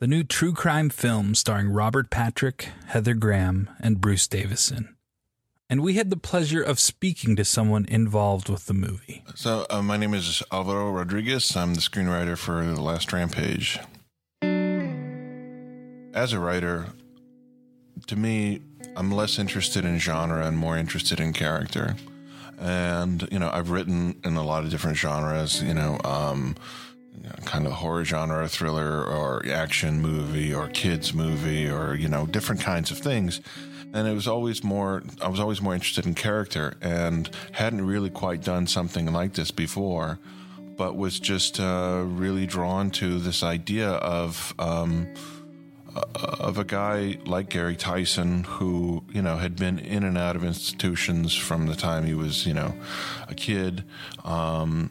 the new true crime film starring Robert Patrick, Heather Graham, and Bruce Davison. And we had the pleasure of speaking to someone involved with the movie. So, uh, my name is Alvaro Rodriguez. I'm the screenwriter for The Last Rampage. As a writer, to me, I'm less interested in genre and more interested in character. And, you know, I've written in a lot of different genres, you know, um, you know, kind of horror genre, thriller, or action movie, or kids movie, or, you know, different kinds of things. And it was always more i was always more interested in character and hadn't really quite done something like this before but was just uh, really drawn to this idea of um, of a guy like Gary Tison who you know had been in and out of institutions from the time he was you know a kid um,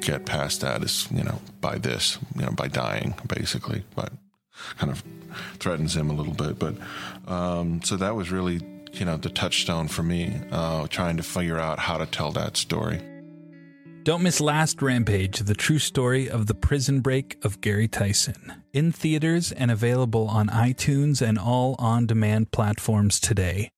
get past that is, you know, by this, you know, by dying, basically. But kind of threatens him a little bit. But um, so that was really, you know, the touchstone for me, uh, trying to figure out how to tell that story. Don't miss Last Rampage, the true story of the prison break of Gary Tison. In theaters and available on iTunes and all on demand platforms today.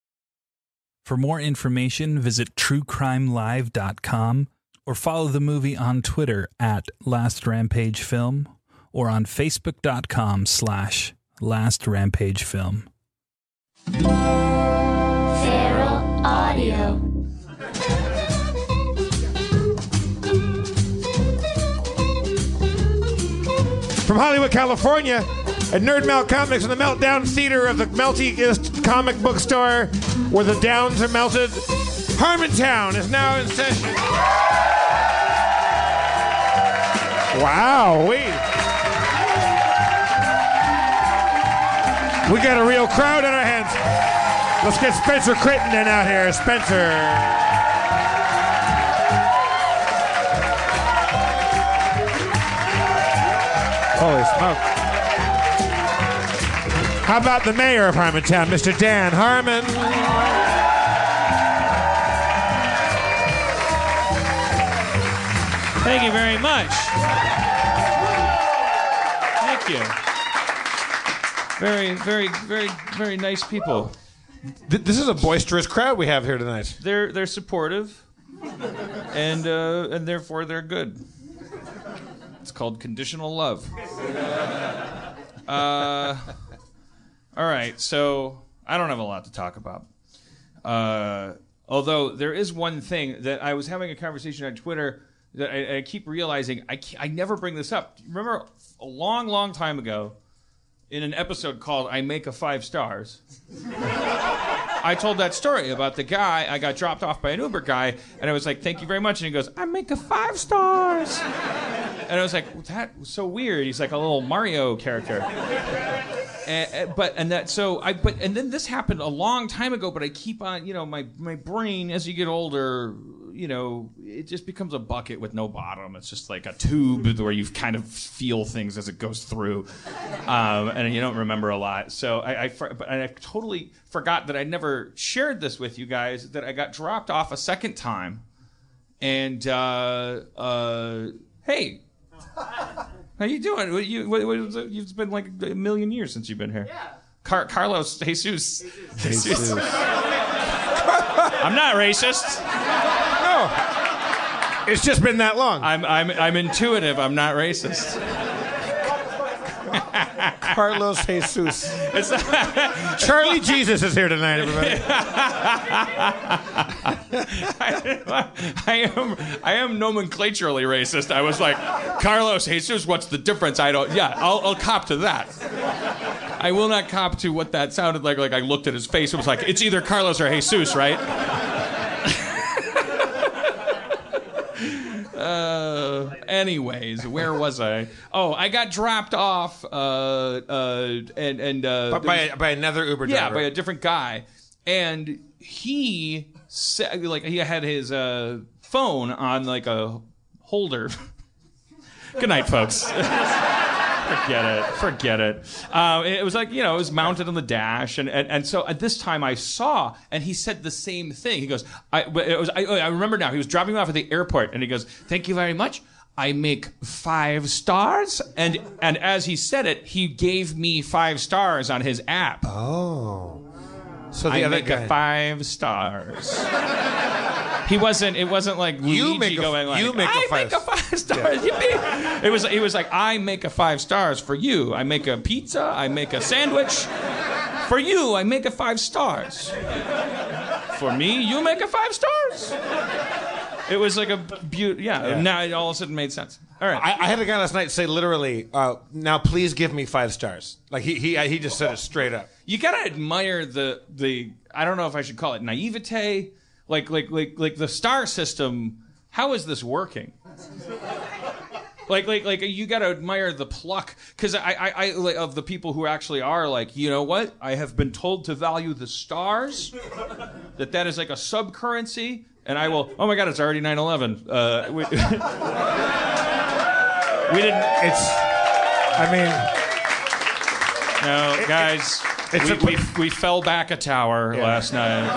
For more information, visit truecrimelive.com or follow the movie on Twitter at Last Rampage Film or on Facebook.com slash Last Rampage Film. Feral Audio. From Hollywood, California, at Nerd Melt Comics in the Meltdown Theater of the meltiest comic book store where the downs are melted, Harmontown is now in session. Wow, we. We got a real crowd in our hands. Let's get Spencer Crittenden out here. Spencer. Holy smoke. How about the mayor of Harmontown, Mr. Dan Harmon? Thank you very much. Thank you. Very, very, very, very nice people. Th- This is a boisterous crowd we have here tonight. They're they're supportive, and uh, and therefore they're good. It's called conditional love. Uh, all right, so I don't have a lot to talk about. Uh, although there is one thing that I was having a conversation on Twitter I, I keep realizing I, I never bring this up. Remember a long, long time ago in an episode called I Make a Five Stars. I told that story about the guy. I got dropped off by an Uber guy, and I was like, "Thank you very much." And he goes, "I make a five stars." And I was like, "That was so weird." He's like a little Mario character. And- but and that so I but and then this happened a long time ago. But I keep on, you know, my my brain as you get older, you know, it just becomes a bucket with no bottom. It's just like a tube where you kind of feel things as it goes through, um, and you don't remember a lot. So I, I but I totally forgot that I never shared this with you guys. That I got dropped off a second time, and uh, uh, hey. How you doing? What, you, what, what, it's been like a million years since you've been here. Yeah. Car- Carlos Jesus. Jesus. I'm not racist. No. It's just been that long. I'm, I'm, I'm intuitive. I'm not racist. Carlos Jesus. It's not, Charlie Jesus is here tonight, everybody. I am I am nomenclaturally racist. I was like, Carlos Jesus, what's the difference? I don't. Yeah, I'll, I'll cop to that. I will not cop to what that sounded like. Like I looked at his face. It was like it's either Carlos or Jesus, right? Uh, anyways, where was I? Oh, I got dropped off, uh, uh, and and uh, by, by another Uber driver. yeah, by a different guy, and he said like he had his uh, phone on like a holder. Good night, folks. Forget it. Forget it. Um, it was like, you know, it was mounted on the dash. And, and, and so at this time I saw, and he said the same thing. He goes, I, it was, I, I remember now, he was dropping me off at the airport, and he goes, Thank you very much. I make five stars. And, and as he said it, he gave me five stars on his app. Oh. So the I other make guy. a five stars. He wasn't. It wasn't like You Luigi make a- going like, you make a I five- make a five stars. Yippee. It was. It was like I make a five stars for you. I make a pizza. I make a sandwich. For you, I make a five stars. For me, you make a five stars. It was like a beaut. Yeah, Now it all of a sudden made sense. All right. I, I had a guy last night say literally, uh, "Now please give me five stars." Like he he he just said it straight up. you gotta admire the the I don't know if I should call it naivete, like like like like the star system. How is this working? Like like like you gotta admire the pluck because I I, I like, of the people who actually are like you know what I have been told to value the stars, that that is like a sub currency, and I will. Oh my God, it's already 9/11. Uh, we, we didn't. It's. I mean, No, guys, it's we, a- we, we fell back a tower last night.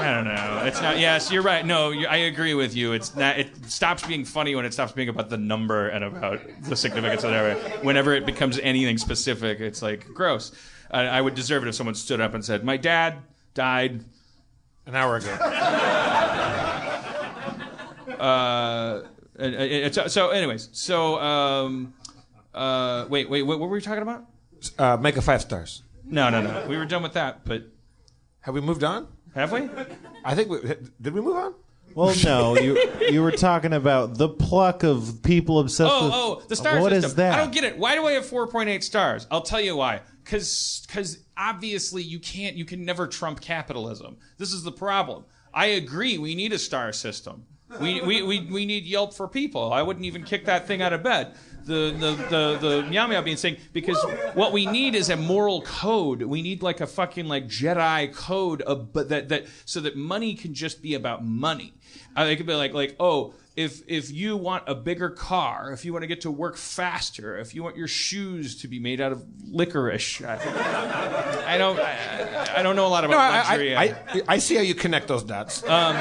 I don't know. It's not. Yes, you're right. No, you, I agree with you. It's not. It stops being funny when it stops being about the number and about the significance of whatever. Whenever it becomes anything specific, it's like gross. I, I would deserve it if someone stood up and said, "My dad died." An hour ago. Uh, and- and- and so, so, anyways, so um, uh, wait, wait, what, what were we talking about? Uh, make a five stars. No, no, no. We were done with that, but Have we moved on? have we? I think we did. We move on. Well, no, you you were talking about the pluck of people obsessed with. Oh, oh, the star What is system. that? I don't get it. Why do I have 4.8 stars? I'll tell you why. Because because obviously you can't you can never trump capitalism. This is the problem. I agree. We need a star system. We, we, we, we need Yelp for people. I wouldn't even kick that thing out of bed. The the the the MeowMeowBeenz saying because what we need is a moral code. We need like a fucking like Jedi code of but that that so that money can just be about money. Uh, it could be like like oh if if you want a bigger car, if you want to get to work faster, if you want your shoes to be made out of licorice, I, I don't I, I don't know a lot about No, luxury. I, I, I see how you connect those dots. Um,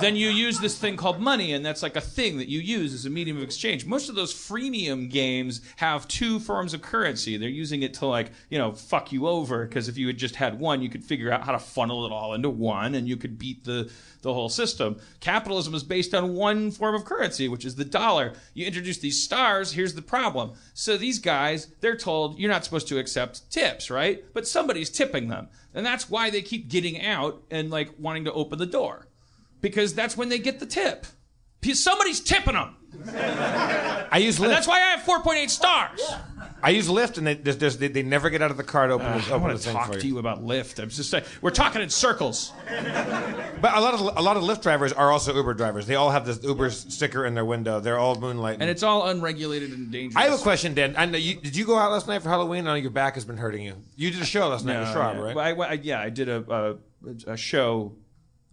then you use this thing called money, and that's like a thing that you use as a medium of exchange. Most of those freemium games have two forms of currency. They're using it to like, you know, fuck you over because if you had just had one, you could figure out how to funnel it all into one, and you could beat the the whole system. Capitalism is based on one form of currency, which is the dollar. You introduce these stars, here's the problem. So these guys, they're told you're not supposed to accept tips, right? But somebody's tipping them. And that's why they keep getting out and like wanting to open the door because that's when they get the tip. Somebody's tipping them. I use And Lyft. that's why I have 4.8 stars. I use Lyft, and they, there's, there's, they, they never get out of the car to open, uh, I open want the to talk to you about Lyft. I'm just saying, we're talking in circles. But a lot of a lot of Lyft drivers are also Uber drivers. They all have this Uber sticker in their window. They're all moonlighting. And it's all unregulated and dangerous. I have a question, Dan. I know you, did you go out last night for Halloween? I know your back has been hurting you. You did a show last night No, with Schrab, yeah. right? I, I- yeah, I did a, a, a show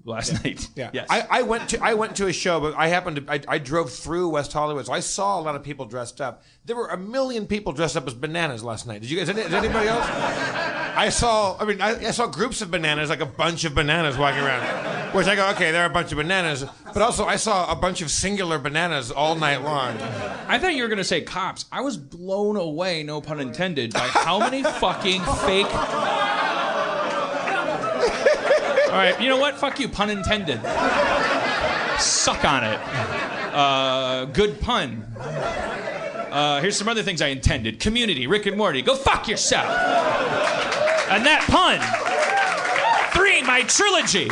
last night. Yeah. Yes. I, I went to I went to a show, but I happened to I, I drove through West Hollywood, so I saw a lot of people dressed up. There were a million people dressed up as bananas last night. Did you guys? Did anybody else? I saw. I mean, I, I saw groups of bananas, like a bunch of bananas walking around. Which I go, okay, there are a bunch of bananas, but also I saw a bunch of singular bananas all night long. I thought you were going to say cops. I was blown away, no pun intended, by how many fucking fake. All right, you know what? Fuck you, pun intended. Suck on it. Uh, good pun. Uh, here's some other things I intended. Community, Rick and Morty. Go fuck yourself. And that pun. Three, my trilogy.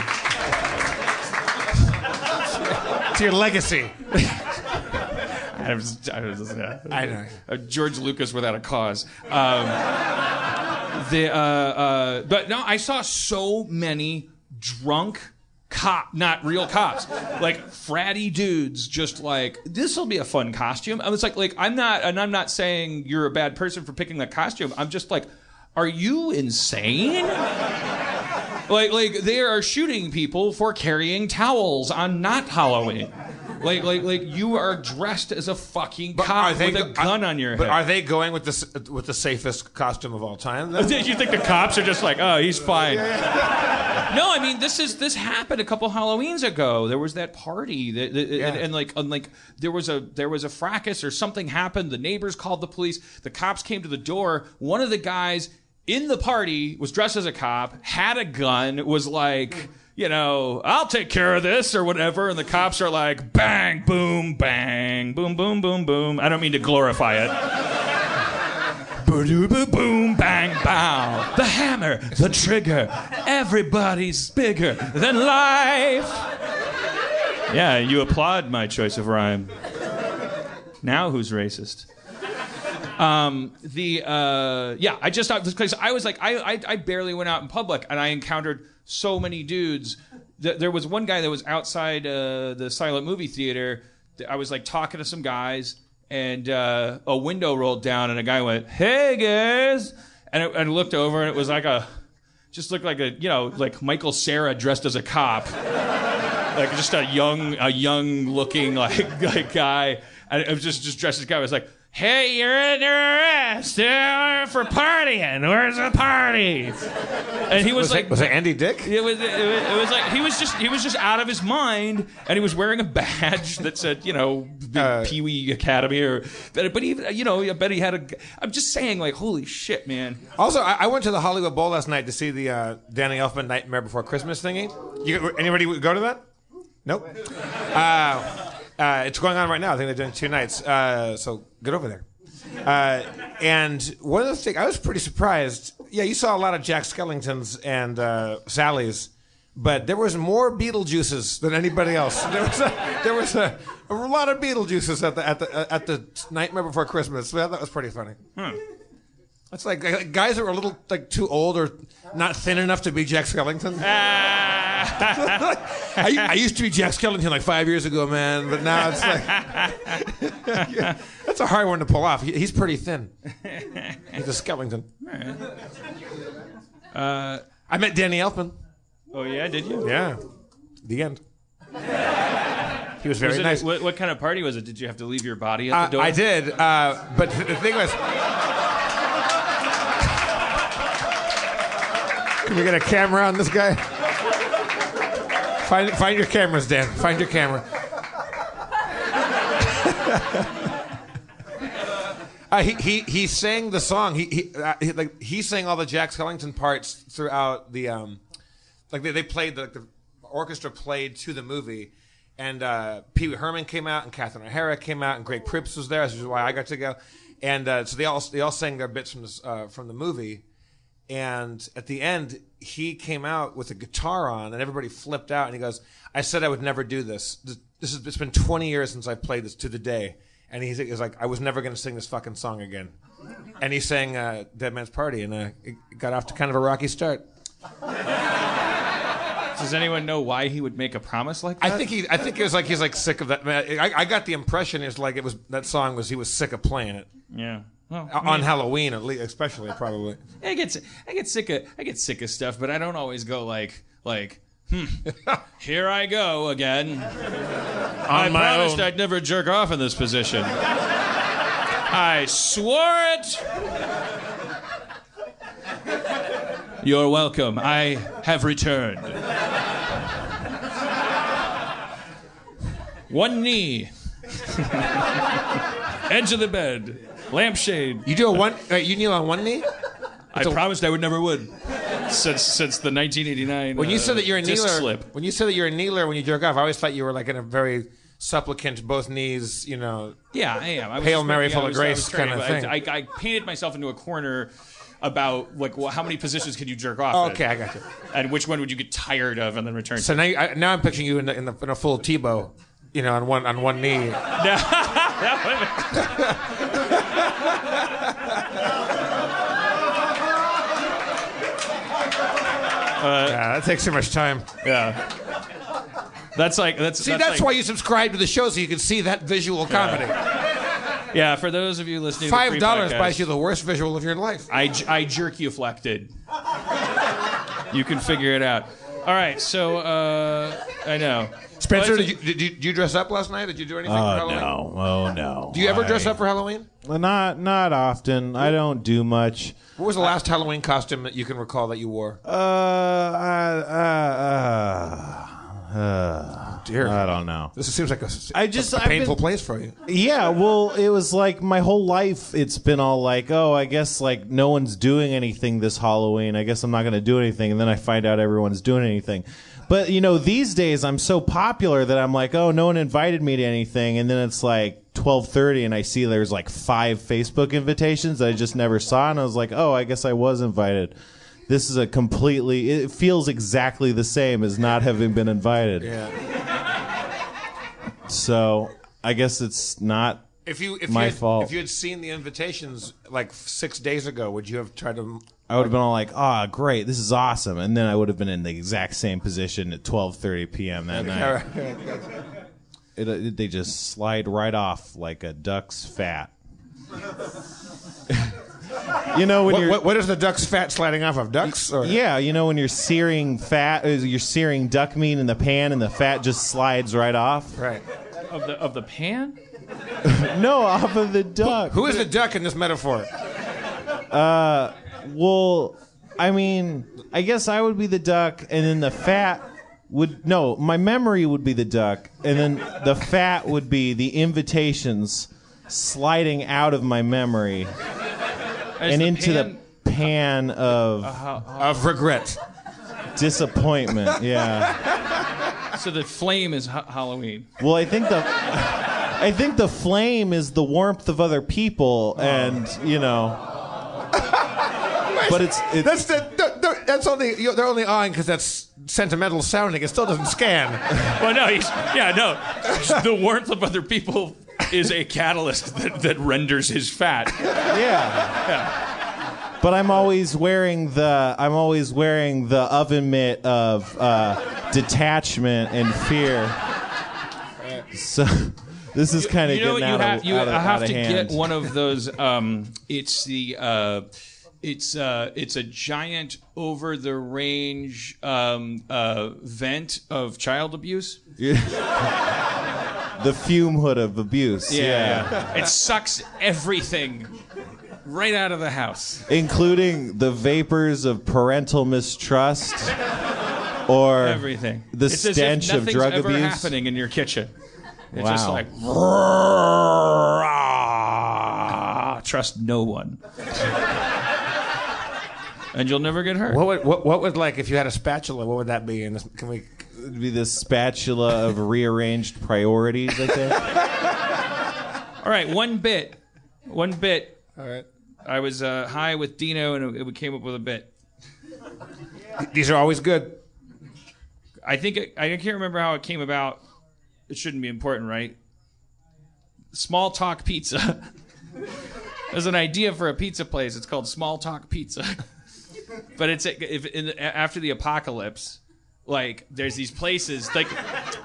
It's your legacy. I was, I was, yeah. I know. Uh, George Lucas without a cause. Um, the uh, uh, but no, I saw so many drunk cop, not real cops, like fratty dudes, just like this will be a fun costume. I was like, like I'm not, and I'm not saying you're a bad person for picking that costume. I'm just like, are you insane? Like, like they are shooting people for carrying towels on not Halloween. Like, like, like you are dressed as a fucking cop with a gun on your head. But are they going with the with the safest costume of all time? then? You think the cops are just like, oh, he's fine? No, I mean this is this happened a couple Halloweens ago. There was that party that, that- and, and like and like there was a there was a fracas or something happened. The neighbors called the police. The cops came to the door. One of the guys in the party was dressed as a cop, had a gun, was like. You know, I'll take care of this or whatever. And the cops are like, bang, boom, bang, boom, boom, boom, boom. I don't mean to glorify it. Boom, boom, bang, bow. The hammer, the trigger. Everybody's bigger than life. Yeah, you applaud my choice of rhyme. Now who's racist? Um, the uh, yeah, I just because I was like I, I I barely went out in public and I encountered so many dudes. Th- There was one guy that was outside uh, the silent movie theater. I was like talking to some guys and uh, a window rolled down and a guy went, "Hey guys," and, and I looked over and it was like a just looked like a you know like Michael Cera dressed as a cop like just a young, a young looking like, like guy. And it was just just dressed as a guy. I was like, "Hey, you're under arrest for partying. Where's the party?" And he was, Was, like, it, was it Andy Dick? it was, it was it was like he was just he was just out of his mind, and he was wearing a badge that said you know Uh, Pee Wee Academy or but but even you know I bet he had a. I'm just saying like holy shit, man. Also, I, I went to the Hollywood Bowl last night to see the uh, Danny Elfman Nightmare Before Christmas thingy. You, anybody go to that? Nope. Uh, uh, it's going on right now. I think they're doing two nights. Uh, so get over there. Uh, and one of the things I was pretty surprised. Yeah, you saw a lot of Jack Skellingtons and uh, Sally's, but there was more Beetlejuices than anybody else. There was a, there was a, a lot of Beetlejuices at the at the at the Nightmare Before Christmas. So that was pretty funny. It's like, like guys that were a little like too old or not thin enough to be Jack Skellington. I, I used to be Jack Skellington like five years ago, man, but now it's like that's a hard one to pull off. He, he's pretty thin. He's a Skellington. Uh, I met Danny Elfman. oh yeah, did you? Yeah, the end. He was very Was it- nice. what, what kind of party was it? Did you have to leave your body at Uh, the door? I did, uh, but th- the thing was. We get a camera on this guy? Find, find your cameras, Dan. Find your camera. Uh, he, he he sang the song. He he, uh, he like he sang all the Jack Skellington parts throughout the um, like they, they played the, the orchestra played to the movie, and uh, Pee Wee Herman came out and Catherine O'Hara came out and Greg Proops was there. This is why I got to go, and uh, so they all they all sang their bits from this, uh, from the movie, and at the end he came out with a guitar on and everybody flipped out and he goes, "I said I would never do this. This, is it's been 20 years since i've played this to the day." And he's, he's like, I was never going to sing this fucking song again. And he sang uh, Dead Man's Party, and uh, it got off to kind of a rocky start. Does anyone know why he would make a promise like that? I think he, I think it was like he's like sick of that. I, I got the impression it's like it was that song was he was sick of playing it Yeah. Well, on Halloween, at least, especially probably. I get I get sick of I get sick of stuff, but I don't always go like like hmm, here I go again. I my promised own. I'd never jerk off in this position. I swore it. You're welcome. I have returned. One knee. Edge of the bed. Lampshade. You do a one, uh, you kneel on one knee. I promised I would never would. Since since the 1989. When you uh, said that you're a kneeler, slip. when you said that you're a kneeler when you jerk off, I always thought you were like in a very supplicant, both knees, you know. Yeah, I am. I was Hail Mary yeah, full of was- grace trying kinda thing. I, I, I painted myself into a corner about like well, how many positions could you jerk off? Oh, okay, I got you. And which one would you get tired of and then return? So to? now, you- I, now I'm picturing you in, the, in, the, in a full Tebow, you know, on one on one knee. yeah, that takes too much time. yeah. That's like that's See, that's, like- why you subscribe to the show so you can see that visual comedy. Yeah, for those of you listening, to Five dollars buys you the worst visual of your life. I, jerk you flected. you can figure it out. All right, so uh, I know. Spencer, Well, did you, did, you, did you dress up last night? Did you do anything for Oh Halloween? no! Oh no! Do you ever dress I- up for Halloween? Not not often. I don't do much. What was the last Halloween costume that you can recall that you wore? Uh, uh, uh, uh, uh, Dear. I don't know. This seems like a, I just- a I've painful been- place for you. Yeah, well, it was like my whole life. It's been all like, oh, I guess like no one's doing anything this Halloween. I guess I'm not going to do anything, and then I find out everyone's doing anything. But you know, these days I'm so popular that I'm like, oh, no one invited me to anything, and then it's like 12:30, and I see there's like five Facebook invitations that I just never saw, and I was like, oh, I guess I was invited. This is a completely. It feels exactly the same as not having been invited. Yeah. So I guess it's not If you if My you had, fault. if you had seen the invitations like six days ago, would you have tried to? I would have been all like, "Ah, great, this is awesome," and then I would have been in the exact same position at 12:30 p.m. that night. It, it, they just slide right off like a duck's fat. you know when What, you're what, what is the duck's fat sliding off of ducks? Or? yeah, you know when you're searing fat, uh, you're searing duck meat in the pan, and the fat just slides right off. Right. of the of the pan. No, off of the duck. Who is the duck in this metaphor? Well, I mean, I guess I would be the duck, and then the fat would no. My memory would be the duck, and then the fat would be the invitations sliding out of my memory As and the into pan- the pan of uh, uh, uh, Of regret. disappointment. Yeah, So the flame is ha- Halloween. Well, I think the I think the flame is the warmth of other people, and you know. But it's, it's That's the, the, the- that's only you're- they're only eyeing because that's sentimental sounding. It still doesn't scan. Well, no, he's yeah, no. The warmth of other people is a catalyst that, that renders his fat. yeah. Yeah. But I'm always wearing the I'm always wearing the oven mitt of uh, detachment and fear. So this is kind of you know getting what you out have of, you out of, have out of to get one of those um it's the uh it's uh it's a giant over the range um uh vent of child abuse the fume hood of abuse. yeah. it sucks everything right out of the house including the vapors of parental mistrust or everything the it's stench of drug ever abuse. happening in your kitchen it's Wow. just like trust no one and you'll never get hurt What would what, what would like if you had a spatula? What would that be? And can we? It'd be the spatula of rearranged priorities, I think. All right, one bit, one bit. All right. I was uh, high with Dino, and it, we came up with a bit. These are always good. I think it, I can't remember how it came about. It shouldn't be important, right? Small Talk Pizza. There's an idea for a pizza place. It's called Small Talk Pizza. but it's if in after the apocalypse, like there's these places like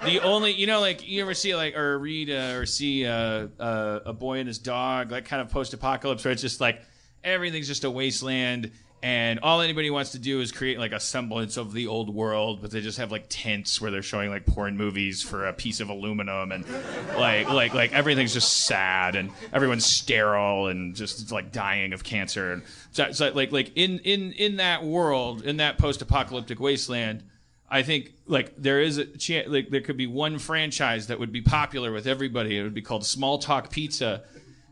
the only you know like you ever see like or read uh, or see uh, uh, a boy and his dog like kind of post-apocalypse where it's just like everything's just a wasteland and all anybody wants to do is create like a semblance of the old world but they just have like tents where they're showing like porn movies for a piece of aluminum and like like like everything's just sad and everyone's sterile and just like dying of cancer and so, so like like in in in that world in that post-apocalyptic wasteland I think like there is a chance like there could be one franchise that would be popular with everybody. It would be called Small Talk Pizza.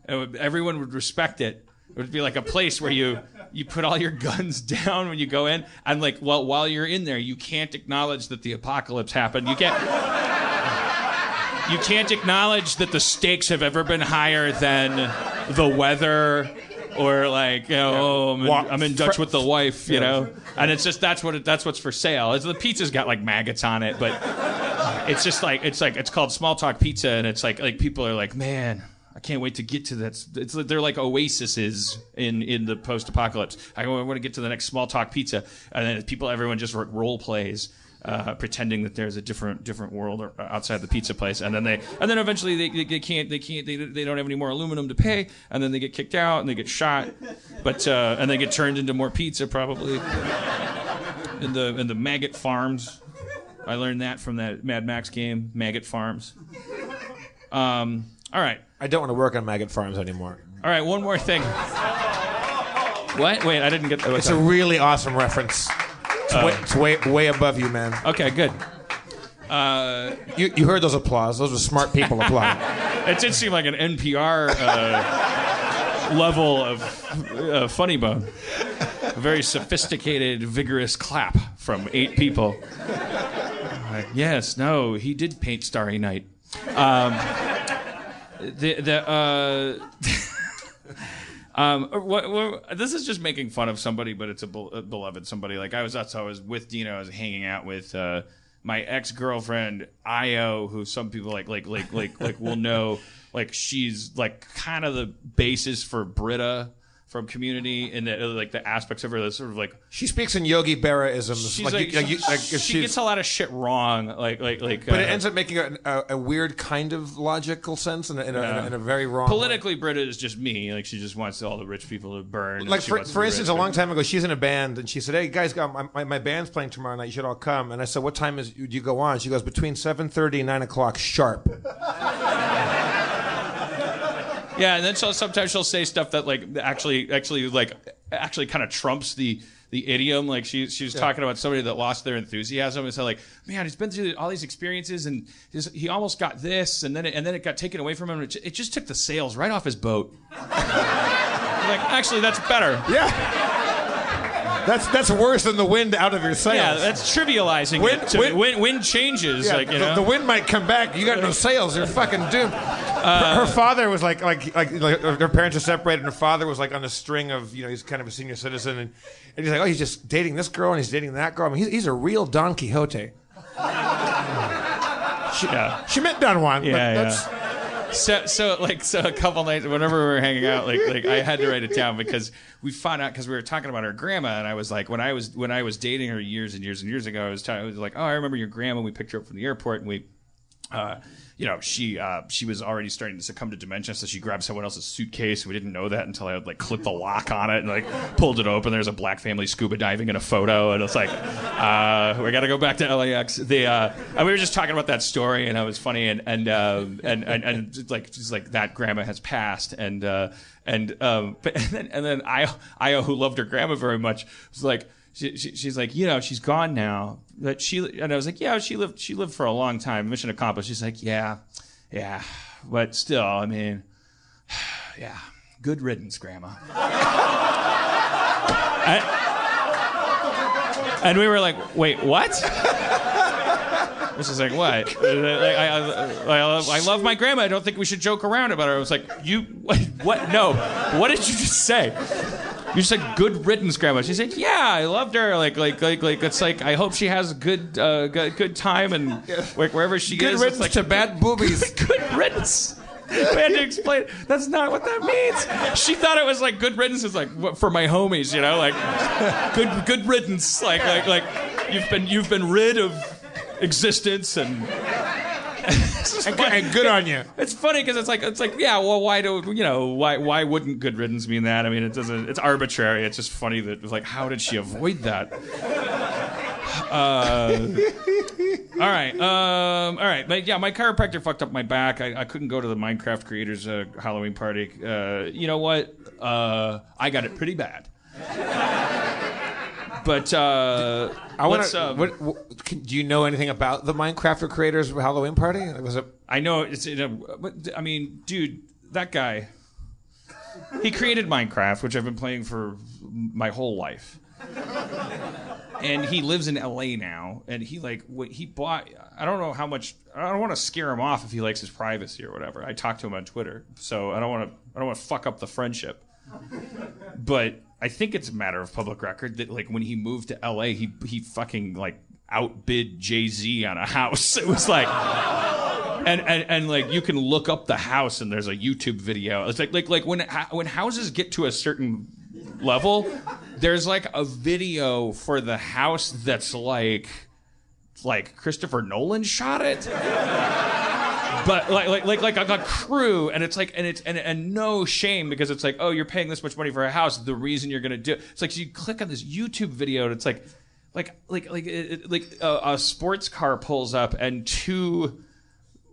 And everyone would respect it. It would be like a place where you you put all your guns down when you go in, and like well while you're in there, you can't acknowledge that the apocalypse happened. You can't. You can't acknowledge that the stakes have ever been higher than the weather or like you know, oh, I'm in, Wa- I'm in Dutch with the wife, you know, and it's just that's what it, that's what's for sale. It's, the pizza's got like maggots on it, but it's just like it's like it's called small talk pizza, and it's like like people are like, man, I can't wait to get to that. It's they're like oases in in the post apocalypse. I want to get to the next small talk pizza, and then people, everyone just role plays. Uh, pretending that there's a different different world outside the pizza place, and then they and then eventually they, they, they can't they can't they, they don't have any more aluminum to pay, and then they get kicked out and they get shot, but uh, and they get turned into more pizza probably in the in the maggot farms. I learned that from that Mad Max game, Maggot Farms. Um, all right, I don't want to work on maggot farms anymore. all right. One more thing. What? Wait, I didn't get that. It's a really awesome reference. It's, way, it's way way above you, man. okay, good. You you heard those applause? Those were smart people applauding. It did seem like an NPR uh, level of uh, funny bone. A very sophisticated, vigorous clap from eight people. Like, yes, no, he did paint Starry Night. Um, the the uh, um, what, what, this is just making fun of somebody, but it's a, bel- a beloved somebody. Like I was, that's how I was with Dino. I was hanging out with uh, my ex girlfriend Io, who some people like like like like like will know. Like she's like kind of the basis for Britta from Community, and the, like the aspects of her that sort of like She speaks in Yogi Berra isms. like, like, you- like, she gets a lot of shit wrong. Like like like. but uh, it ends up making a, a, a weird kind of logical sense in a, in a, in a, in a very wrong. way. Politically, Britta is just me. Like she just wants all the rich people to burn. Like for, for instance, a long time ago, she's in a band and she said, "Hey guys, my, my, my band's playing tomorrow night. You should all come." And I said, "What time is do you go on?" She goes, "Between seven thirty and nine o'clock sharp." Yeah, and then she'll, sometimes she'll say stuff that like actually actually like actually kind of trumps the the idiom. Like she she was talking about somebody that lost their enthusiasm and said like, man, he's been through all these experiences and his, he almost got this and then it, and then it got taken away from him. It, it just took the sails right off his boat. like actually, that's better. Yeah. That's that's worse than the wind out of your sails. Yeah, that's trivializing Wind- it. To, wind- wind, wind changes, Yeah, like you the, know. the wind might come back. You got no sails. You're fucking doomed. her, her uh, father was like, like, like, like, her parents are separated, and her father was like on a string of, you know, he's kind of a senior citizen, and, and he's like, oh, he's just dating this girl, and he's dating that girl. I mean, he's, he's a real Don Quixote. She, Yeah. she meant Don Juan. but Yeah, that's, so so like so a couple nights whenever we were hanging out like like I had to write it down because we found out because we were talking about her grandma and I was like when I was when I was dating her years and years and years ago I was, talking, I was like oh I remember your grandma we picked her up from the airport and we uh, you know, she uh, she was already starting to succumb to dementia, so she grabbed someone else's suitcase. We didn't know that until I would like clip the lock on it and like pulled it open. There's a black family scuba diving in a photo, and it's like, uh, we got to go back to LAX. The uh, and we were just talking about that story, and it was funny, and and uh, and, and and like just like that grandma has passed, and uh, and um, but and then and then I Io, who loved her grandma very much, was like she, she, she's like, you know, she's gone now. But she and I was like, yeah, she lived she lived for a long time. Mission accomplished. She's like, yeah, yeah, but still, I mean, yeah, good riddance, Grandma. I- and we were like, wait, what? Is like what? Like, I, I, I, love, my grandma. I don't think we should joke around about her. I was like, you what? No. What did you just say? You said good riddance, grandma. She said, "Yeah, I loved her. Like, like, like, like. It's like I hope she has a good, uh, good, good time and like wherever she good is. riddance like, to bad boobies. good riddance." We had to explain. That's not what that means. She thought it was like good riddance is like what- for my homies, you know, like good, good riddance. Like, like, like you've been, you've been rid of existence and. and, good- and good on you. It's funny because it's like it's like yeah. Well, why do you know why why wouldn't good riddance mean that? I mean, it doesn't. It's arbitrary. It's just funny that it's like how did she avoid that? Uh, all right, um, all right, but yeah, my chiropractor fucked up my back. I, I couldn't go to the Minecraft creators uh, Halloween party. Uh, you know what? Uh, I got it pretty bad. But uh, I want to. um, what, what, can- do you know anything about the Minecraft creators Halloween party? Was it? I know it's. In a, but, I mean, dude, that guy. He created Minecraft, which I've been playing for my whole life. And he lives in LA now, and he like what he bought. I don't know how much. I don't want to scare him off if he likes his privacy or whatever. I talked to him on Twitter, so I don't want to. I don't want to fuck up the friendship. But I think it's a matter of public record that like when he moved to LA, he he fucking like outbid Jay Z on a house. It was like and, and and like you can look up the house and there's a YouTube video. It's like like like when when houses get to a certain level, there's like a video for the house that's like like Christopher Nolan shot it. But like like like like a, a crew, and it's like and it's and, and no shame because it's like oh you're paying this much money for a house. The reason you're gonna do it's like so you click on this YouTube video and it's like like like like it- like a, a sports car pulls up and two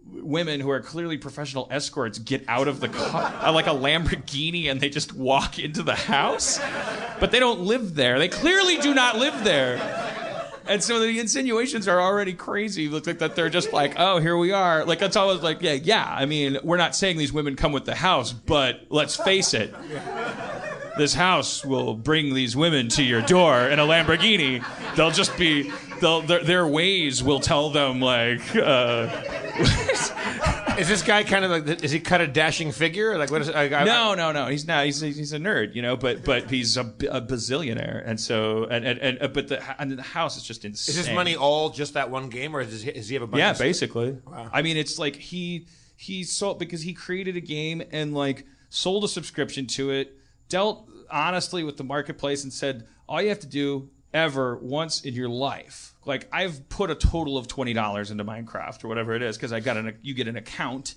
women who are clearly professional escorts get out of the car uh, like a Lamborghini and they just walk into the house. But they don't live there. They clearly do not live there and so the insinuations are already crazy. Look like that they're just like oh here we are. Like that's always like yeah yeah. I mean we're not saying these women come with the house but let's face it. This house will bring these women to your door in a Lamborghini. They'll just be, they'll, their, their ways will tell them like, uh, Is this guy kind of like? Is he cut a dashing figure? Like what is? I, I, no, no, no, he's not. He's a, he's a nerd, you know. But but he's a, a bazillionaire, and so and and, and uh, but the and the house is just insane. Is his money all just that one game, or does he, he have a bunch? Yeah, of basically. I mean, it's like he he sold because he created a game and like sold a subscription to it, dealt honestly with the marketplace, and said all you have to do ever once in your life. Like I've put a total of twenty dollars into Minecraft or whatever it is because I got an you get an account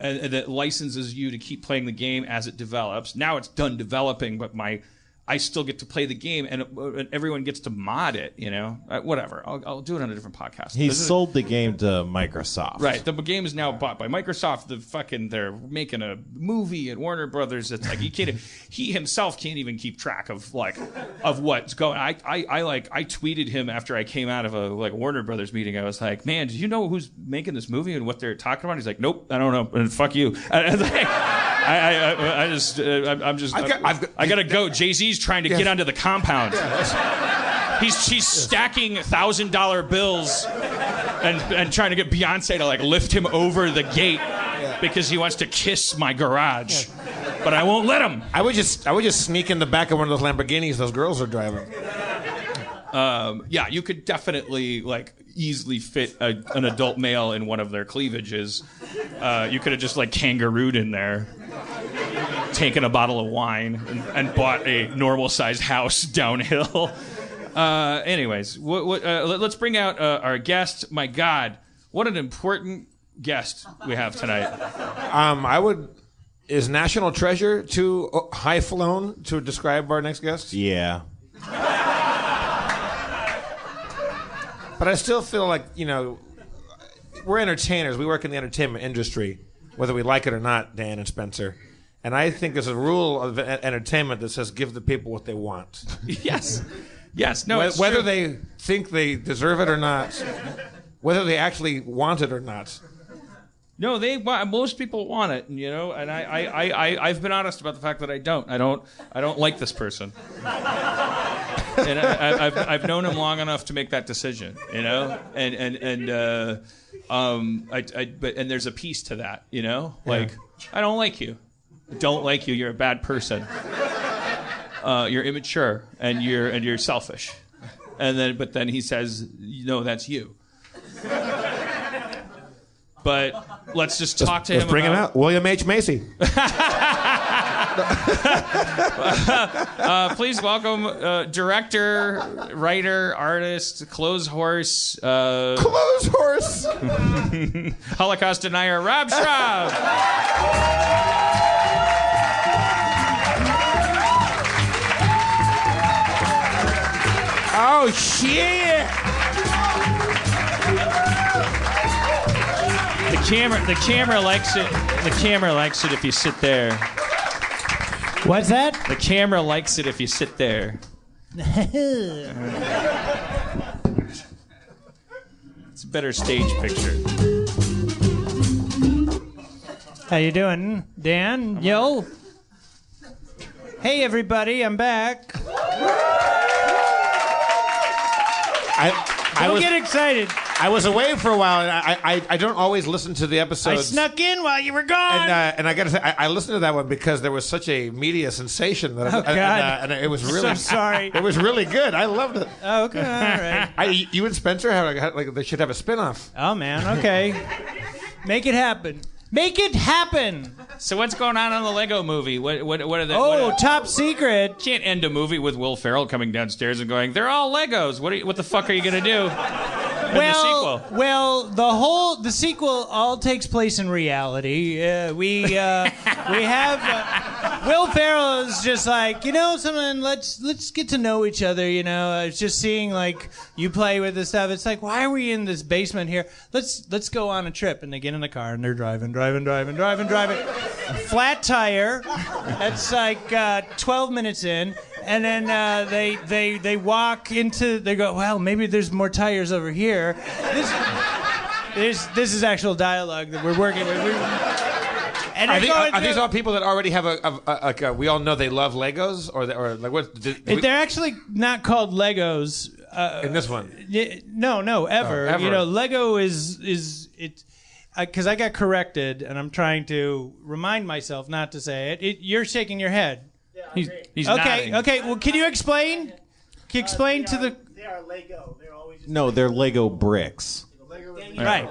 and, and it licenses you to keep playing the game as it develops. Now it's done developing, but my I still get to play the game, and, and everyone gets to mod it. You know, uh, whatever. I'll, I'll do it on a different podcast. He This is- sold the game to Microsoft. Right, the game is now bought by Microsoft. The fucking they're making a movie at Warner Brothers. It's like he can't. he himself can't even keep track of like of what's going. I, I I like I tweeted him after I came out of a like Warner Brothers meeting. I was like, man, did you know who's making this movie and what they're talking about? He's like, nope, I don't know. And fuck you. And, and like, I, I, I, just, uh, I'm- just, I've got- I've got- I gotta go. Jay Z's trying to get onto the compound. He's he's stacking thousand dollar bills and and trying to get Beyonce to like lift him over the gate because he wants to kiss my garage, but I won't let him. I would just I would just sneak in the back of one of those Lamborghinis those girls are driving. Um, yeah, you could definitely like easily fit a, an adult male in one of their cleavages. Uh, you could have just like kangarooed in there, taken a bottle of wine, and, and bought a normal sized house downhill. Uh, anyways, what, what, uh, let, us bring out uh, our guest. My God, what an important guest we have tonight. Um, I would. Is national treasure too high flown to describe our next guest? Yeah. But I still feel like you know, we're entertainers. We work in the entertainment industry, whether we like it or not, Dan and Spencer. And I think there's a rule of entertainment that says give the people what they want, yes, yes, no, it's whether true. they think they deserve it or not, whether they actually want it or not. No, they wa- most people want it, you know, and I, I, I, I I've been honest about the fact that I don't. I don't I don't like this person. and I, I, I've I've known him long enough to make that decision, you know, and and and uh, um, I, I but and there's a piece to that, you know, like I don't like you, don't like you. You're a bad person. Uh, you're immature and you're and you're selfish, and then but then he says, no, that's you. But let's just talk to Let's him. bring him out, William H Macy. Uh, please welcome uh, director, writer, artist, clothes horse, uh, Clothes horse. Holocaust denier, Rob Schrab. Oh shit! The camera, the camera likes it. The camera likes it if you sit there. What's that? The camera likes it if you sit there. It's a better stage picture. How you doing, Dan? Yo. Hey everybody, I'm back. I, I Don't was get excited. I was away for a while, and I I, I don't always listen to the episodes. I snuck in while you were gone. And, uh, and I got to say, I, I listened to that one because there was such a media sensation that, Oh, and, God. uh, and it was really so sorry. It was really good. I loved it. Oh, okay, all right. I, you and Spencer have like, like they should have a spinoff. Oh man, okay. Make it happen. Make it happen. So what's going on on the Lego Movie? What what what are the? Oh, what top secret. can't end a movie with Will Ferrell coming downstairs and going, "They're all Legos. What are you, what the fuck are you gonna do?" Well, the sequel. well, the whole the sequel all takes place in reality. Uh, we uh, we have uh, Will Ferrell is just like you know something. Let's let's get to know each other. You know, it's just seeing like you play with this stuff. It's like why are we in this basement here? Let's let's go on a trip. And they get in the car and they're driving, driving, driving, driving, driving. Flat tire. That's like uh, 12 minutes in. And then uh, they they they walk into. They go, well, maybe there's more tires over here. This, this, this is actual dialogue that we're working with. We, and Are, they, going are these all people that already have a, a, a like a, we all know they love Legos or they, or like what? Did, they're actually not called Legos. Uh, in this one, no, no, ever. Oh, ever. You know, Lego is is it because I got corrected, and I'm trying to remind myself not to say it. it you're shaking your head. He's, he's Okay, nodding. okay. Well, can you explain? Uh, can you explain to the They are Lego. They're always No, they're Lego bricks. right?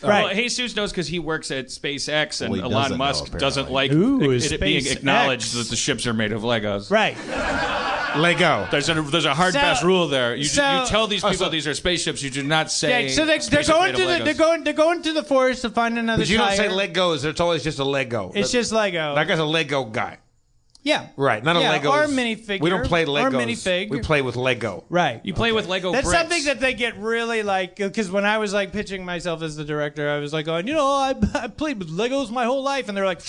Right. Well, Jesus knows because he works at SpaceX, and Well, Elon doesn't know, Musk apparently. doesn't like Ooh, it, it being SpaceX. acknowledged that the ships are made of Legos. Right. Lego. There's a there's a hard So- fast rule there. You, so- you tell these Oh, people so- these are spaceships. You do not say. Yeah, so they, they're going to the, they're going they're going to the forest to find another But you don't say Legos. It's always just a Lego. It's just Lego. that guy's a Lego guy, yeah. right? Not a Yeah, Lego or minifigure, We don't play Legos. or minifig. We play with Lego. Right. You play with Lego That's bricks. something that they get really like because when I was like pitching myself as the director, I was like going, you know, I, I played with Legos my whole life, and they're like,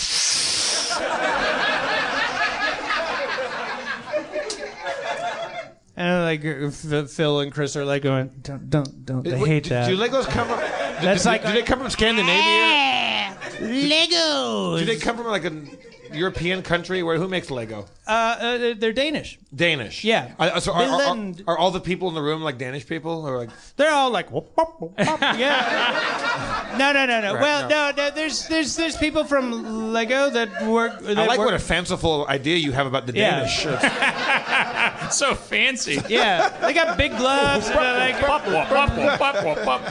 and like Phil and Chris are like going, don't, don't, don't. They Wait, hate do, that. Do Legos come? From, That's do, like- do they come from Scandinavia? Legos. Do they come from like a European country? Where who makes Lego? Uh, uh, they're Danish. Danish. Yeah. Uh, so are, are, are, are all the people in the room like Danish people, or like? They're all like, whoop, whoop, whoop, whoop. yeah. No, no, no, no. Right, well, no. no. no, there's there's there's people from Lego that work. That I like work, what a fanciful idea you have about the Yeah. Danish. It's- so fancy. Yeah, they got big gloves. and like,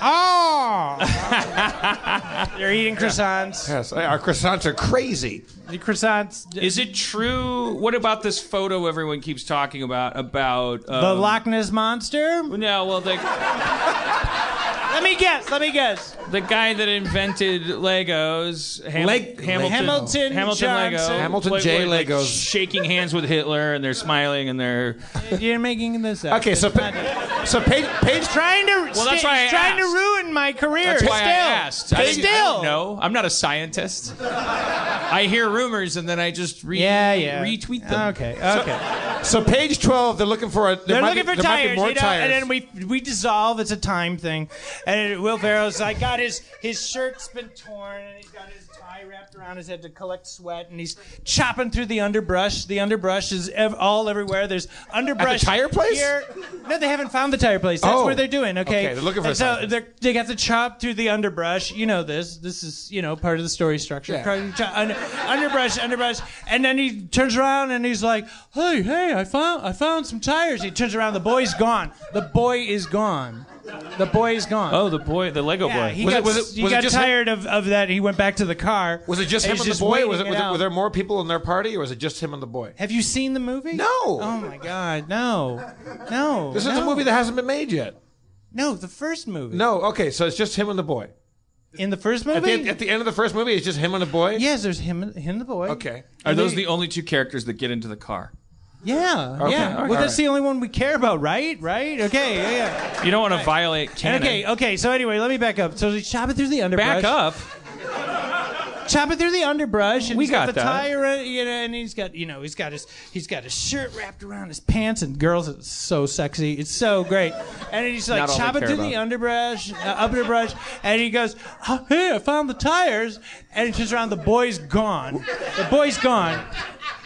oh, they're eating croissants. yes, our croissants are crazy. The croissants. Is it true? What about this photo everyone keeps talking about? About um, the Loch Ness monster? No, well, the Let me guess. Let me guess. the guy that invented Legos, Ham- Leg- Hamilton, Hamilton Hamilton Lego, Hamilton J. like Legos. shaking hands with Hitler, and they're smiling, and they're You're making this up. Okay, so pa- so page page trying to. Well, that's why I trying to asked. ruin my career. That's why still. I asked. I, didn't- I Still. don't know. I'm not a scientist. I hear rumors and then I just re- Yeah, yeah. retweet them. Okay, okay. so page twelve. They're looking for a. There They're might looking be, for there might be tires, more you know, tires. and then we we dissolve. It's a time thing. And Will Ferrell's like got his his shirt's been torn, and he's got his tie wrapped around his head to collect sweat, and he's chopping through the underbrush. The underbrush is ev- all everywhere. There's underbrush At the tire place? Here. No, they haven't found the tire place. That's Oh. where they're doing. Okay, Okay, they're looking for And a so place. they're, they got to chop through the underbrush. You know this. This is you know part of the story structure. Yeah. Under- underbrush, underbrush, and then he turns around and he's like, "Hey, hey, I found I found some tires." He turns around. The boy's gone. The boy is gone. The boy is gone. Oh, the boy, the Lego yeah, boy. he Was got, it- was it- he was it got just him? tired of, of that. He went back to the car. was it just him He's and the boy? Was it, waiting was, it it, were there more people in their party, or was it just him and the boy? Have you seen the movie? No. Oh my God, no, no. This is no. a movie that hasn't been made yet. No, the first movie. No, okay, so it's just him and the boy. in the first At movie. the, at the end of the first movie, it's just him and the boy. yes, there's him, him, and the boy. Okay. Are those the only two characters that get into the car? Yeah, Okay, yeah. right. Well, that's the only one we care about, right? Right? Okay, yeah, yeah. You don't want to violate canon. okay, okay. So anyway, let me back up. So he's chopping through the underbrush. Back up. chopping through the underbrush, and We he's got, got the that. tire, you know, and he's got, you know, he's got his, he's got his shirt wrapped around his pants, and girls, it's so sexy, it's so great, and he's like they chopping through the underbrush, uh, underbrush, and he goes, oh, "Hey, I found the tires," and he turns around, the boy's gone, the boy's gone.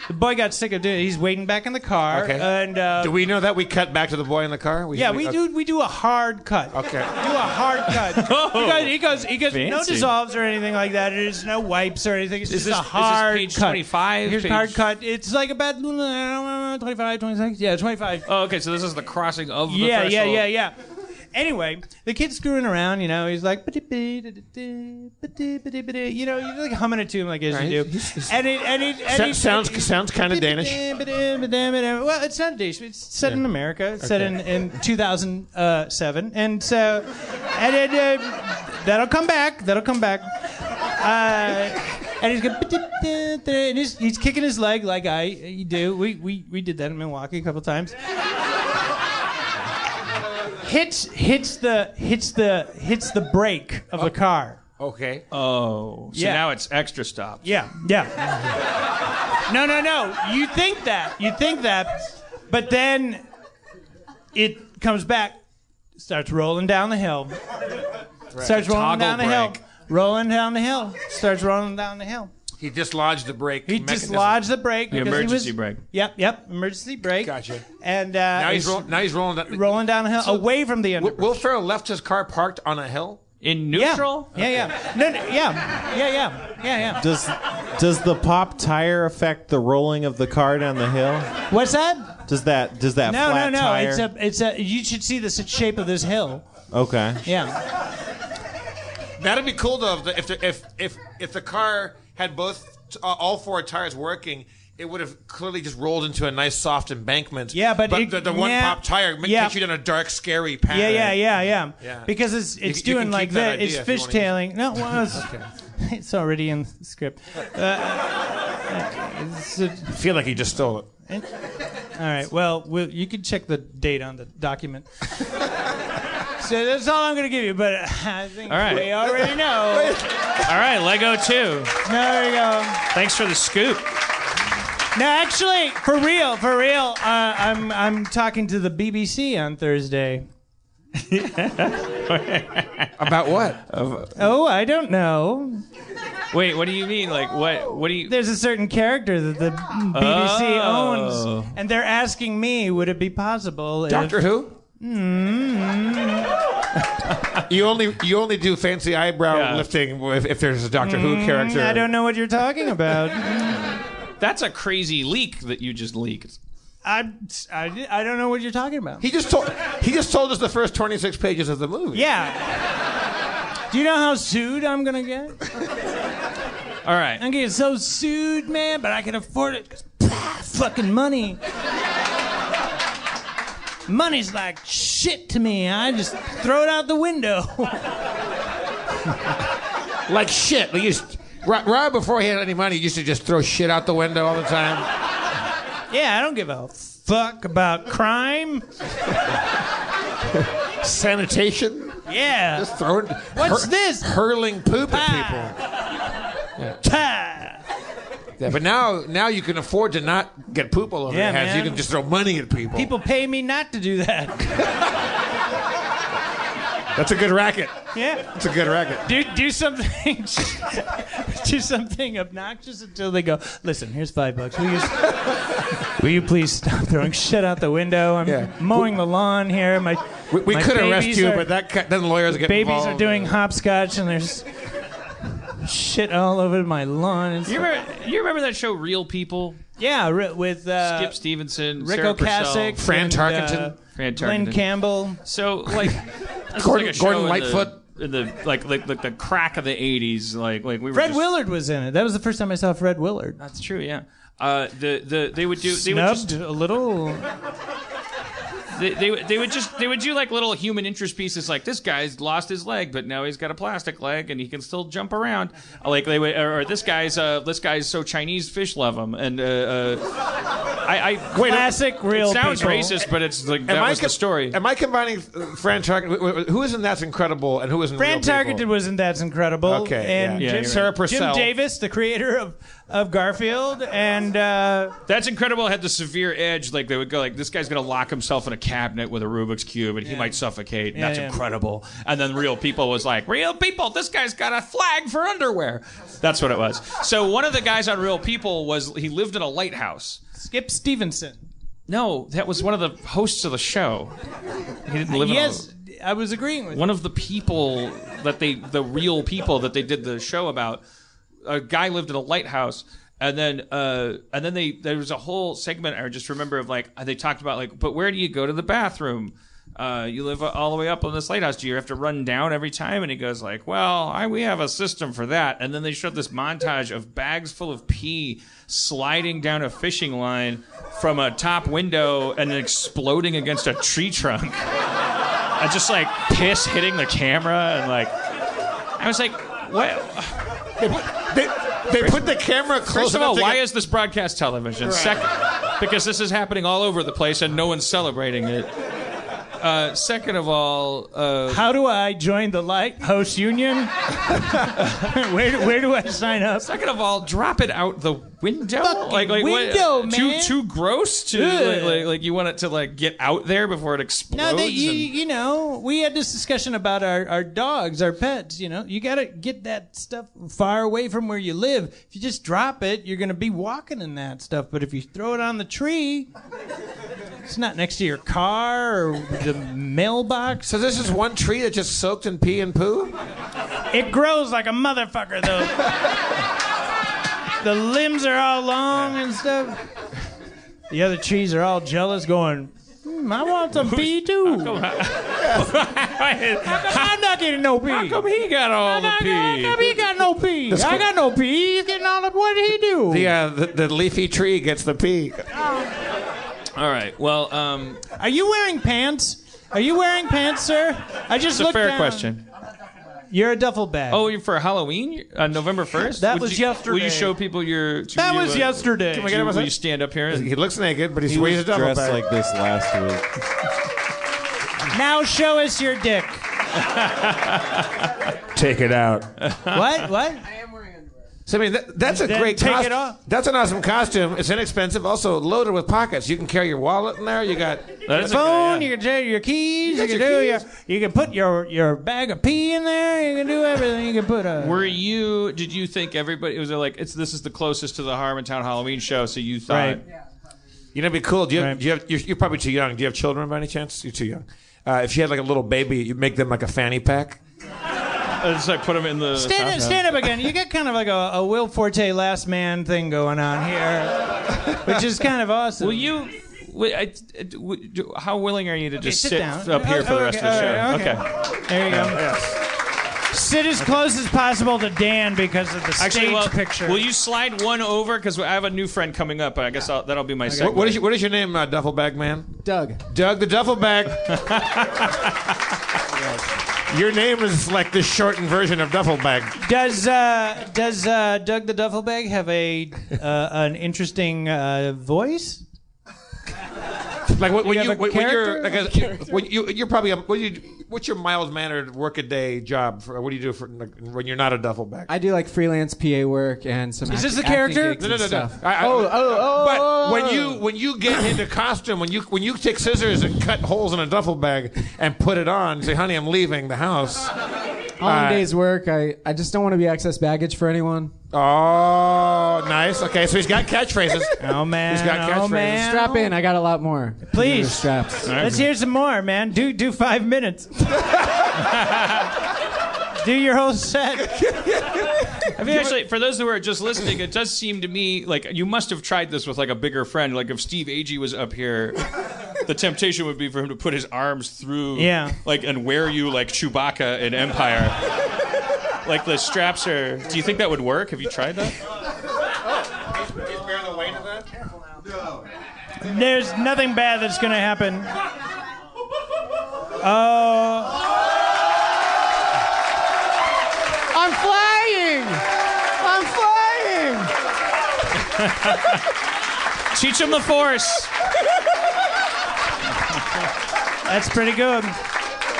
The boy got sick of doing it. He's waiting back in the car, Okay. and uh, Do we know that we cut back to the boy in the car? yeah, we do. We do a hard cut. Okay. Do a hard cut. he goes. He goes. He goes. No dissolves or anything like that. There's no wipes or anything. It's Is just this- a is this hard page cut. 25, Here's page- hard cut. It's like about uh, 25, 26. Yeah, 25. Oh, okay. So this is the crossing of the yeah, yeah, yeah, yeah. Anyway, the kid's screwing around, you know. He's like, you know, you're like humming it to him like as Right. you do, and it and it and So- it, sounds- it- sounds kinda Danish. Well, it's not Danish. It's set in America. It's set in in 2007, and so and it, uh, that'll come back. That'll come back. Uh, and he's going, and he's, he's kicking his leg like I you do. We, we we did that in Milwaukee a couple times hits hits the hits the hits the brake of the car. Okay. Oh, so Yeah. now it's extra stop. Yeah, yeah. no, no, no. You think that. You think that. But then it comes back, starts rolling down the hill. Starts rolling Toggle down the hill. brake. Rolling down the hill. Starts rolling down the hill. He dislodged the brake. He mechanism. dislodged the brake. The because he emergency was- brake. Yep, yep. Emergency brake. Gotcha. And uh, Now he's, he's roll, now he's rolling. Down, rolling down the hill away from the Will, underbrush. Will Ferrell left his car parked on a hill. In Yeah. neutral? Yeah, yeah. No, no, yeah, yeah, yeah, yeah, yeah. Does does the pop tire affect the rolling of the car down the hill? What's that? Does that does that No, no, flat no. tire? It's a, it's a. You should see the shape of this hill. okay. Yeah. That'd be cool though if the, if the, if if if the car had both uh, all four tires working. It would have clearly just rolled into a nice soft embankment. Yeah, but it- the, the one yeah, pop tire ma- yeah. takes you down a dark, scary path. Yeah, yeah, yeah, yeah. Yeah. Because it's it's you doing can like keep that that. It's idea if you wanna fishtailing. No, well, it's, it's already in the script. Uh, it's a- I feel like he just stole it. all right. Well, we'll, you can check the date on the document. so that's all I'm going to give you. But I think All right. we already know. All right, Lego 2. There we go. Thanks for the scoop. No, actually, for real, for real, uh, I'm I'm talking to the BBC on Thursday. About what? Oh, I don't know. Wait, what do you mean? Like what? What do you? There's a certain character that the BBC Oh. owns, and they're asking me, would it be possible? Doctor if, Who? Mm. You only you only do fancy eyebrow Yeah. lifting if, if there's a Doctor Who mm, character. I don't know what you're talking about. That's a crazy leak that you just leaked. I, I, I don't know what you're talking about. He just told he just told us the first 26 pages of the movie. Yeah. Do you know how sued I'm gonna get? All right. I'm gonna so sued, man, but I can afford it 'cause, pah, fucking money. Money's like shit to me. I just throw it out the window. Like shit. Like used, right, right before he had any money, he used to just throw shit out the window all the time. yeah, I don't give a fuck about crime. Sanitation. Yeah. Just throwing. What's this? Hurling poop at people. Ta. But now now you can afford to not get poop all over Yeah, your hands. You can just throw money at people. People pay me not to do that. That's a good racket. Yeah. That's a good racket. Do do something do something obnoxious until they go, listen, here's five bucks. Will you Will you please stop throwing shit out the window? I'm Yeah. mowing the lawn here. My We, we could arrest you, are- but that then the lawyers get babies involved. are doing hopscotch and there's shit all over my lawn. It's- You remember, you remember that show, Real People? yeah, ri- with uh, Skip Stephenson, Rick Sarah Purcell, Ocasek, Fran and, Tarkenton. Fran uh, Glen Tarkenton. Campbell. So like, this Gordon- like a show Gordon in Lightfoot. The, in the like, like like the crack of the '80s, like like we were. Fred just- Willard was in it. That was the first time I saw Fred Willard. That's true. Yeah. Uh, the the they would do they would Snubbed just a little. they, they, would- they would just they would do like little human interest pieces like this guy's lost his leg but now he's got a plastic leg and he can still jump around like they would or, or this guy's uh this guy's so Chinese fish love him and uh, uh I, I Classic real it sounds people. racist but it's like that Am I was co- the story Am I combining uh, Fran Tarkenton? who isn't That's Incredible and who isn't Fran Real People? Tarkenton wasn't That's Incredible. Okay, And yeah. Yeah, Jim, you're Sarah right. Purcell. Jim Davis, the creator of, of Garfield. And uh, That's incredible. Had the severe edge. Like they would go, like this guy's gonna lock himself in a cabinet with a Rubik's cube, and he might suffocate. And Yeah, that's yeah. incredible. And then real people was like, real people. This guy's got a flag for underwear. That's what it was. So one of the guys on Real People was he lived in a lighthouse. Skip Stephenson. No, that was one of the hosts of the show. He didn't live in a- Yes, I was agreeing with one of the people that they the real people that they did the show about a guy lived in a lighthouse and then uh and then they there was a whole segment i just remember of like they talked about like but where do you go to the bathroom uh, you live all the way up on this lighthouse. Do you have to run down every time? And he goes like, "Well, I, we have a system for that." And then they showed this montage of bags full of pee sliding down a fishing line from a top window and then exploding against a tree trunk and just like piss hitting the camera and like I was like, what? They, they put the camera close First of enough all, to why get- is this broadcast television? Second, because this is happening all over the place and no one's celebrating it. Uh, second of all, uh, How do I join the Light Host Union? where, do- where do I sign up? second of all, drop it out the window. Fucking like, like window, what, Too man. too gross to like, like, like you want it to like get out there before it explodes. No, they, you, and- you know, we had this discussion about our, our dogs, our pets. You know, you got to get that stuff far away from where you live. If you just drop it, you're going to be walking in that stuff. But if you throw it on the tree, it's not next to your car or the mailbox. So this is one tree that just soaked in pee and poo. It grows like a motherfucker, though. the limbs are all long and stuff. The other trees are all jealous, going, "Hmm, I want some pee too. How come I'm not getting no pee? How come he got all the How pee? come he got no pee? I got no pee. He's getting all the. What did he do? The, uh, the the leafy tree gets the pee. All right. Well, um, Are you wearing pants? Are you wearing pants, sir? I just it's a looked fair down. question. You're a duffel bag. Oh, you're for Halloween, uh, November first. That was you, yesterday. Will you show people your? that you, was uh, yesterday. we get him a Will you stand up here? And, He looks naked, but he's He wearing was a double dressed bag. like this last week. Now show us your dick. Take it out. what? What? So I mean, that, that's a Then great take costume. it off. That's an awesome costume. It's inexpensive, also loaded with pockets. You can carry your wallet in there. You got That's a good phone. You can take your keys. You, got can your do your. You can put your your bag of pee in there. You can do everything. You can put a. Were you? Did you think everybody? It was like it's this is the closest to the Harmontown Halloween show, so you thought. Right. You know, it'd be cool. Do you, have, Right. do you have? You're, you're probably too young. Do you have children by any chance? You're too young. Uh, if you had like a little baby, you'd make them like a fanny pack. Just like put them in the. Stand, top stand up again. You got kind of like a, a Will Forte last man thing going on here, which is kind of awesome. Will you? Wait, I, I- w- do- how willing are you to Okay, just sit sit, down. up here Oh, for the oh, rest okay, of the show? all right, okay. There you go. Sit as close as possible to Dan because of the stage well, picture. will you slide one over? Because I have a new friend coming up. I guess I'll, that'll be my second. What, what is your, what is your name, uh, Duffel Bag Man? Doug. Doug the Duffel Bag. Your name is like the shortened version of Duffel Bag. Does uh, does uh, Doug the Duffel Bag have a uh, an interesting uh, voice? Like what, when You like when, when, you're like a, when you you're probably a, what you what's your mild mannered work a day job for what do you do for like, when you're not a duffel bag? I do like freelance PA work and some. Is this act- the character? No, no, no, no. I- I- oh, oh, oh. But oh, when oh. you oh. when you get into costume, when you when you take scissors and cut holes in a duffel bag and put it on, say, "Honey, I'm leaving the house." All in uh, days work, I I just don't want to be excess baggage for anyone. Oh, nice. Okay, so he's got catchphrases. Oh man! He's got oh catchphrases. man! Strap in. I got a lot more. Please. straps. Let's hear some more, man. Do do five minutes. do your whole set. I mean, actually, for those who are just listening, it does seem to me like you must have tried this with like a bigger friend. Like if Steve Agee was up here, the temptation would be for him to put his arms through, Yeah. like and wear you like Chewbacca in Empire. like the straps are. Do you think that would work? Have you tried that? No. There's nothing bad that's gonna happen. Oh, Teach him the Force. that's pretty good.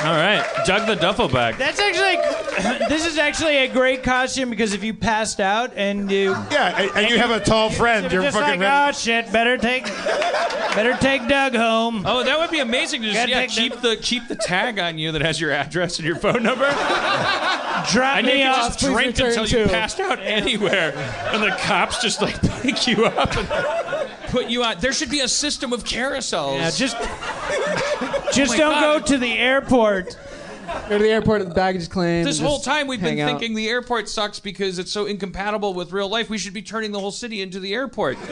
All right, Doug the duffel bag. That's actually. this is actually a great costume because if you passed out and you. Yeah, and, and you have a tall friend. You're You're just fucking like, ready. oh shit! Better take, better take Doug home. Oh, that would be amazing to just Gotta yeah, take keep the keep the tag on you that has your address and your phone number. Drop And you me can off. just please drink return until you passed out anywhere, and the cops just like pick you up and put you on. There should be a system of carousels. Yeah, just, just oh my don't God. go to the airport. Go to the airport at the baggage claim. this whole time we've been out. thinking the airport sucks because it's so incompatible with real life. We should be turning the whole city into the airport.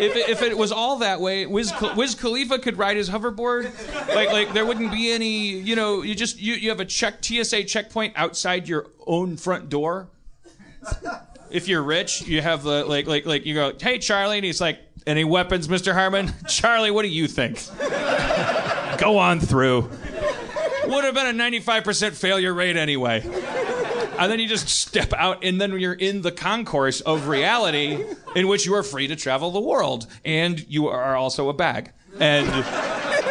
if, it, if it was all that way, Wiz, Wiz Khalifa could ride his hoverboard. Like like there wouldn't be any. You know, you just you, you have a check TSA checkpoint outside your own front door. If you're rich, you have the like like like you go, hey Charlie, and he's like, any weapons, Mr. Harmon? Charlie, what do you think? Go on through. Would have been a 95% failure rate anyway. And then you just step out, and then you're in the concourse of reality in which you are free to travel the world. And you are also a bag. And.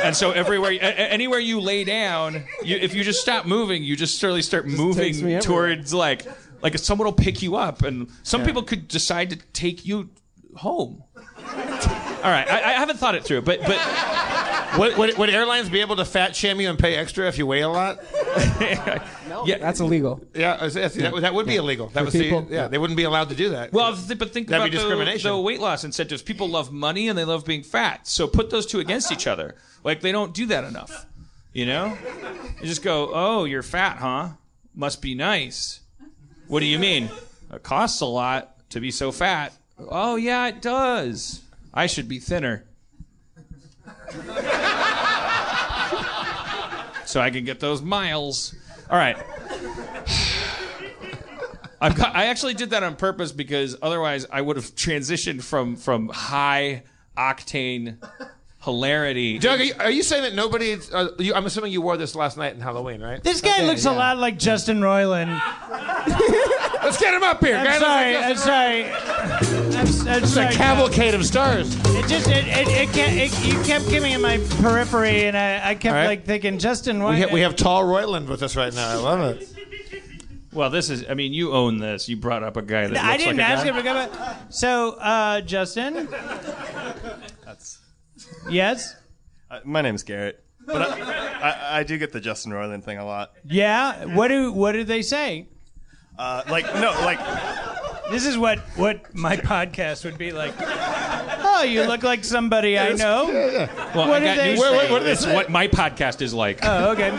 And so everywhere, a- a- anywhere you lay down, you, if you just stop moving, you just slowly start takes moving towards like, like someone will pick you up, and some people could decide to take you home. All right, I, I haven't thought it through, but but Would, would, would airlines be able to fat shame you and pay extra if you weigh a lot? no, yeah, That's illegal. Yeah, that's- that's- that, would- that would be illegal. That For would see, people? yeah, they wouldn't be allowed to do that. Well, th- but think That'd about be the- discrimination. The, weight loss incentives. People love money and they love being fat. So put those two against each other. Like they don't do that enough. You know? You just go, oh, you're fat, huh? Must be nice. What do you mean? It costs a lot to be so fat. Oh, yeah, it does. I should be thinner. So I can get those miles. All right. I've got, I actually did that on purpose because otherwise I would have transitioned from from high octane hilarity. Doug, are you, are you saying that nobody? Uh, you, I'm assuming you wore this last night in Halloween, right? This guy looks a lot like Justin Roiland. Let's get him up here. Guys. I'm Guy sorry. I'm Justin sorry. I'm, I'm It's a sorry. cavalcade of stars. It just it it, it, kept, it you kept giving in my periphery, and I, I kept All right. like thinking Justin We, Roiland. ha- we have tall Roiland with us right now. I love it. Well, this is. I mean, you own this. You brought up a guy that looks I didn't like a ask guy. him to come. up. So, uh, Justin. That's, Yes. uh, my name's Garrett, but I, I, I do get the Justin Roiland thing a lot. Yeah. What do What do they say? Uh, like no, like This is what what my podcast would be like. Oh, you look like somebody I know. Well, What I did got they news say? for Wait, you. what did they It's say? what my podcast is like. Oh, okay.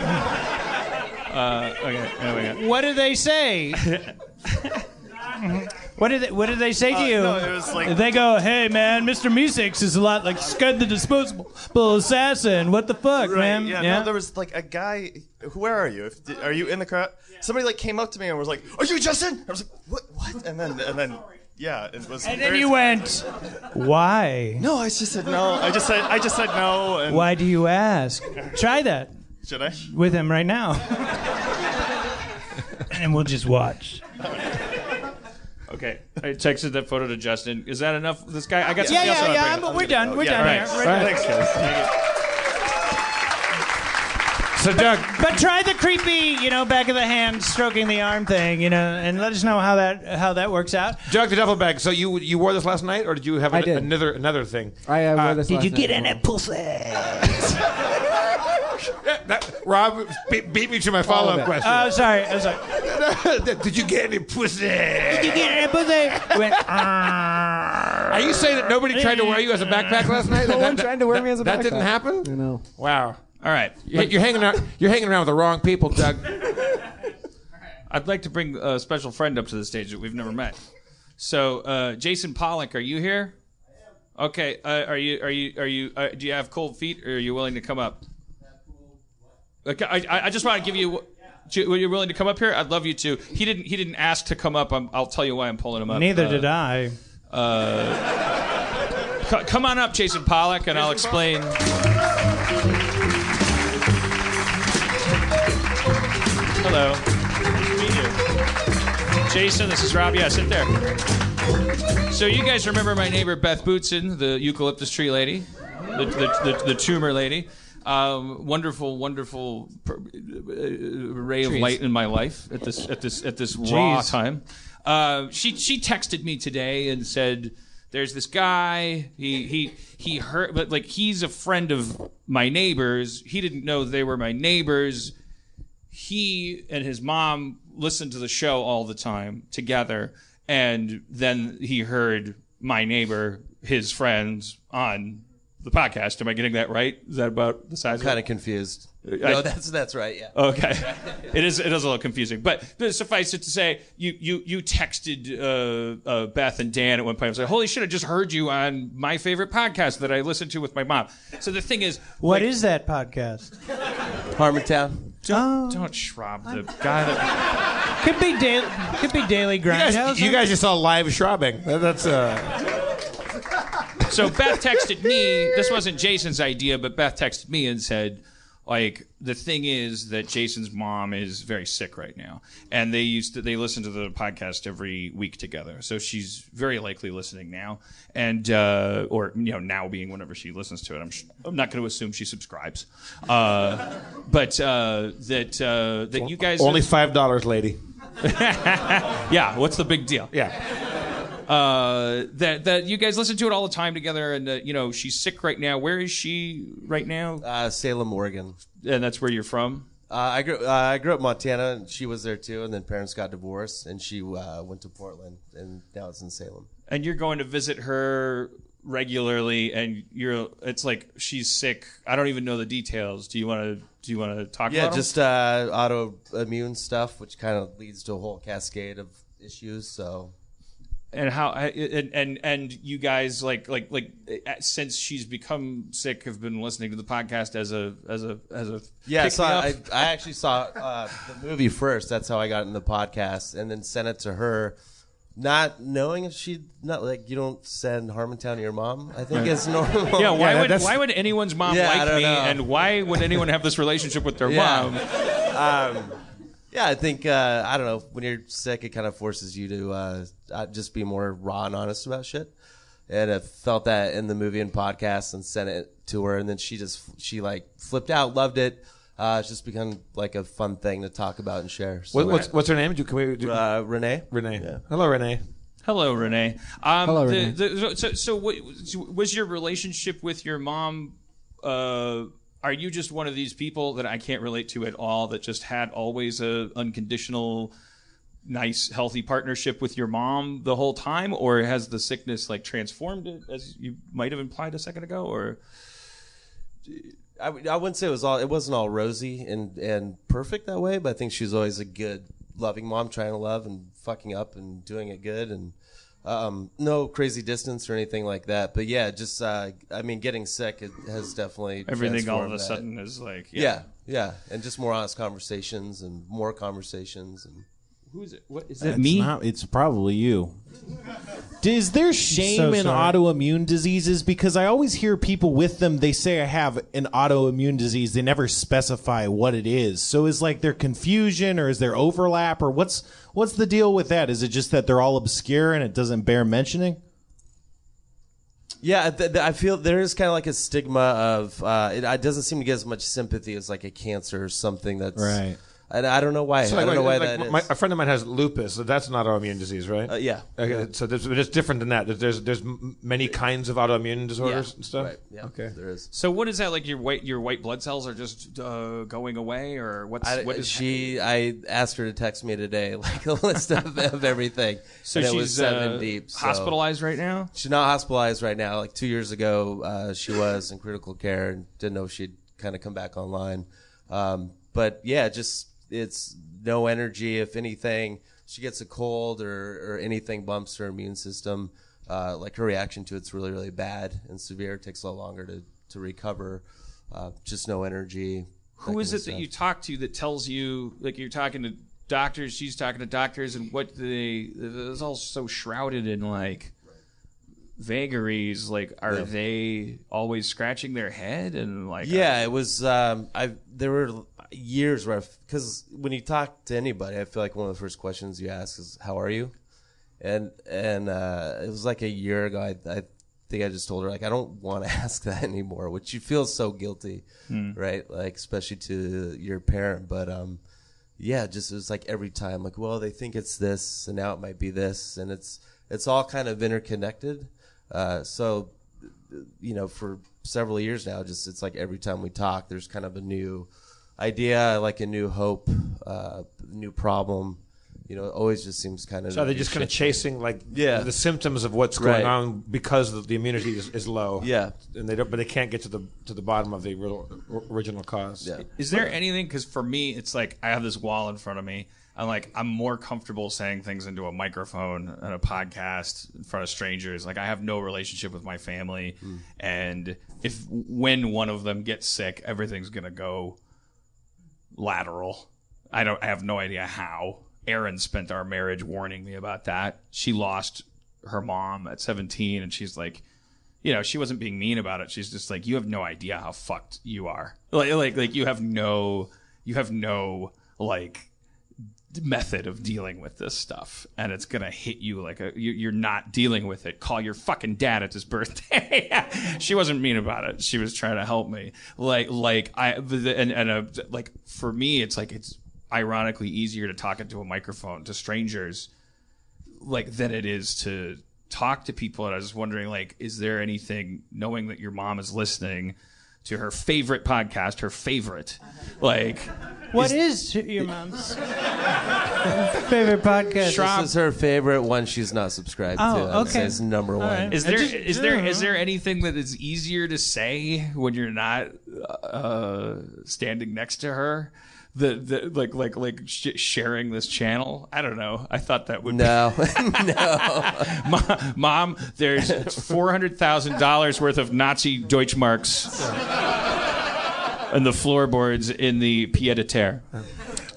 Uh, okay. There we go. What do they say? what did they, What did they say to Uh, you? no, it was like- they go, "Hey, man, Mr. Meeseeks is a lot like Scud the Disposable Assassin. What the fuck, right, man? yeah, No, there was like a guy. Where are you? If, are you in the crowd? Somebody like came up to me and was like, "Are you Justin?" I was like, "What? What?" And then and then yeah, it was. and then you went, "Why? No, I just said no. I just said I just said no. And Why do you ask? Try that should I? with him right now, and we'll just watch." Okay. I texted that photo to Justin. Is that enough? This guy. I got Yeah, something else I yeah, wanna yeah. But we're done. We're Yeah, done right. here. We're Right. done. Thanks, guys. So, Doug, But try the creepy, you know, back of the hand stroking the arm thing, you know, and let us know how that how that works out. Doug the duffel bag. So you you wore this last night, or did you have I an- did. another another thing? I uh, wore this Did last you night get as in well. it, pussy? That, Rob beat, beat me to my follow up question. Oh, sorry. I was sorry. did you get any pussy? Did you get any pussy? Went, Are you saying that nobody tried to wear you as a backpack last night? No That- one that- tried to wear that- me as a backpack. That didn't happen. I know. Wow. All right. You're, you're hanging out. You're hanging around with the wrong people, Doug. I'd like to bring a special friend up to the stage that we've never met. So, uh, Jason Pollock, are you here? Okay. Uh, are you? Are you? Are you? Uh, do you have cold feet, or are you willing to come up? Okay. I, I- I just want to give you. Were you willing to come up here? I'd love you to. He didn't. He didn't ask to come up. I'm, I'll tell you why I'm pulling him up. Neither Uh, did I. c- come on up, Jason Pollock, and I'll explain. Hello. Meet you. Jason, this is Rob. Yeah, sit there. So you guys remember my neighbor Beth Bootson, the eucalyptus tree lady, the the, the, the tumor lady. Um, wonderful, wonderful uh, ray of light in my life at this at this at this raw Jeez. time. Uh, she she texted me today and said, "There's this guy. He he he heard, but like he's a friend of my neighbors. He didn't know they were my neighbors. He and his mom listened to the show all the time together, and then he heard my neighbor, his friends on the podcast. Am I getting that right? Is that about the size? I'm kind of of confused. I- No, that's that's right. Yeah. Okay, it is. It is a little confusing, but, but suffice it to say, you you you texted uh, uh, Beth and Dan at one point point. I was like, "Holy shit! I just heard you on my favorite podcast that I listened to with my mom." So the thing is, What like, is that podcast? Harmontown. Don't, don't Schwab the guy that. Could be daily. Could be daily You guys, grindhouse. you guys just saw live shrobbing. That- That's uh. So Beth texted me. This wasn't Jason's idea, but Beth texted me and said, like, the thing is that Jason's mom is very sick right now, and they used to they listen to the podcast every week together. So she's very likely listening now, and uh, or you know now being whenever she listens to it. I'm sh- I'm not going to assume she subscribes, uh, but uh, that uh, that you guys Only five dollars, lady. yeah. What's the big deal? Yeah. Uh, that that you guys listen to it all the time together, and uh, you know she's sick right now. Where is she right now? Uh, Salem, Oregon. And that's where you're from. Uh, I grew uh, I grew up in Montana, and she was there too. And then parents got divorced, and she uh, went to Portland, and now it's in Salem. And you're going to visit her regularly, and you're. It's like she's sick. I don't even know the details. Do you want to? Do you want to talk Yeah, about 'em? just uh, autoimmune stuff, which kind of leads to a whole cascade of issues. So and how and and and you guys like like like uh, since she's become sick have been listening to the podcast as a as a as a yeah, so me I. I actually saw uh, the movie first. That's how I got in the podcast, and then sent it to her. Not knowing if she not like you don't send Harmontown to your mom. I think is normal. yeah, why that- would why would anyone's mom Yeah, like me, know. and why would anyone have this relationship with their Yeah. mom? um, yeah, I think uh, I don't know. When you're sick, it kind of forces you to uh, uh, just be more raw and honest about shit. And I felt that in the movie and podcast, and sent it to her, and then she just she like flipped out, loved it. Uh, it's just become like a fun thing to talk about and share. So, What, what's what's her name? Do, can we do, uh, Renee? Renee? Hello, Renee. Hello, Renee. Um, Hello, the- Renee. the- so, so what, was your relationship with your mom? Uh, are you just one of these people that I can't relate to at all? That just had always a unconditional, nice, healthy partnership with your mom the whole time, or has the sickness like transformed it, as you might have implied a second ago? Or I wouldn't say it was all. It wasn't all rosy and and perfect that way, but I think she was always a good, loving mom, trying to love and fucking up and doing it good, and um, no crazy distance or anything like that. But yeah, just uh, I mean, getting sick it has definitely everything all of a that. sudden is like, Yeah. yeah, and just more honest conversations and more conversations and. Who is it? What is It's that? Me? not- it's probably you. Is there shame so in sorry. autoimmune diseases? Because I always hear people with them. They say I have an autoimmune disease. They never specify what it is. So is like there confusion or is there overlap or what's what's the deal with that? Is it just that they're all obscure and it doesn't bear mentioning? Yeah, th- th- I feel there is kind of like a stigma of uh, it, it doesn't seem to get as much sympathy as like a cancer or something that's Right. And I don't know why. So I don't know why like, that is. my, a friend of mine has lupus. So that's an autoimmune disease, right? Uh, yeah. Okay, so there's, but it's different than that. There's there's, there's many kinds of autoimmune disorders Yeah, and stuff. right, yeah, Okay. there is. So what is that like? Your white your white blood cells are just uh, going away, or what's I, what is she? I asked her to text me today, like a list of, of everything. So and it she's was seven uh, deep. so- hospitalized right now. She's not hospitalized right now. Like two years ago, uh, she was in critical care and didn't know if she'd kind of come back online. Um, but yeah, just it's no energy. If anything, she gets a cold or, or anything bumps her immune system, uh, like her reaction to it's really really bad and severe. It takes a lot longer to to recover. Uh, just no energy. Who is it that you talk to that tells you like you're talking to doctors? She's talking to doctors, and what they it's all so shrouded in like vagaries. Like, are Yeah. they always scratching their head and like? yeah, it was. Um, I there were years where because when you talk to anybody, I feel like one of the first questions you ask is "How are you?" and and uh, it was like a year ago. I, I think I just told her like I don't want to ask that anymore, which you feel so guilty, Hmm. right? Like especially to your parent, but um, yeah, just it was like every time like, well, they think it's this, and now it might be this, and it's it's all kind of interconnected. Uh, so you know, for several years now, just it's like every time we talk, there's kind of a new idea, like a new hope, uh, new problem. You know, it always just seems kind of. So they're just kind of chasing like Yeah. the symptoms of what's going Right. on because the, the immunity is, is low. Yeah. and they don't, but they can't get to the to the bottom of the real, original cause. Yeah. Is there anything? Because for me, it's like I have this wall in front of me. I'm like I'm more comfortable saying things into a microphone and a podcast in front of strangers. Like I have no relationship with my family, and if when one of them gets sick, everything's gonna go lateral. I don't. I have no idea how. Erin spent our marriage warning me about that. She lost her mom at 17, and she's like, you know, she wasn't being mean about it. She's just like, you have no idea how fucked you are. Like, like, like you have no, you have no like method of dealing with this stuff, and it's gonna hit you like a. You, you're not dealing with it. Call your fucking dad at his birthday. she wasn't mean about it. She was trying to help me. Like, like I and and uh, like for me, it's like it's ironically easier to talk into a microphone to strangers like than it is to talk to people and i was wondering like is there anything knowing that your mom is listening to her favorite podcast her favorite like What is your mom's favorite podcast? This is her favorite one. She's not subscribed Oh, to. I would okay. say it's number All one. right. is there just- is there is there anything that is easier to say when you're not uh standing next to her the, the like like like sh- sharing this channel i don't know i thought that would No, be mom, mom there's $400000 worth of nazi deutschmarks and the floorboards in the pied a terre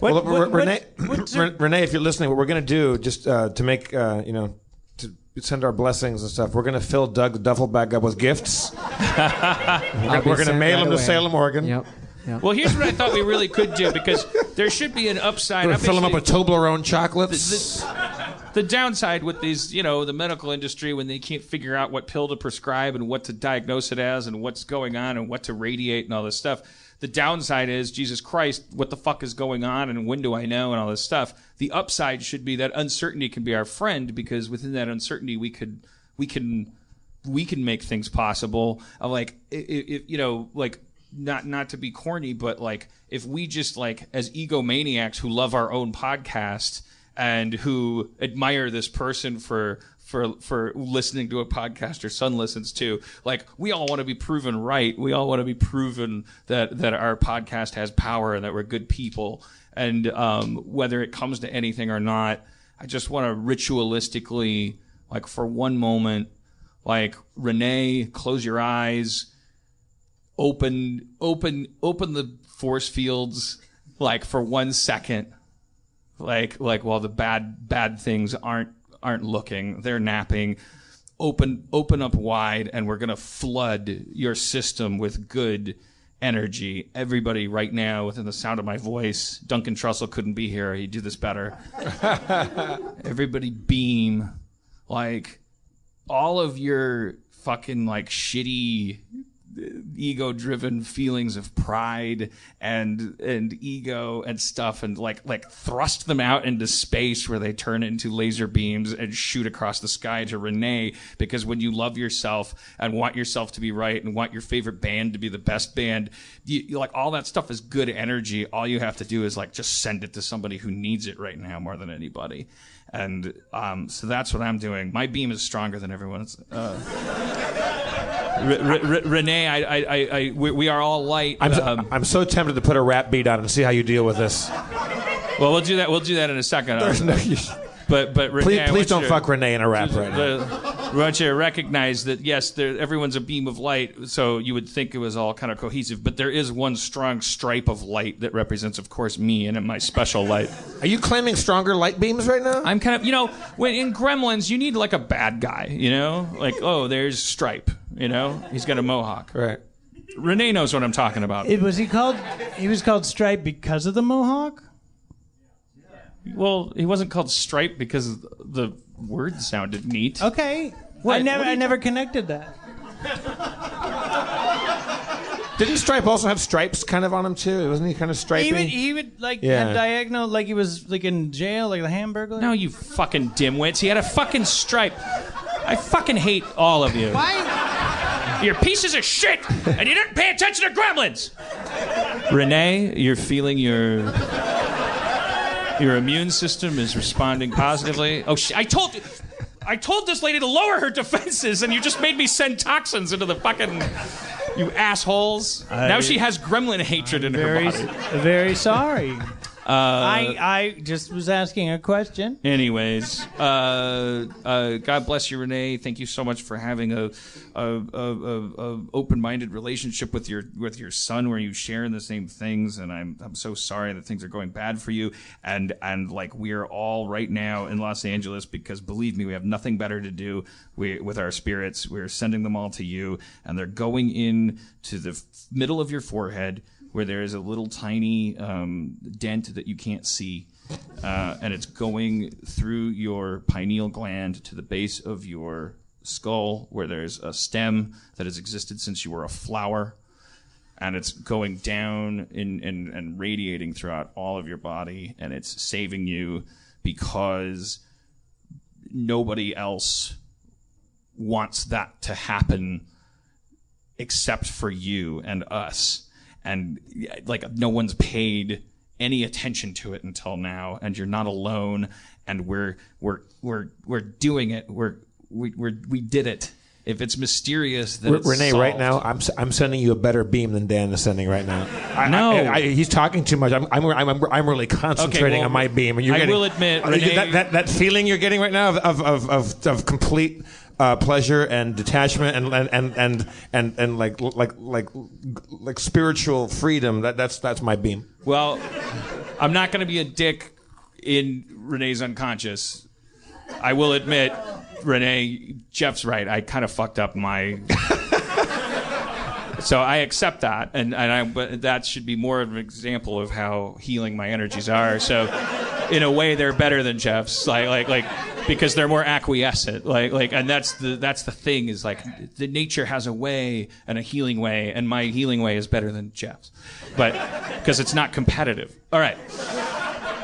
well, What- Re- what- Renee, Renee, if you're listening, what we're going to do just uh, to make uh, you know to send our blessings and stuff, we're going to fill Doug's duffel bag up with gifts. We're going to sent mail right them to. Salem, Oregon. Yep. Yep. Well, here's what I thought we really could do because there should be an upside. We're fill them up with Obviously, Toblerone chocolates. this- the downside with these, you know, the medical industry when they can't figure out what pill to prescribe and what to diagnose it as and what's going on and what to radiate and all this stuff. The downside is, Jesus Christ, what the fuck is going on and when do I know and all this stuff. The upside should be that uncertainty can be our friend because within that uncertainty we could we can we can make things possible. Of like if, you know like not not to be corny, but like if we just like as egomaniacs who love our own podcast and who admire this person for for for listening to a podcast their son listens to. Like we all want to be proven right. We all want to be proven that that our podcast has power and that we're good people. And um, whether it comes to anything or not, I just want to ritualistically, like for one moment, like Renee, close your eyes, open open open the force fields, like for one second. Like like while the bad bad things aren't aren't looking they're napping. Open open up wide and we're going to flood your system with good energy. Everybody right now within the sound of my voice duncan trussell couldn't be here. He'd do this better. Everybody beam. Like all of your fucking like shitty ego driven feelings of pride and and ego and stuff and like like thrust them out into space where they turn into laser beams and shoot across the sky to Renee because when you love yourself and want yourself to be right and want your favorite band to be the best band you, like all that stuff is good energy. All you have to do is like just send it to somebody who needs it right now more than anybody. And um, so that's what I'm doing. My beam is stronger than everyone's uh, Renee, I, I, I, I we, we, are all light. I'm, so, um, I'm so tempted to put a rap beat on and see how you deal with this. Well, we'll do that. We'll do that in a second. No, but but Renee, please, please don't fuck Renee in a rap right now. I want you to recognize that yes, there, everyone's a beam of light, so you would think it was all kind of cohesive. But there is one strong stripe of light that represents, of course, me and my special light. Are you claiming stronger light beams right now? I'm kind of, you know, when in Gremlins, you need like a bad guy, you know, like oh, there's Stripe, you know, he's got a mohawk, right. Renee knows what I'm talking about. It, was he called? He was called Stripe because of the mohawk. Well, he wasn't called Stripe because the word sounded neat. Okay. What, I never I never connected that. Didn't Stripe also have stripes kind of on him too? Wasn't he kind of stripy? He would, he would like yeah. have diagonal, like he was like in jail, like the Hamburglar. No, you fucking dimwits. He had a fucking stripe. I fucking hate all of you. Why? You're pieces of shit, and you didn't pay attention to gremlins. Renee, you're feeling your your immune system is responding positively. Oh, sh- I told you. I told this lady to lower her defenses, and you just made me send toxins into the fucking. You assholes! I, now she has gremlin hatred I'm in very, her body. Very sorry. Uh, I I just was asking a question. Anyways, uh, uh, God bless you, Renee. Thank you so much for having a, a, a, a open-minded relationship with your with your son, where you share in the same things. And I'm I'm so sorry that things are going bad for you. And and like we're all right now in Los Angeles because believe me, we have nothing better to do. We with our spirits, we're sending them all to you, and they're going in to the middle of your forehead where there is a little tiny um, dent that you can't see, uh, and it's going through your pineal gland to the base of your skull, where there's a stem that has existed since you were a flower, and it's going down in, in, and radiating throughout all of your body, and it's saving you because nobody else wants that to happen except for you and us and like no one's paid any attention to it until now and you're not alone and we're we're we're we're doing it. We're we we're, we did it. If it's mysterious then it's Renee solved. right now I'm I'm sending you a better beam than Dan is sending right now. I, no. I, I, he's talking too much. I'm I'm I'm, I'm really concentrating okay, well, on my beam and you're I getting, will admit Renee, that, that that feeling you're getting right now of of of, of, of complete uh, pleasure and detachment and and, and and and and like like like like spiritual freedom. That that's that's my beam. Well, I'm not going to be a dick in Renee's unconscious. I will admit, Renee, Jeff's right. I kind of fucked up my. So I accept that, and and I but that should be more of an example of how healing my energies are. So, in a way, they're better than Jeff's. Like like like because they're more acquiescent. Like like, and that's the that's the thing is like the nature has a way and a healing way, and my healing way is better than Jeff's, but because it's not competitive. All right.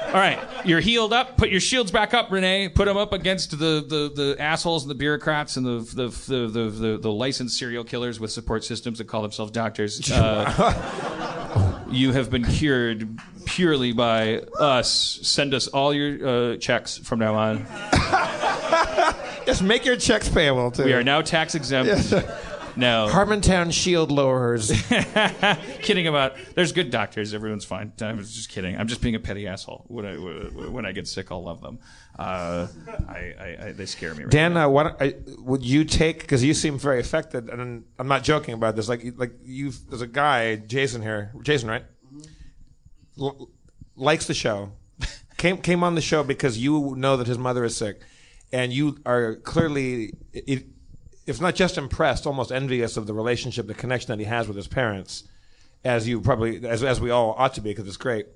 All right, you're healed up. Put your shields back up, Renee. Put them up against the, the, the assholes and the bureaucrats and the the, the, the, the, the licensed serial killers with support systems that call themselves doctors. Uh, you have been cured purely by us. Send us all your uh, checks from now on. Just make your checks payable too. We are now tax exempt. No. Harmontown shield lowerers. kidding about. There's good doctors. Everyone's fine. I was just kidding. I'm just being a petty asshole. When I when I get sick, I'll love them. Uh, I, I, I they scare me. Right Dan, uh, what would you take? Because you seem very affected, and I'm not joking about this. Like, like you, there's a guy, Jason here, Jason, right? L- likes the show. came came on the show because you know that his mother is sick, and you are clearly, it, if not just impressed, almost envious of the relationship, the connection that he has with his parents, as you probably, as as we all ought to be, because it's great.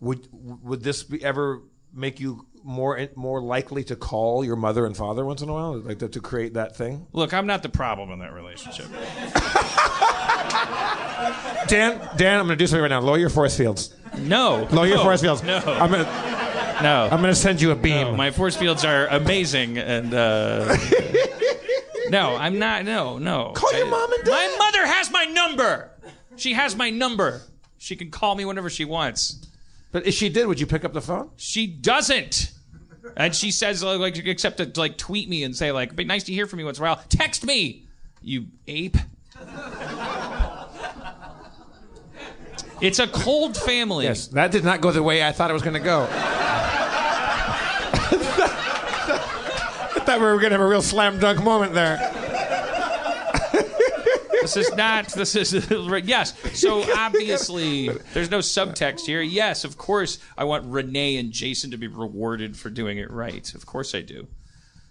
Would would this be ever make you more more likely to call your mother and father once in a while, like to, to create that thing? Look, I'm not the problem in that relationship. Dan, Dan, I'm going to do something right now. Lower your force fields. No. Lower your No. force fields. No. I'm going to. No. I'm going to send you a beam. No, my force fields are amazing, and uh, no, I'm not. No, no. Call your mom and dad. My mother has my number. She has my number. She can call me whenever she wants. But if she did, would you pick up the phone? She doesn't. And she says, like, except to like tweet me and say, like, "It'd be nice to hear from you once in a while." Text me, you ape. It's a cold family. Yes, that did not go the way I thought it was going to go. I thought we were going to have a real slam dunk moment there. This is not. This is yes. So obviously, there's no subtext here. Yes, of course, I want Renee and Jason to be rewarded for doing it right. Of course, I do.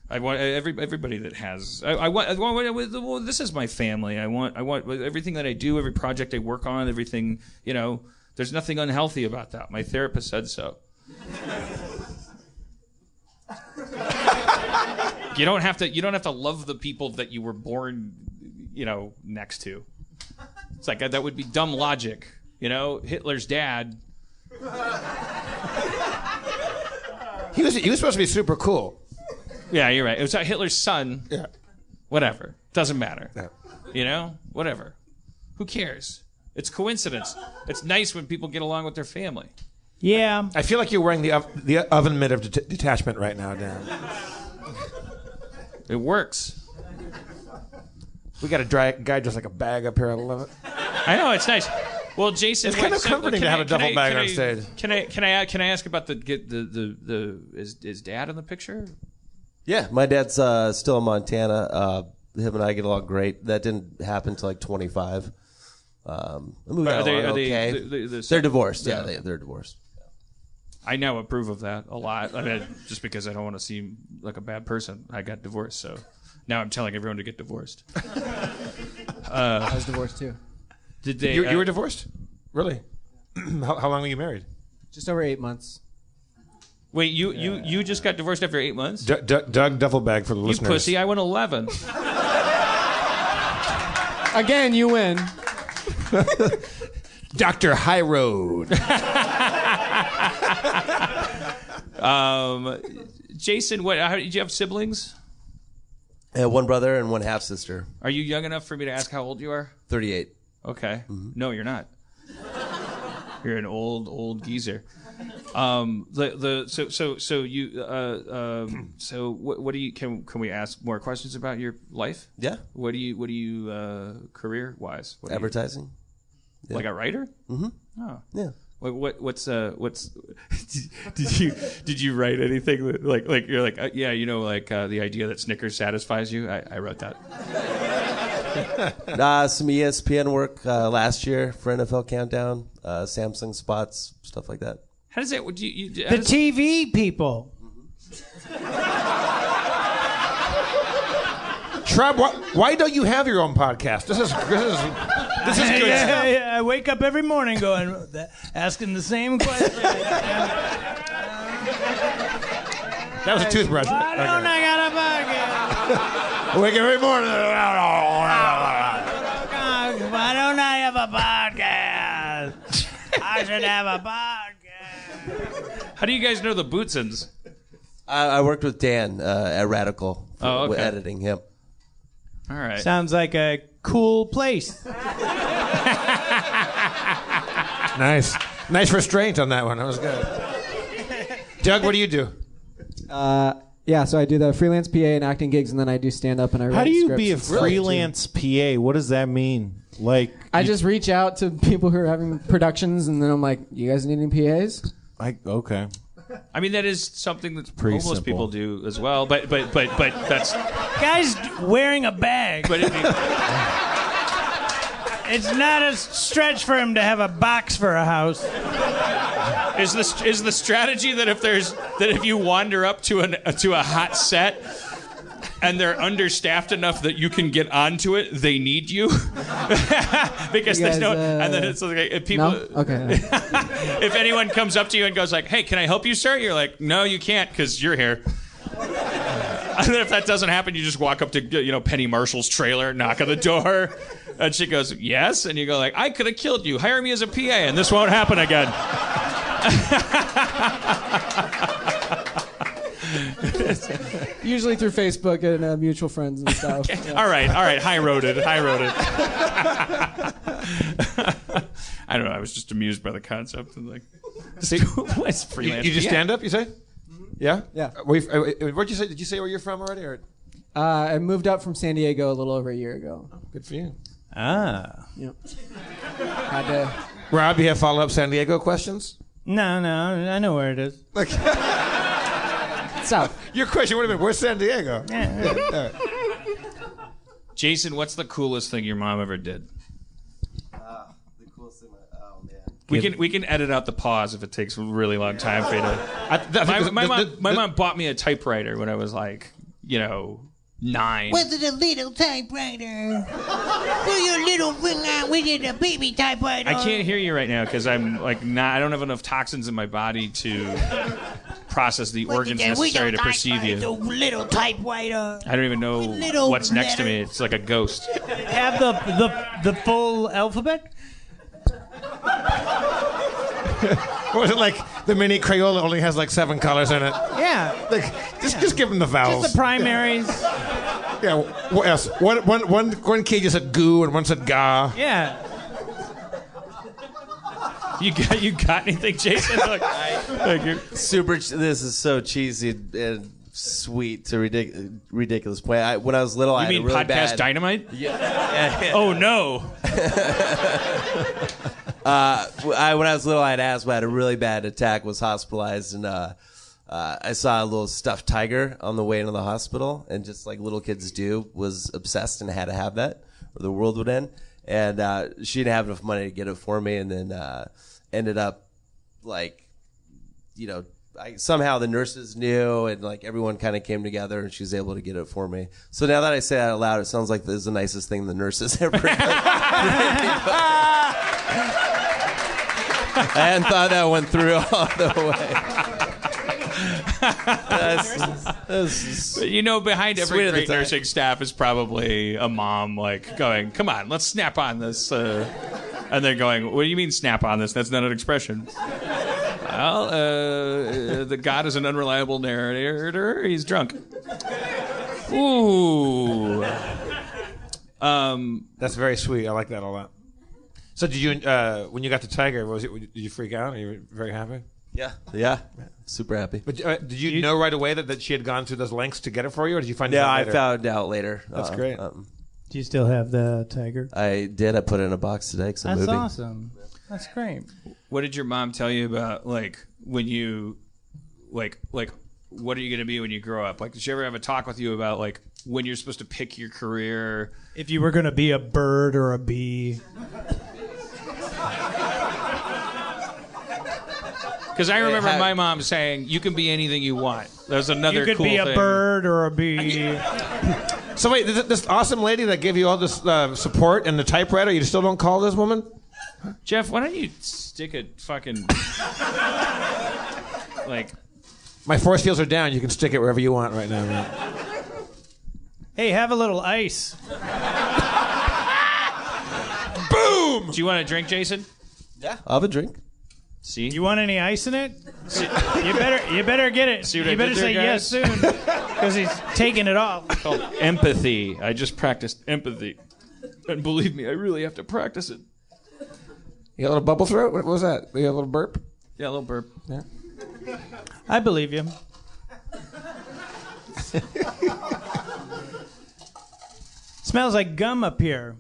I want every everybody that has. I, I want. Well, this is my family. I want. I want everything that I do, every project I work on, everything. You know, there's nothing unhealthy about that. My therapist said so. You don't have to. You don't have to love the people that you were born you know, next to. It's like that would be dumb logic. You know, Hitler's dad. He was he was supposed to be super cool. Yeah, you're right. It was uh, Hitler's son. Yeah. Whatever. Doesn't matter. Yeah. You know, whatever. Who cares? It's coincidence. It's nice when people get along with their family. Yeah. I feel like you're wearing the the oven mitt of det- detachment right now, Dan. It works. We got a dry guy just like a bag up here. I love it. I know it's nice. Well, Jason, It's kind wait, of comforting can to have I- a duffel I- bag on stage. Can I can I can I ask about the get the the the, the is is dad in the picture? Yeah, my dad's uh, still in Montana. Uh, him and I get along great. That didn't happen until like 25. Um, we got Are they- along are they- okay. the- the- the- they're divorced. Yeah, Yeah. they, they're divorced. I now approve of that a lot. I mean, just because I don't want to seem like a bad person, I got divorced. So now I'm telling everyone to get divorced. Uh, I was divorced too. Did they? You, uh, you were divorced? Really? how, how long were you married? Just over eight months. Wait, you you you just got divorced after eight months? D- D- Doug Duffelbag for the you listeners. You pussy! I went eleven. Again, you win. Doctor High Road. Um, Jason, what? How, did you have siblings? I have one brother and one half sister. Are you young enough for me to ask how old you are? 38. Okay. No, you're not. You're an old old geezer. Um, the the so so so you uh um so what what do you can can we ask more questions about your life? Yeah. What do you what do you uh career wise? Do you- Advertising. Yeah. Like a writer? Mm-hmm. Oh. Yeah. What, what what's uh what's did you did you write anything that, like like you're like uh, yeah you know like uh, the idea that Snickers satisfies you I, I wrote that nah, some ESPN work uh, last year for NFL Countdown, uh, Samsung spots, stuff like that. how does that would you, you The does- TV people. Schrab, why, why don't you have your own podcast? This is this is this is good yeah, stuff. yeah, I wake up every morning going, asking the same question. That was a toothbrush. Why don't I got a podcast? Wake every morning. Why don't I have a podcast? I should have a podcast. How do you guys know the Bootsons? I, I worked with Dan uh, at Radical for, Oh, with okay. editing him. All right. Sounds like a cool place. Nice. Nice restraint on that one. That was good. Doug, what do you do? Uh, yeah, so I do the freelance PA and acting gigs, and then I do stand up and I write How do you be a and too. freelance PA? What does that mean? Like, I just reach out to people who are having productions, and then I'm like, "You guys need any PAs?" I okay. I mean, that is something that Pretty homeless simple. people do as well. But but but but that's. Guys wearing a bag. But if you, It's not a stretch for him to have a box for a house. is the is the strategy that if there's that if you wander up to an to a hot set and they're understaffed enough that you can get onto it, they need you because You there's no. guys, uh, and then it's like if people. No. Okay. if anyone comes up to you and goes like, "Hey, can I help you, sir?" You're like, "No, you can't because you're here." And then if that doesn't happen, you just walk up to you know Penny Marshall's trailer, knock on the door, and she goes, "Yes," and you go like, "I could have killed you. Hire me as a PA, and this won't happen again." Usually through Facebook and uh, mutual friends and stuff. Yeah. all right, all right, high roaded, high roaded. I don't know. I was just amused by the concept of like, what's You, freelance? you just PA? stand up, you say? Yeah? Yeah. Where you, uh, uh, what'd you say? Did you say where you're from already? Or Uh, I moved up from San Diego a little over a year ago. good for you. Ah. Yep. Had to. Rob, you have follow up San Diego questions? No, no, I know where it is. South. Your question would have been, where's San Diego? Jason, what's the coolest thing your mom ever did? Uh, the coolest thing, oh man. We can we can edit out the pause if it takes a really long time for you to. I, I think My, the- my the- mom my the- mom bought me a typewriter when I was like you know nine. Was it a little typewriter? For your little finger, was it a baby typewriter? I can't hear you right now because I'm like not. I don't have enough toxins in my body to process the Was organs necessary to perceive typewriter, you. Little typewriter. Uh, I don't even know little what's next to me. It's like a ghost. Have the the the full alphabet? Or was it like the mini Crayola only has like seven colors in it? Yeah. Like, just, just give them the vowels. Just the primaries. yeah, what else? One, one, one, one key just said goo and one said ga. Yeah. You got you got anything, Jason? Like you're- Super. This is so cheesy and sweet to ridic- ridiculous point. I, when I was little, I you had mean a really podcast bad, dynamite? Yeah, yeah, yeah. Oh no! Uh, I, when I was little, I had asthma. I had a really bad attack. Was hospitalized, and uh, uh, I saw a little stuffed tiger on the way into the hospital, and just like little kids do, was obsessed and had to have that, or the world would end. And uh, she didn't have enough money to get it for me, and then uh, ended up like, you know. I, somehow the nurses knew and like everyone kind of came together and she was able to get it for me. So now that I say that out loud, it sounds like this is the nicest thing the nurses ever done. I hadn't thought that one through all the way. That's, that's, But you know, behind every at the great time. nursing staff is probably a mom, like going, "Come on, let's snap on this," uh, and they're going, "What do you mean snap on this? That's not an expression." well, uh, the God is an unreliable narrator. He's drunk. Ooh. Um, That's very sweet. I like that a lot. So did you, uh, when you got the tiger, was it? Did you freak out? Are you very happy? Yeah, yeah, super happy. But uh, did you, know right away that, that she had gone through those lengths to get it for you, or did you find Yeah, out I later? found out later. That's Uh, great. um, Do you still have the tiger? I did. I put it in a box today because I'm That's moving. awesome. That's great. what did your mom tell you about like when you, like like, what are you gonna be when you grow up? Like, did she ever have a talk with you about like when you're supposed to pick your career? If you were gonna be a bird or a bee. Because I remember how- my mom saying, "You can be anything you want." That was another You could cool be a thing. bird or a bee. So wait, this, this awesome lady that gave you all this uh, support and the typewriter, you still don't call this woman? Jeff, why don't you stick a fucking like My force fields are down. You can stick it wherever you want right now. Man. Hey, have a little ice. Boom! Do you want a drink, Jason? Yeah, I'll have a drink. See? You want any ice in it? you better you better get it. See what you I better did there, say yes guys? soon because he's taking it off. called empathy. I just practiced empathy. And believe me, I really have to practice it. You got a little bubble throat? What was that? You got a little burp? Yeah, a little burp. Yeah. I believe you. Smells like gum up here.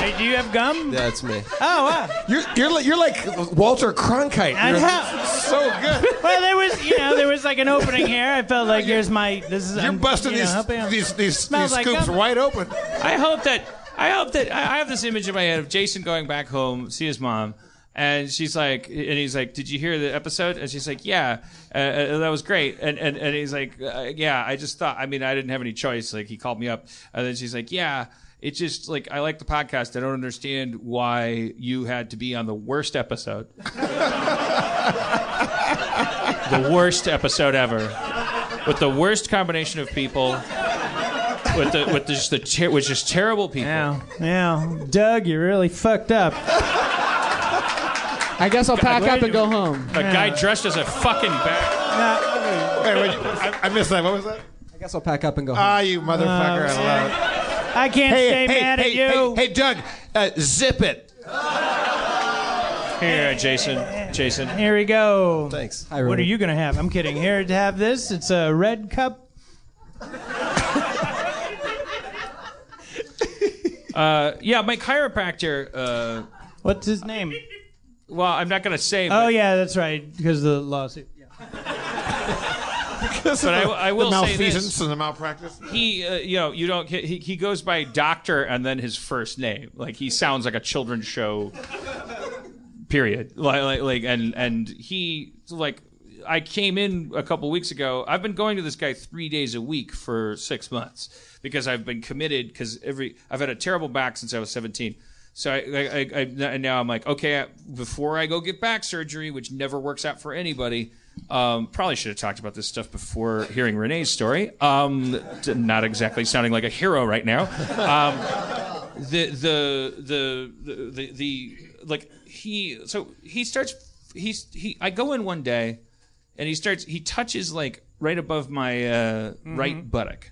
Hey, hey, do you have gum? Yeah, it's me. Oh, wow. You're you're like, you're like Walter Cronkite. I You're have- so good. Well, there was, you know, there was like an opening here. I felt like here's my. This is. You're I'm, busting you know, these, helping him. these these Smells these like scoops gum. wide open. I hope that I hope that I I have this image in my head of Jason going back home, see his mom, and she's like, and he's like, "Did you hear the episode?" And she's like, "Yeah, uh, uh, that was great." And and and he's like, uh, "Yeah, I just thought. I mean, I didn't have any choice. Like, he called me up, and then she's like, "Yeah." It's just like I like the podcast. I don't understand why you had to be on the worst episode. the worst episode ever, with the worst combination of people, with the with the, just the ter- with just terrible people. Yeah, yeah. Doug, you're really fucked up. I guess I'll pack up and go home. A guy dressed as a fucking bat. Wait, wait, I, I missed that. What was that? I guess I'll pack up and go home. Ah, you motherfucker! I love it. I can't Hey, stay hey, mad hey, at you. Hey, hey, Doug, uh, zip it. Here, Jason. Jason. Here we go. Thanks. Hi, What are you gonna have? I'm kidding. Here to have this. It's a red cup. Uh, yeah, my chiropractor. Uh, What's his name? well, I'm not gonna say. Oh But, yeah, that's right. Because of the lawsuit. Yeah. But I, I will the say malfeasance this. and the malpractice. He, uh, you know, you don't. He, he goes by doctor and then his first name. Like he sounds like a children's show. Period. Like, like, like, and and he like. I came in a couple weeks ago. I've been going to this guy three days a week for six months because I've been committed. Because every I've had a terrible back since I was 17. So I, I, I, I and now I'm like, okay, before I go get back surgery, which never works out for anybody. Um, probably should have talked about this stuff before hearing Renee's story. Um, not exactly sounding like a hero right now. Um, the, the, the the the the like he so he starts he's he I go in one day and he starts he touches like right above my uh, right buttock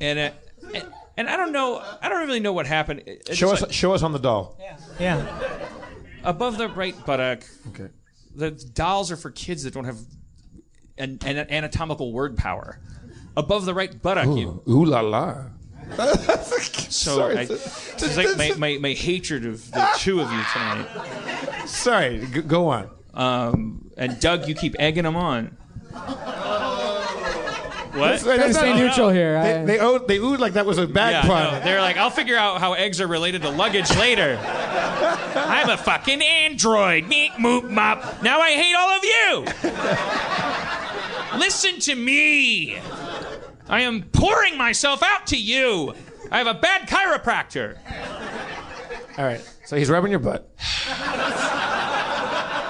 and, uh, and and I don't know I don't really know what happened it's Show us, like show us on the doll. Yeah. above the right buttock Okay. The dolls are for kids that don't have an, an anatomical word power above the right buttock you Ooh la la. so Sorry. I, it's like my, my, my hatred of the two of you tonight Sorry, g- go on. Um, and Doug, you keep egging them on. What? Gotta stay neutral here. They, I- they, owed, they oohed like that was a bad Yeah, pun. no, they're like, I'll figure out how eggs are related to luggage later. I'm a fucking android. Meep, moop, mop. Now I hate all of you. Listen to me. I am pouring myself out to you. I have a bad chiropractor. All right. So he's rubbing your butt.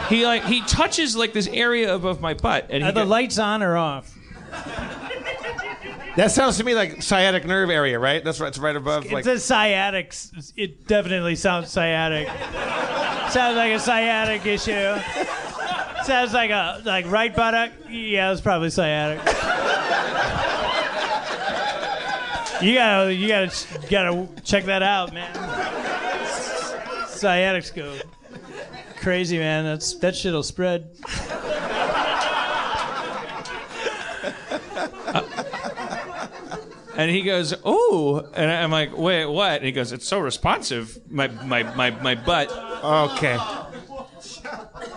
He like he touches like this area above my butt, and he Are the go- lights on or off? That sounds to me like sciatic nerve area, right? That's right. It's right above. Like, says sciatic. It definitely sounds sciatic. sounds like a sciatic issue. Sounds like a like right buttock. Yeah, it's probably sciatic. You gotta, you gotta, you gotta check that out, man. Sciatic's scope. Crazy, man. That's that shit'll spread. And he goes, "Oh," and I'm like, "Wait, what?" And he goes, "It's so responsive, my my my my butt." okay.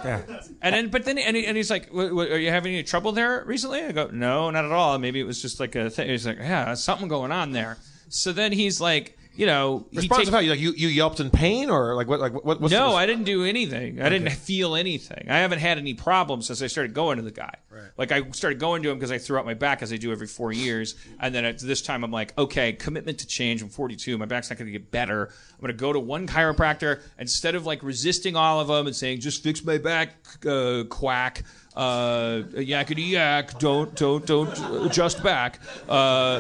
Yeah. And then, but then, and, he, and he's like, "W- w- "Are you having any trouble there recently?" I go, "No, not at all. Maybe it was just like a thing." He's like, "Yeah, something going on there." So then he's like, you know, he Responsive take- how you like you, you yelped in pain or like what like what what's no, I didn't do anything. I didn't feel anything. I haven't had any problems since I started going to the guy. Like I started going to him because I threw out my back as I do every four years, and then at this time I'm like, okay, commitment to change. I'm 42. My back's not going to get better. I'm going to go to one chiropractor instead of like resisting all of them and saying just fix my back, uh, quack. Uh, yakety yak, don't don't don't adjust back. Uh,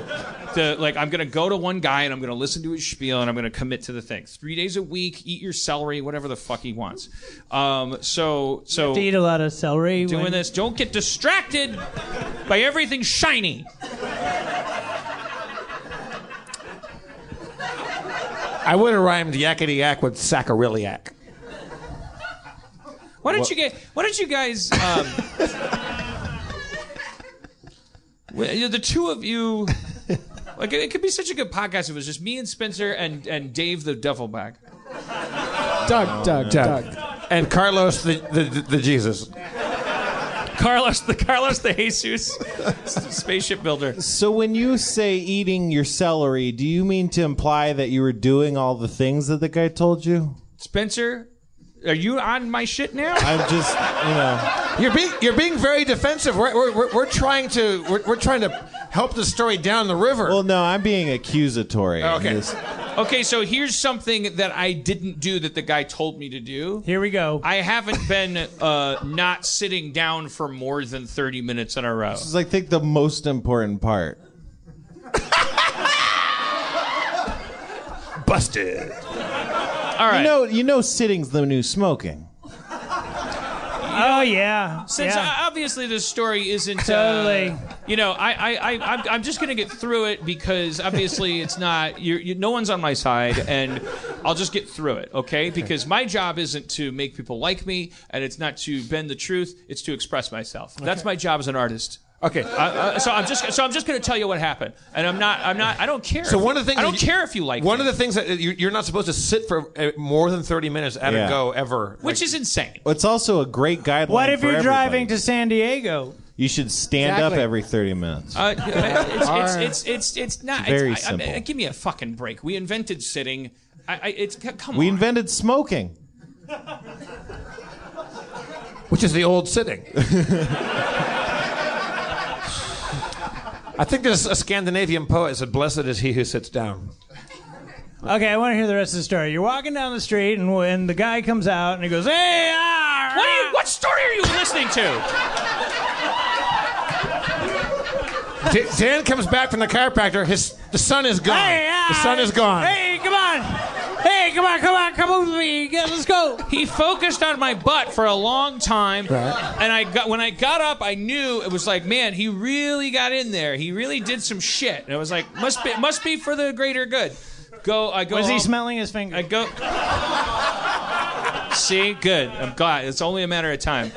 the, like I'm gonna go to one guy and I'm gonna listen to his spiel and I'm gonna commit to the thing. Three days a week, eat your celery, whatever the fuck he wants. Um, so so to eat a lot of celery. doing when- this. Don't get distracted by everything shiny. I would have rhymed yakety yak with sacroiliac. Why don't you get? Why don't you guys? Um, well, you know, the two of you, like it, it could be such a good podcast if it was just me and Spencer and and Dave the duffel bag. Doug, Doug, Doug. And Carlos the the, the, the Jesus. Carlos the Carlos the Jesus spaceship builder. So when you say eating your celery, do you mean to imply that you were doing all the things that the guy told you? Spencer, are you on my shit now? I'm just, you know. You're being you're being very defensive. We're, we're, we're, we're trying to we're, we're trying to help the story down the river. Well, no, I'm being accusatory. Okay. This- Okay, so here's something that I didn't do that the guy told me to do. Here we go. I haven't been uh, not sitting down for more than 30 minutes in a row. This is, I think, the most important part. Busted. All right. You know, you know, sitting's the new smoking. Oh yeah. Since yeah. uh, obviously this story isn't Totally. uh, you know, I, I, I, I'm, I'm just gonna get through it because obviously it's not. You're, you, no one's on my side, and I'll just get through it, okay? Because my job isn't to make people like me, and it's not to bend the truth. It's to express myself. That's my job as an artist. Okay. Uh, uh, so I'm just so I'm just gonna tell you what happened, and I'm not I'm not I don't care. So one of the things I don't you- care if you like One me, of the things that you- you're not supposed to sit for uh, more than 30 minutes at Yeah. a go ever. which is insane. It's also a great guideline. What if for you're everybody. driving to San Diego? You should stand up every 30 minutes. Uh, it's, it's, it's, it's, it's not. It's very it's, I- I- simple. give me a fucking break. We invented sitting. I, I, it's come on. we on. invented smoking. which is the old sitting. I think there's a Scandinavian poet said, "Blessed is he who sits down." Okay, I want to hear the rest of the story. You're walking down the street, and when the guy comes out and he goes, "Hey, ah, what, are you, what story are you listening to? D- Dan comes back from the chiropractor. His the sun is gone. Hey, ah, the sun is gone. Hey, come on! Hey, come on, come on, come on with me. Get- Let's go." He focused on my butt for a long time, and I got when I got up, I knew it was like, man, he really got in there. He really did some shit, and it was like, must be must be for the greater good. Go, I go. Was he smelling his finger? I go. See, good. I'm glad. It's only a matter of time.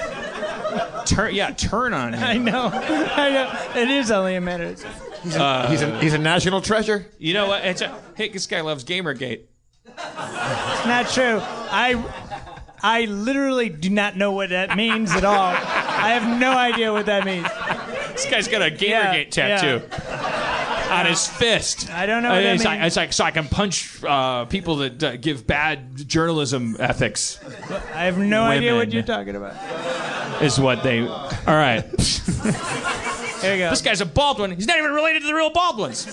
Turn, yeah, turn on him. I know, I know. It is only a matter. of time. He's a, he's, a, he's a national treasure. You know what? It's a, hey, this guy loves Gamergate. It's not true. I, I literally do not know what that means at all. I have no idea what that means. This guy's got a Gamergate Yeah, tattoo on his fist. I don't know what that it's, like, it's like so I can punch uh, people that uh, give bad journalism ethics. I have no idea what you're talking about. Is what they. All right. Here we go. This guy's a Baldwin. He's not even related to the real Baldwins.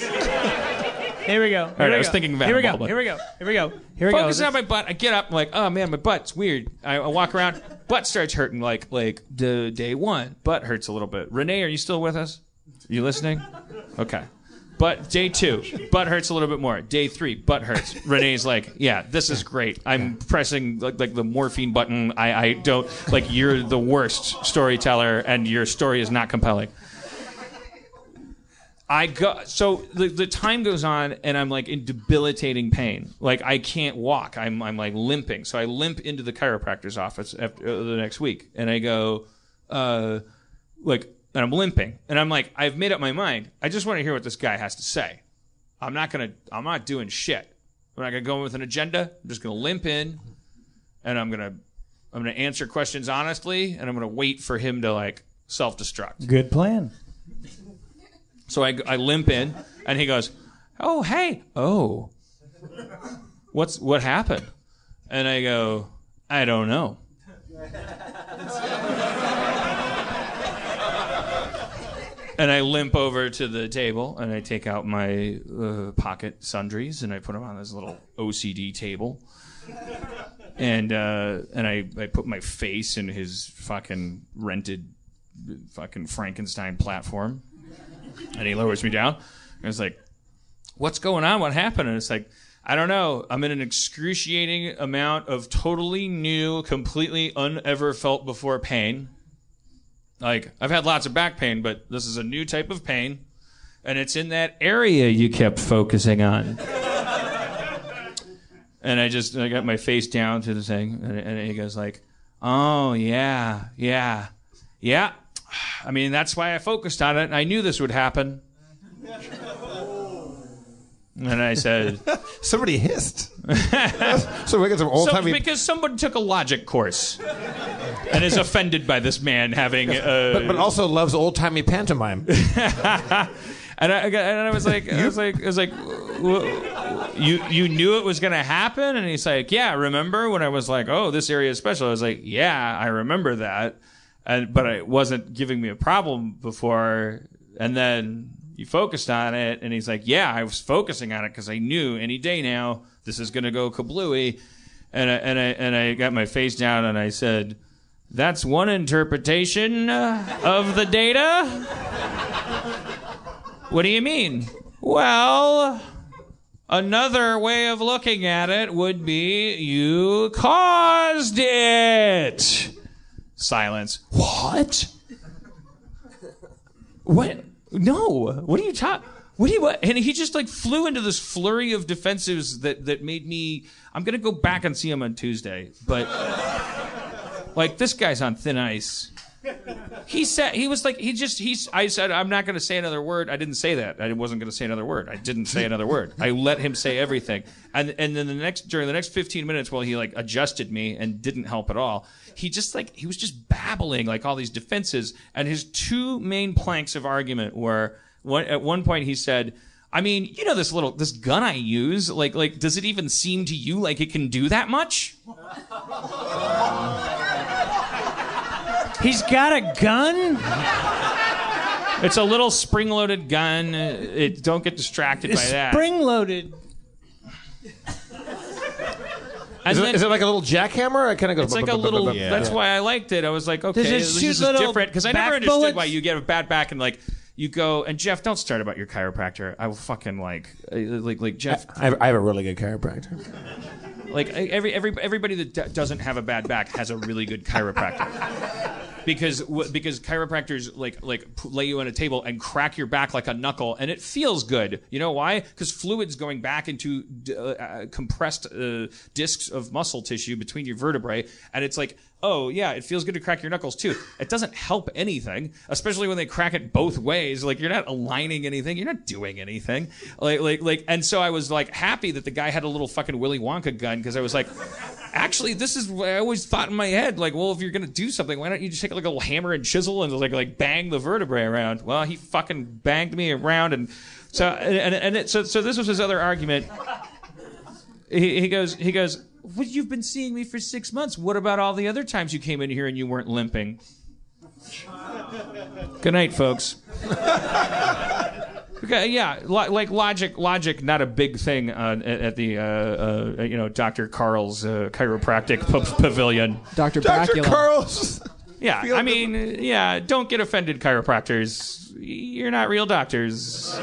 Here we go. Here right, we I was go. thinking about Here we go. Here we go. Here we go. Here we Focus go. on my butt. I get up. I'm like, oh man, my butt's weird. I, I walk around. Butt starts hurting. Like like the day one. Butt hurts a little bit. Renee, are you still with us? You listening? Okay. But day two, butt hurts a little bit more. Day three, butt hurts. Renee's like, yeah, this is great. I'm pressing like, like the morphine button. I, I don't like you're the worst storyteller, and your story is not compelling. I go so the, the time goes on and I'm like in debilitating pain. Like I can't walk. I'm I'm like limping. So I limp into the chiropractor's office after uh, the next week, and I go, uh, like, and I'm limping, and I'm like, I've made up my mind. I just want to hear what this guy has to say. I'm not gonna. I'm not doing shit. I'm not gonna go in with an agenda. I'm just gonna limp in, and I'm gonna I'm gonna answer questions honestly, and I'm gonna wait for him to like self destruct. Good plan. So I, I limp in, and he goes, "Oh, hey, oh, What's what happened? And I go, I don't know. and I limp over to the table and I take out my uh, pocket sundries and I put them on this little OCD table. And uh, and I, I put my face in his fucking rented fucking Frankenstein platform. And he lowers me down. And it's like, what's going on? What happened? And it's like, I don't know. I'm in an excruciating amount of totally new, completely unever felt before pain. Like, I've had lots of back pain, but this is a new type of pain. And it's in that area you kept focusing on. and I just, I got my face down to the thing. And, and he goes like, oh, yeah, yeah, yeah. I mean, that's why I focused on it. And I knew this would happen. And I said, Somebody hissed. so we got some old so, timey. because someone took a logic course and is offended by this man having. Uh, but, but also loves old timey pantomime. and I, and I was like, I was like, I was like, you you knew it was gonna happen, and he's like, yeah, remember when I was like, oh, this area is special? I was like, yeah, I remember that, and but it wasn't giving me a problem before, and then you focused on it, and he's like, yeah, I was focusing on it because I knew any day now this is gonna go kablooey, and I, and I and I got my face down and I said. That's one interpretation of the data. What do you mean? Well, another way of looking at it would be you caused it. Silence. What? What? No. What are you talking? What do you what? And he just like flew into this flurry of defensives that that made me. I'm gonna go back and see him on Tuesday, but like this guy's on thin ice. He said he was like he just he's I said I'm not to say another word. I didn't say that. I wasn't to say another word. I didn't say another word. I let him say everything. And and then the next during the next 15 minutes while he like adjusted me and didn't help at all. He just like he was just babbling like all these defenses and his two main planks of argument were one at one point he said I mean, you know this little this gun I use, like like does it even seem to you like it can do that much? He's got a gun? It's a little spring-loaded gun. It, don't get distracted by that. Spring loaded. And Is it, then- is it like a little jackhammer? It kind of goes. It's like a little. That's why I liked it. I was like, okay, Does it this is little different because I never understood bullets? why you get a bad back and like you go and Jeff, don't start about your chiropractor. I will fucking like uh, like like Jeff. I have, I have a really good chiropractor. Like every every everybody that d- doesn't have a bad back has a really good chiropractor. Because because chiropractors like like lay you on a table and crack your back like a knuckle and it feels good. You know why? Because fluid's going back into uh, uh, compressed uh, discs of muscle tissue between your vertebrae and it's like oh yeah it feels good to crack your knuckles too. It doesn't help anything, especially when they crack it both ways. Like you're not aligning anything, you're not doing anything. Like like like and so I was like happy that the guy had a little fucking Willy Wonka gun because I was like. Actually, this is what I always thought in my head. Like, well, if you're gonna do something, why don't you just take like a little hammer and chisel and like like bang the vertebrae around? Well, he fucking banged me around, and so and and it, so so this was his other argument. He, he goes he goes. Well, you've been seeing me for six months. What about all the other times you came in here and you weren't limping? Good night, folks. Okay, yeah, lo- like logic, logic, not a big thing uh, at, at the uh, uh, you know Dr. Carl's uh, chiropractic p- pavilion. Dr. Dr. Bacula. Carl's. Yeah, I mean, uh, yeah, don't get offended, chiropractors. You're not real doctors.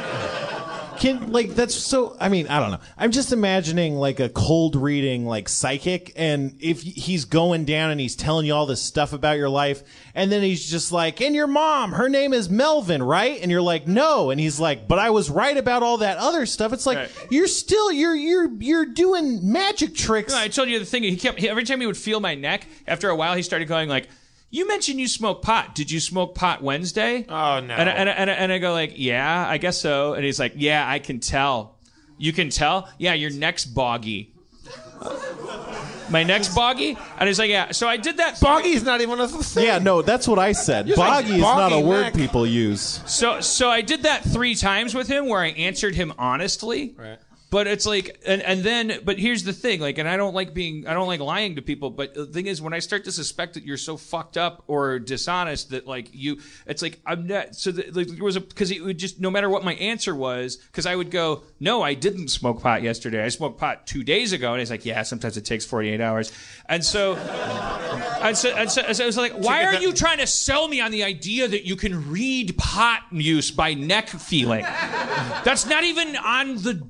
Can like that's so? I mean, I don't know. I'm just imagining like a cold reading like psychic, and if he's going down and he's telling you all this stuff about your life, and then he's just like, "And your mom, her name is Melvin, right?" And you're like, "No," and he's like, "But I was right about all that other stuff." It's like Right. you're still you're you're you're doing magic tricks. No, I told you the thing. He kept he, every time he would feel my neck. After a while, he started going like, "You mentioned you smoke pot. Did you smoke pot Wednesday?" Oh no. And I, and, I, and, I, and I go like, "Yeah, I guess so." And he's like, "Yeah, I can tell. You can tell? Yeah, your neck's boggy." My neck's boggy, and he's like, "Yeah." So I did that. Boggy's not even a thing. yeah, no, that's what I said. You're like Boggy is not a boggy word people use. So so I did that three times with him, where I answered him honestly. Right. But it's like, and, and then, but here's the thing, like, and I don't like being, I don't like lying to people, but the thing is, when I start to suspect that you're so fucked up or dishonest that, like, you, it's like, I'm not, so that, like, there was a, because it would just, no matter what my answer was, because I would go, no, I didn't smoke pot yesterday. I smoked pot two days ago. And he's like, yeah, sometimes it takes 48 hours. And so, and so, and so, and so I was like, why are you trying to sell me on the idea that you can read pot use by neck feeling? That's not even on the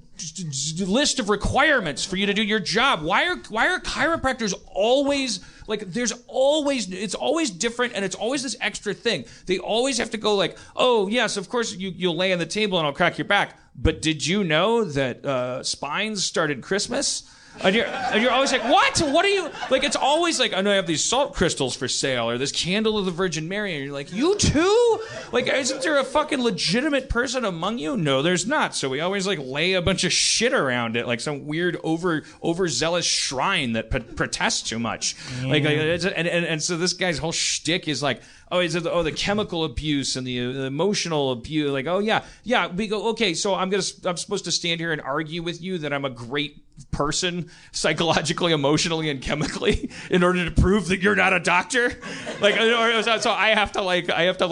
list of requirements for you to do your job. Why are why are chiropractors always like there's always it's always different and it's always this extra thing. They always have to go like, "Oh, yes, of course you you'll lay on the table and I'll crack your back." But did you know that uh, spines started Christmas? And you're, and you're always like, what? What are you like? It's always like, I know I have these salt crystals for sale, or this candle of the Virgin Mary, and you're like, you too? Like, isn't there a fucking legitimate person among you? No, there's not. So we always like lay a bunch of shit around it, like some weird over overzealous shrine that p- protests too much. Like, like, it's- and, and and so this guy's whole shtick is like, oh, is it the, oh the chemical abuse and the, uh, the emotional abuse? Like, oh yeah, yeah. We go, okay, so I'm gonna I'm supposed to stand here and argue with you that I'm a great person psychologically emotionally and chemically in order to prove that you're not a doctor like so so i have to like i have to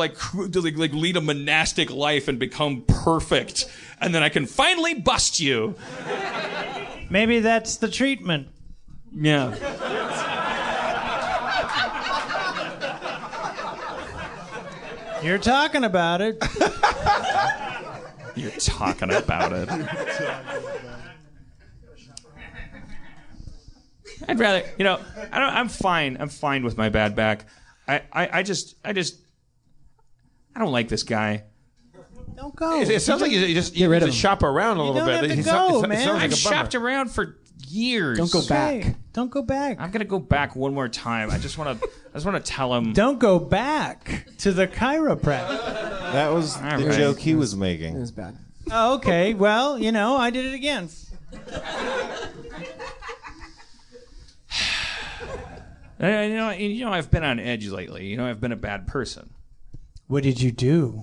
to, like like lead a monastic life and become perfect and then i can finally bust you Maybe that's the treatment. yeah You're talking about it. you're talking about it I'd rather, you know, I don't, I'm fine. I'm fine with my bad back. I, I, I just, I just, I don't like this guy. Don't go. It, it sounds like you, you just Get you rid need of to him. shop around a You little don't bit. have to It sounds- go, it man. sounds like I've a bummer. shopped around for years. Don't go back. Hey, don't go back. I'm gonna go back one more time. I just want to, I just want to tell him. Don't go back to the chiropractor. That was All the right. joke he was It making. was bad. Oh, okay. Well, you know, I did it again. You know, you know, I've been on edge lately. You know, I've been a bad person. What did you do?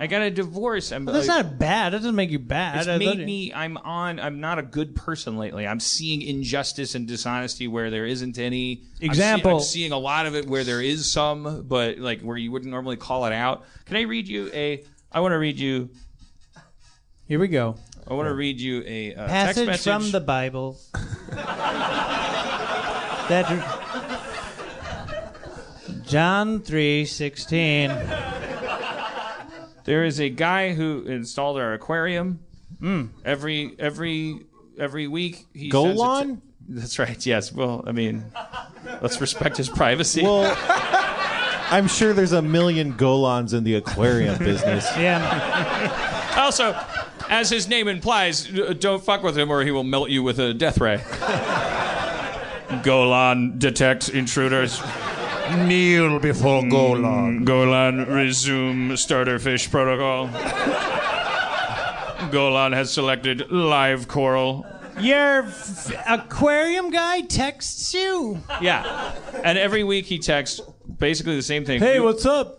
I got a divorce. I'm, that's like, not bad. That doesn't make you bad. It's I made me. I'm on. I'm not a good person lately. I'm seeing injustice and dishonesty where there isn't any. I'm see- Example. I'm, seeing a lot of it where there is some, but like where you wouldn't normally call it out. Can I read you a? I want to read you. Here we go. I want to read you a uh, text Passage message from the Bible. that John three sixteen. There is a guy who installed our aquarium. Hmm. Every every every week he sends it? That's right. Yes. Well, I mean, let's respect his privacy. Well, I'm sure there's a million Golans in the aquarium business. Yeah. also, as his name implies, uh, don't fuck with him or he will melt you with a death ray. Golan detects intruders. Kneel before mm, Golan. Golan resume starter fish protocol. Golan has selected live coral. Your f- aquarium guy texts you. Yeah. And every week he texts basically the same thing. Hey, You- what's up?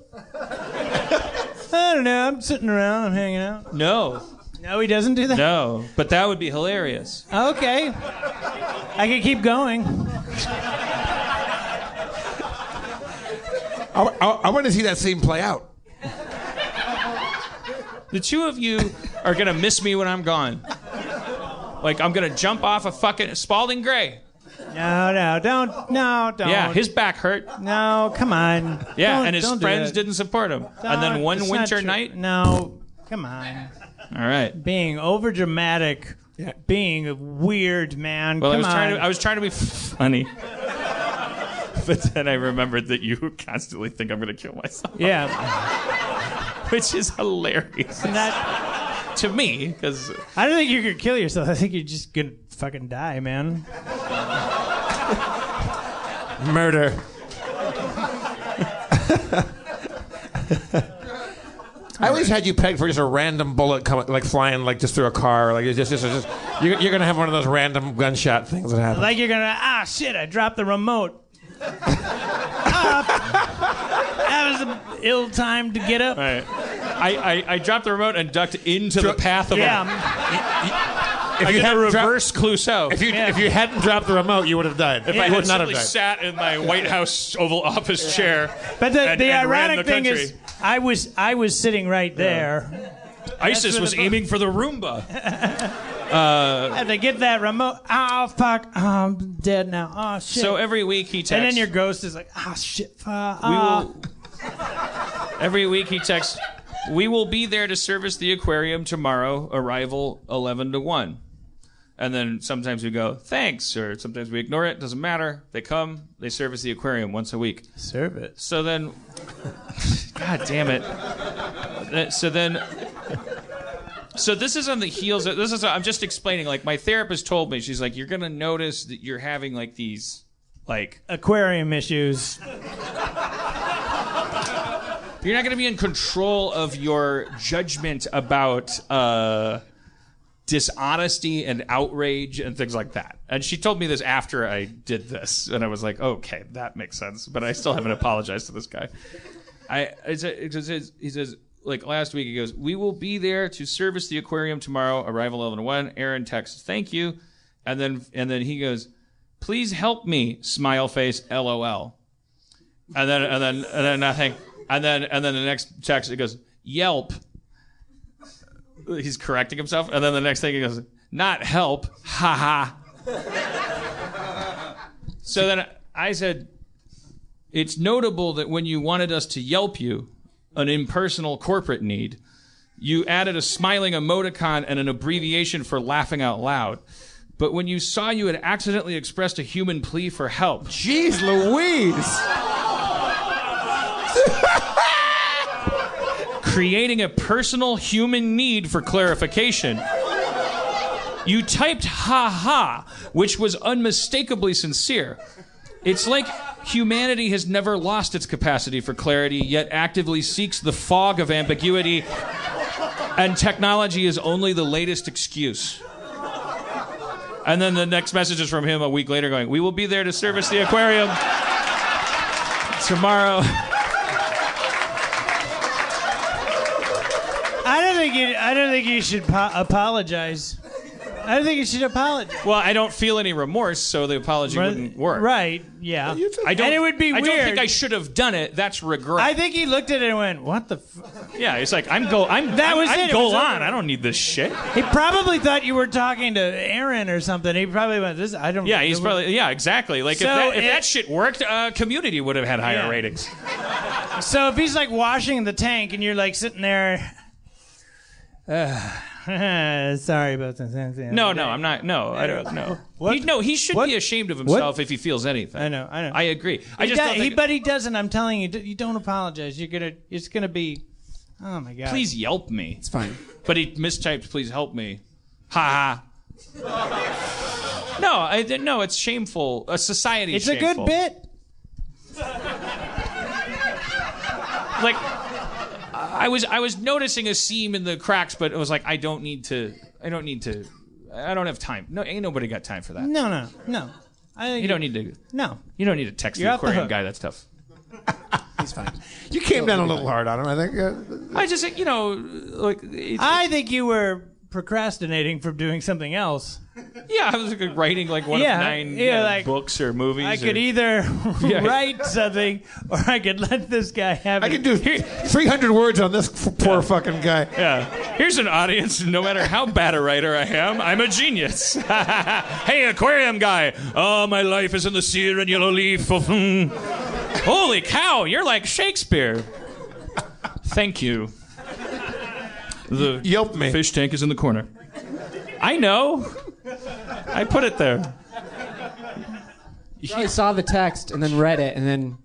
I don't know. I'm sitting around. I'm hanging out. No. No, he doesn't do that. No. But that would be hilarious. Okay. I can keep going. I, I, I want to see that scene play out. The two of you are gonna miss me when I'm gone. Like I'm gonna jump off a fucking Spalding Gray. No, no, don't. No, don't. Yeah, his back hurt. No, come on. Yeah, Don't- and his don't do friends that. didn't support him. and then Don't- one it's not winter true. night. No, come on. All right. Being over dramatic. Being a weird man. Well, I come was trying on. to I was trying to be funny. But then I remembered that you constantly think I'm gonna kill myself. Yeah. Which is hilarious. That, to me, because I don't think you could kill yourself. I think you're just gonna fucking die, man. Murder. I always had you pegged for just a random bullet coming, like flying, like just through a car. Like it's just, just, just you're, you're gonna have one of those random gunshot things that happen. Like you're gonna ah shit, I dropped the remote. Ah, that was an ill time to get up. Right. I, I, I dropped the remote and ducked into the path of Yeah. a. If I you hadn't dropped- reverse Clouseau. If you if you hadn't dropped the remote, you would have died. If you I would had not have died. sat in my White House Oval Office chair, But the, and- the and ran ironic the thing country. is, I was I was sitting right there. ISIS was what aiming for the Roomba. Uh, Had to get that remote. Oh fuck! Oh, I'm dead now. Oh shit! so every week he texts. and then your ghost is like, oh shit! Fuck. We ah." will. Every week he texts, "We will be there to service the aquarium tomorrow. Arrival eleven to one." And then sometimes we go, "Thanks," or sometimes we ignore it. Doesn't matter. They come. They service the aquarium once a week. Serve it. So then, God damn it. So then. So this is on the heels. Of, this is. I'm just explaining. Like my therapist told me, she's like, "You're gonna notice that you're having like these, like aquarium issues. You're not going to be in control of your judgment about uh, dishonesty and outrage and things like that. And she told me this after I did this, and I was like, okay, that makes sense. But I still haven't apologized to this guy. I says- it says he says like last week he goes, we will be there to service the aquarium tomorrow. Arrival eleven oh one. Aaron texts, thank you, and then and then he goes, please help me. Smile face. LOL. And then and then and then nothing. And then and then the next text it goes Yelp. He's correcting himself, and then the next thing he goes, not help, ha ha. so then I said, it's notable that when you wanted us to Yelp you, an impersonal corporate need, you added a smiling emoticon and an abbreviation for laughing out loud. But when you saw you had accidentally expressed a human plea for help, jeez Louise. creating a personal human need for clarification. You typed ha ha, which was unmistakably sincere. It's like humanity has never lost its capacity for clarity, yet actively seeks the fog of ambiguity, and technology is only the latest excuse. And then the next message is from him a week later going, We will be there to service the aquarium tomorrow. I don't think you. I don't think you should po- apologize. I don't think you should apologize. Well, I don't feel any remorse, so the apology wouldn't work. Right? Yeah. I don't. And it would be I weird. don't think I should have done it. That's regret. I think he looked at it and went, "What the?" F-? yeah, it's like I'm go. I'm. That I'm, was I'm it. It Go was on. over. I don't need this shit. He probably thought you were talking to Aaron or something. He probably went, "This. I don't." Know. Yeah, he's probably. Yeah, exactly. Like So if, that, if it- that shit worked, uh, Community would have had higher Yeah. ratings. So if he's like washing the tank and you're like sitting there, uh, sorry about that. No, no, I'm not. No, I don't. No. He, no, he should be ashamed of himself if he feels anything. I know. I know. I agree. I He just do- don't he, think. but he doesn't. I'm telling you, d- you don't apologize. You're gonna. It's gonna be. Oh my god. Please Yelp me. It's fine. But he mistyped. Please help me. Ha ha. No, I, didn't- no, it's shameful. A society. It's a good bit. like I was I was noticing a seam in the cracks, but it was like I don't need to. I don't need to. I don't have time. No, ain't nobody got time for that. No, no, no. I You don't need to. No. You don't need to text You're the off the aquarium guy. That's tough. He's fine. You came down a little hard on him, I think. Uh, I just you know, like I think you were procrastinating from doing something else. yeah, I was like writing like one Yeah, of nine yeah, uh, like, books or movies. I could either Yeah. write something or I could let this guy have it. I it. can do 300 words on this f- poor fucking guy. Yeah. Here's an audience. No matter how bad a writer I am, I'm a genius. hey, aquarium guy. Oh, my life is in the sear and yellow leaf. Hmm. Holy cow, you're like Shakespeare. Thank you. The Yelp me. fish tank is in the corner. I know. I put it there. He saw the text and then read it and then,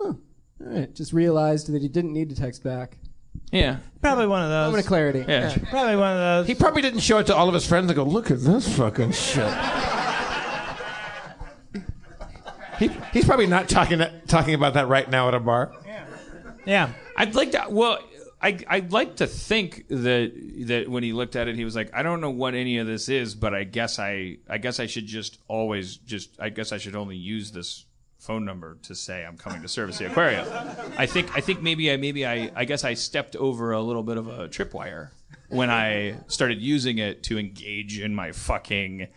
huh, all right, just realized that he didn't need to text back. Yeah. Probably one of those. Moment of clarity. Yeah. Probably one of those. He probably didn't show it to all of his friends and go, look at this fucking shit. he, he's probably not talking talking about that right now at a bar. Yeah. I'd like to. Well, I I'd like to think that that when he looked at it, he was like, I don't know what any of this is, but I guess I I guess I should just always just I guess I should only use this phone number to say I'm coming to service the aquarium. I think I think maybe I maybe I I guess I stepped over a little bit of a tripwire when I started using it to engage in my fucking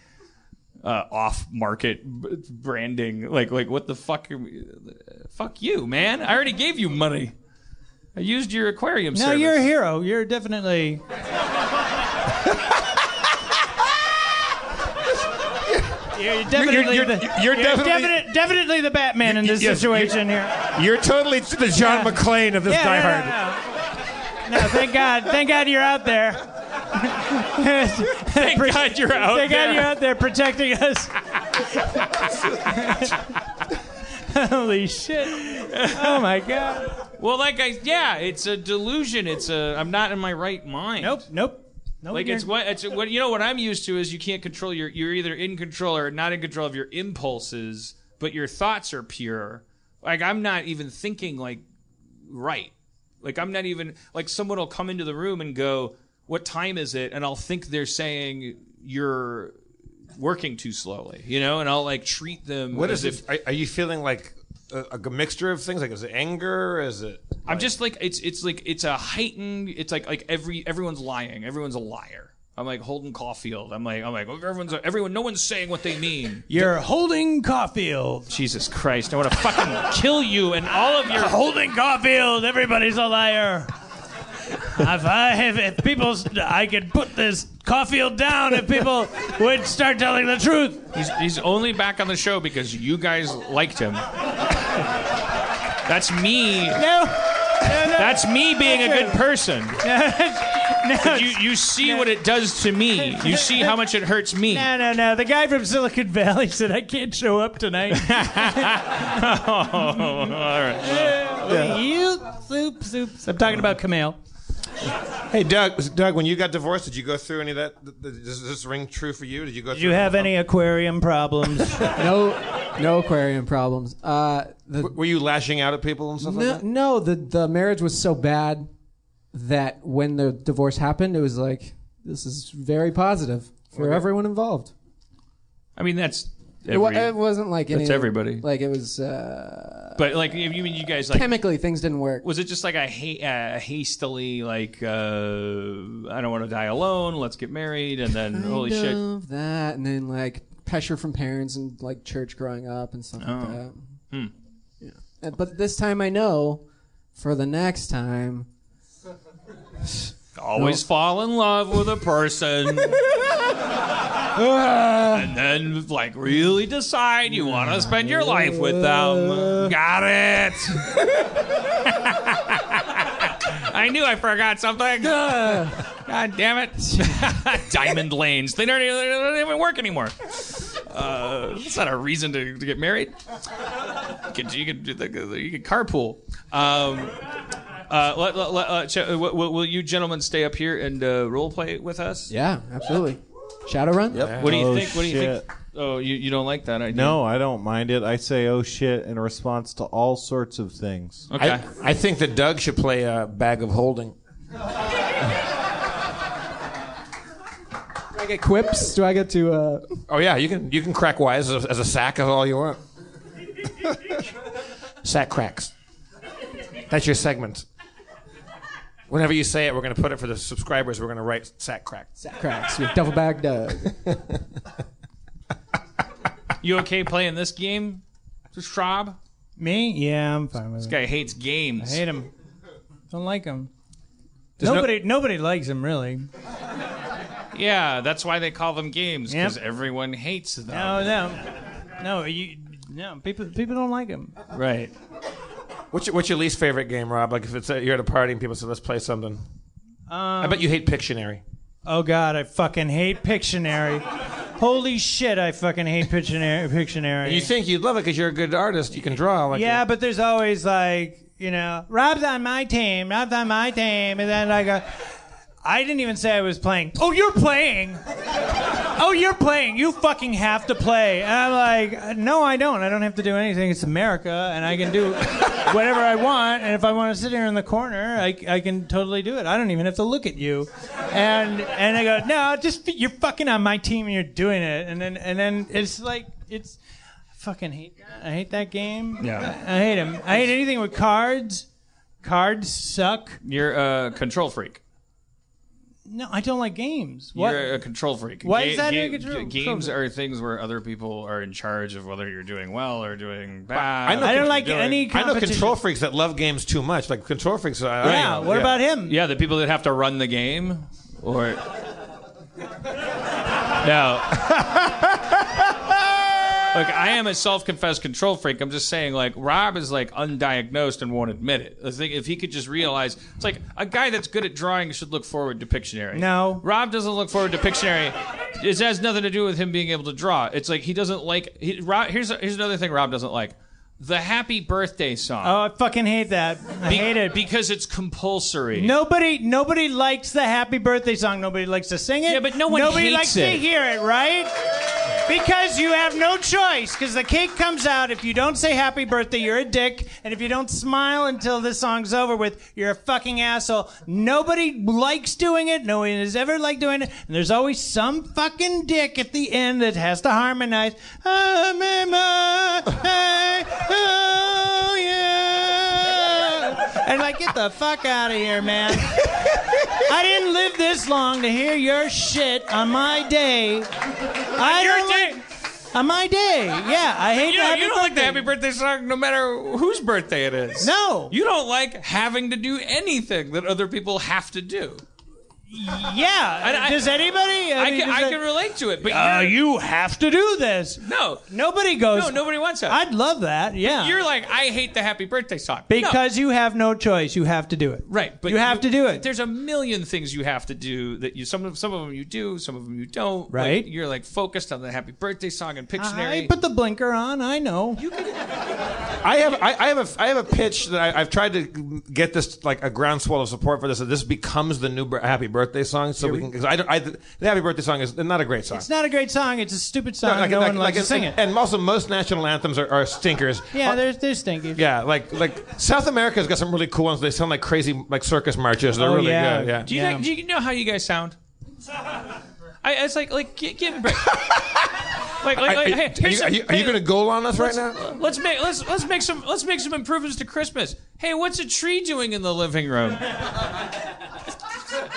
uh, off-market b- branding. Like like what the fuck? are we- Fuck you, man! I already gave you money. I used your aquarium No, service. you're a hero. You're definitely. You're definitely you're- the, you're definitely- definite- definitely the Batman in this Yes, situation you're- here. You're totally the John McClane of this Yeah, Die no, Hard. no, no. No, thank God. Thank God you're out there. Thank God you're out Thank there. God you're out there protecting us. Holy shit. Oh my God. Well, like I, yeah, it's a delusion. It's a. I'm not in my right mind. Nope. Nope. Nope. Like it's what it's what you know what I'm used to is you can't control your you're either in control or not in control of your impulses, but your thoughts are pure. Like I'm not even thinking like right. Like I'm not even like someone will come into the room and go, "What time is it?" and I'll think they're saying you're working too slowly, you know, and I'll like treat them What as is if it? Are, are you feeling like a, a mixture of things? Like is it anger? Is it? I'm just like it's it's like it's a heightened. It's like like every everyone's lying. Everyone's a liar. I'm like Holden Caulfield. I'm like I'm like everyone's everyone. No one's saying what they mean. You're holding Caulfield. Jesus Christ! I want to fucking kill you and all of your holding Caulfield. Everybody's a liar. If I if, if people, I could put this Caulfield down if people would start telling the truth. He's he's only back on the show because you guys liked him. That's me. No. No, no. That's me being a good person. No, you you see what it does to me. You see how much it hurts me. no, no, no. The guy from Silicon Valley said I can't show up tonight. oh, all right. You soup soups. I'm talking about Camille. Hey, Doug. Doug, when you got divorced, did you go through any of that? th- th- Does this ring true for you? Did you go? Did through you have any aquarium problems? no, no aquarium problems. Uh, the, Were you lashing out at people and stuff like no, that? no, the the marriage was so bad that when the divorce happened, it was like this is very positive for Okay. everyone involved. I mean that's It, wa- every- it wasn't like that's any, everybody. Like it was uh, But like you mean you guys like chemically things didn't work. Was it just like a ha- uh, hastily like uh, I don't want to die alone, let's get married, and then Kind holy shit, that, and then like pressure from parents and like church growing up and stuff Oh. like that. Hmm. Yeah. But this time I know, for the next time, always No. fall in love with a person, and then like really decide you want to spend your life with them. Got it. I knew I forgot something. God damn it. Diamond lanes. They don't, even- they don't even work anymore. Uh, it's not a reason to, to get married. You could, you could, you could carpool. Um, uh, let, let, let, uh, ch- uh, will, will- will you gentlemen stay up here and uh, role play with us? yeah, absolutely. Shadowrun. Yep. What do you Oh, think? What do you think? Oh, you, you don't like that idea? No, I don't mind it. I say "oh shit" in response to all sorts of things. Okay. I, I think that Doug should play a bag of holding. Do I get quips? Do I get to? Uh... Oh yeah, you can you can crack wise as a, as a sack of all you want. sack cracks. That's your segment. Whenever you say it, we're going to put it for the subscribers. We're going to write sack crack. Sack cracks. Your double bag Doug. You okay playing this game, Schrab? Me? Yeah, I'm fine with This it. guy hates I games. hate him. Don't like him. There's no- nobody, nobody likes him really. Yeah, that's why they call them games Yep. because everyone hates them. No, no, no. You, no. People, people don't like him. Right. What's your, what's your least favorite game, Rob? Like if it's a, you're at a party and people say, "Let's play something." I Um, bet you hate Pictionary. Oh God, I fucking hate Pictionary. Holy shit, I fucking hate Pictionary. Pictionary. You think you'd love it because you're a good artist. You can draw. Like yeah, but there's always like, you know, Rob's on my team, Rob's on my team, and then like, uh, I didn't even say I was playing. Oh, you're playing. Oh, you're playing. You fucking have to play. And I'm like, no, I don't. I don't have to do anything. It's America, and I can do whatever I want. And if I want to sit here in the corner, I, I can totally do it. I don't even have to look at you. And and I go, no, just you're fucking on my team and you're doing it. And then and then it's like it's fucking hate that. I hate that game. Yeah. I hate him. I hate anything with cards. Cards suck. You're a control freak. No, I don't like games. What? You're a control freak. Why is that a control- Games control are things where other people are in charge of whether you're doing well or doing bad. I, know I don't con- like any I know competition. control freaks that love games too much. Like control freaks. I, I Yeah, know. what about him? Yeah, the people that have to run the game, or no. Look, I am a self-confessed control freak. I'm just saying, like Rob is like undiagnosed and won't admit it. I think if he could just realize, it's like a guy that's good at drawing should look forward to Pictionary. No. Rob doesn't look forward to Pictionary. It has nothing to do with him being able to draw. It's like he doesn't like. He, Rob, here's here's another thing Rob doesn't like: the Happy Birthday song. Oh, I fucking hate that. I Be- hate it. because it's compulsory. Nobody, nobody likes the happy birthday song. Nobody likes to sing it. Yeah, but no one Nobody hates likes to hear it, right? Because you have no choice. Because the cake comes out. If you don't say happy birthday, you're a dick. And if you don't smile until this song's over with, you're a fucking asshole. Nobody likes doing it. No one has ever liked doing it. And there's always some fucking dick at the end that has to harmonize. Ah, I'm in my- hey, oh, yeah. And like, get the fuck out of here, man. I didn't live this long to hear your shit on my day. I your don't like- on my day, yeah. I hate You you don't like the happy birthday song no matter whose birthday it is. No. You don't like having to do anything that other people have to do. Yeah. And I- does anybody? I, mean, can, does I it- can relate to it, but Uh, you're, have to do this. no, Nobody goes. no, nobody wants that. I'd love that. Yeah. You're like, I hate the happy birthday song. No. because you have no choice. You have to do it. Right, but you have to do it. There's a million things you have to do that you some of some of them you do, some of them you don't. Right. Like, you're like focused on the happy birthday song and Pictionary. I put the blinker on. I know. I have I, I have a I have a pitch that I, I've tried to get this like a groundswell of support for this. That this becomes the new happy birthday song, so we can because I, I the happy birthday song is not a great song. It's not a great song. It's a stupid song. like, no like- one likes to sing it. And also, most national anthems are, are stinkers. yeah, Uh, they're they're stinky. yeah, like like South America's got some really cool ones. They sound like crazy like circus marches. They're Oh, really yeah. good. Yeah. do you Yeah. think- do you know how you guys sound? I, it's like like give, give me a break. like, like, like hey, are you, some- are you, are you hey, going to goal on us right now? Let's make let's let's make some let's make some improvements to Christmas. Hey, what's a tree doing in the living room?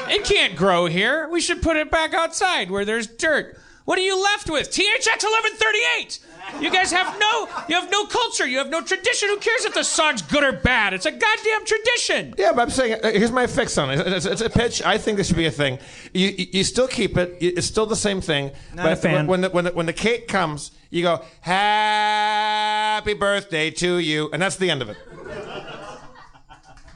It can't grow here. We should put it back outside where there's dirt. What are you left with? THX 1138. You guys have no you have no culture. You have no tradition. Who cares if the song's good or bad? It's a goddamn tradition. Yeah, but I'm saying uh, here's my fix on it. It's, it's a pitch. I think this should be a thing. You you, you still keep it. It's still the same thing. Not but a fan. When the, when the when the cake comes, you go Happy birthday to you, and that's the end of it.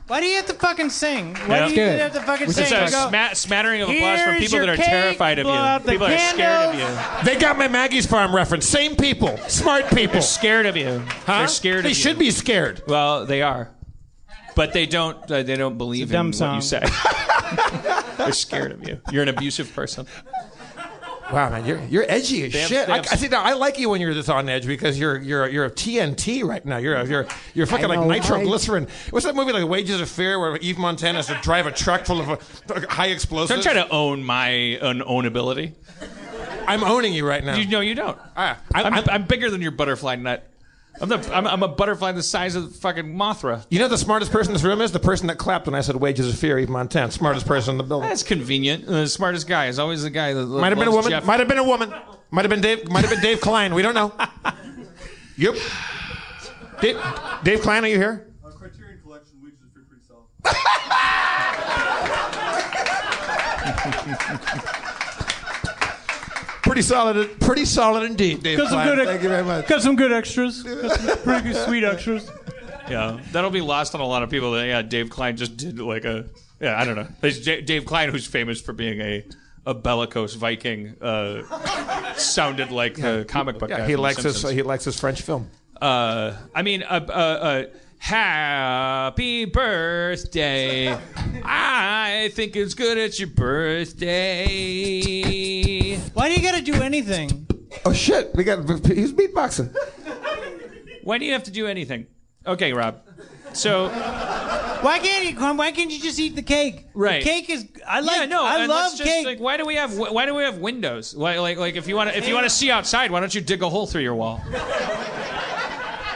Why do you have to fucking sing? Why Yeah. do you Good. have to fucking It's sing? a You go, sma- smattering of applause from "Here's people that your are cake, terrified of blow out you. the People are scared of candles." you. They got my Maggie's Farm reference. Same people, smart people. They're scared of you. Huh? They're scared They of you. should be scared. Well, they are, but they don't. Uh, they don't believe It's a dumb in what you song. say. They're scared of you. You're an abusive person. Wow, man, you're you're edgy as They have- shit. they I, I see. Now, I like you when you're this on edge because you're you're you're a TNT right now. You're a, you're you're fucking like know, nitroglycerin. What's that movie like Wages of Fear where Yves Montand has to drive a truck full of uh, high explosives? Don't try to own my unownability. I'm owning you right now. You know you don't. Ah, I, I'm, I'm- I'm bigger than your butterfly nut. I'm the. I'm, I'm a butterfly the size of fucking Mothra. you know the smartest person in this room is the person that clapped when I said Wages of Fear. Yves Montand, smartest person in the building. That's convenient. The smartest guy is always the guy that Might have been a woman. Jeff. Might have been a woman. Might have been Dave. Might have been Dave Klein. We don't know. Yep. Dave, Dave Klein, are you here? Uh, Criterion Collection, Wages of Fear, pretty solid. Pretty solid. Pretty solid indeed, Dave Got some Klein. good, Thank you very much. got some good extras. Got some pretty good, sweet extras. Yeah, that'll be lost on a lot of people. That yeah, Dave Klein just did like a yeah, I don't know. There's J- Dave Klein, who's famous for being a a bellicose Viking, uh, sounded like the comic book Yeah, guy. he from The likes his he likes his French film. Uh, I mean, uh, uh, uh, happy birthday. I think it's good it's your birthday. Why do you got to do anything? Oh shit! We got he's beatboxing. Why do you have to do anything? Okay, Rob. So Why can't you? Why can't you just eat the cake? Right. The cake is. I like. yeah, no, I love just, cake. Like, why do we have why do we have windows? Why, like like if you want to if you want to see outside, why don't you dig a hole through your wall?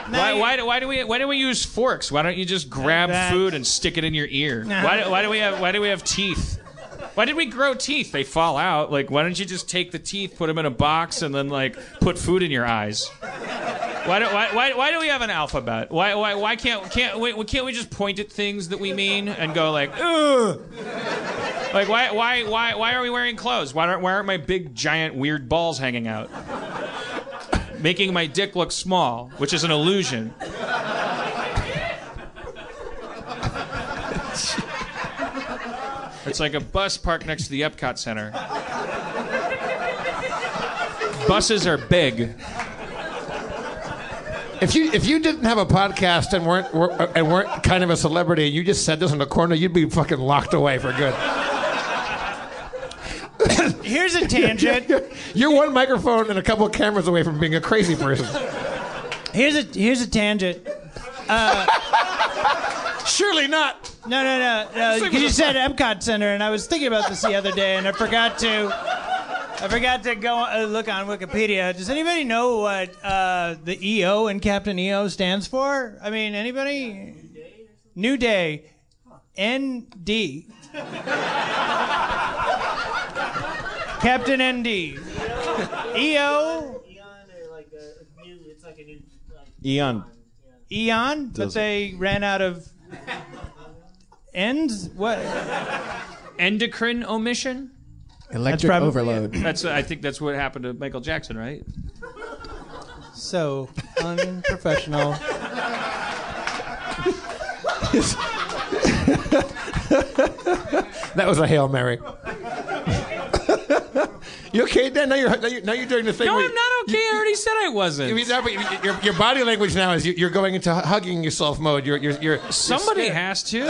Why, why, do- why do we why do we use forks? Why don't you just grab food and stick it in your ear? Why, do- why do we have why do we have teeth? Why did we grow teeth? They fall out. Like why don't you just take the teeth, put them in a box, and then like put food in your eyes? Why do, why, why, why do we have an alphabet? Why, why, why can't can't we, can't we just point at things that we mean and go like ugh? Like why why why why are we wearing clothes? Why aren't why aren't my big giant weird balls hanging out? Making my dick look small, which is an illusion. It's like a bus parked next to the Epcot Center. Buses are big. If you if you didn't have a podcast and weren't were, and weren't kind of a celebrity, and you just said this in the corner, you'd be fucking locked away for good. Here's a tangent. You're one microphone and a couple of cameras away from being a crazy person. Here's a here's a tangent. Uh, Surely not. No, no, no, no. Because you said Epcot Center, and I was thinking about this the other day, and I forgot to. I forgot to go uh, look on Wikipedia. Does anybody know what uh, the EO and Captain EO stands for? I mean, anybody? New Day. ND. Captain ND. EO. Eon. Eon, but Doesn't- they ran out of ends. What? Endocrine omission. Electric probably overload. That's I think that's what happened to Michael Jackson, right? So unprofessional. That was a hail mary. You okay, Dan? Now you're now you're, now you're doing the thing. No, where I'm not okay. I already said I wasn't. I mean, no, but you- your, your body language now is you- you're going into hugging yourself mode. You're you're, you're Somebody you're has to.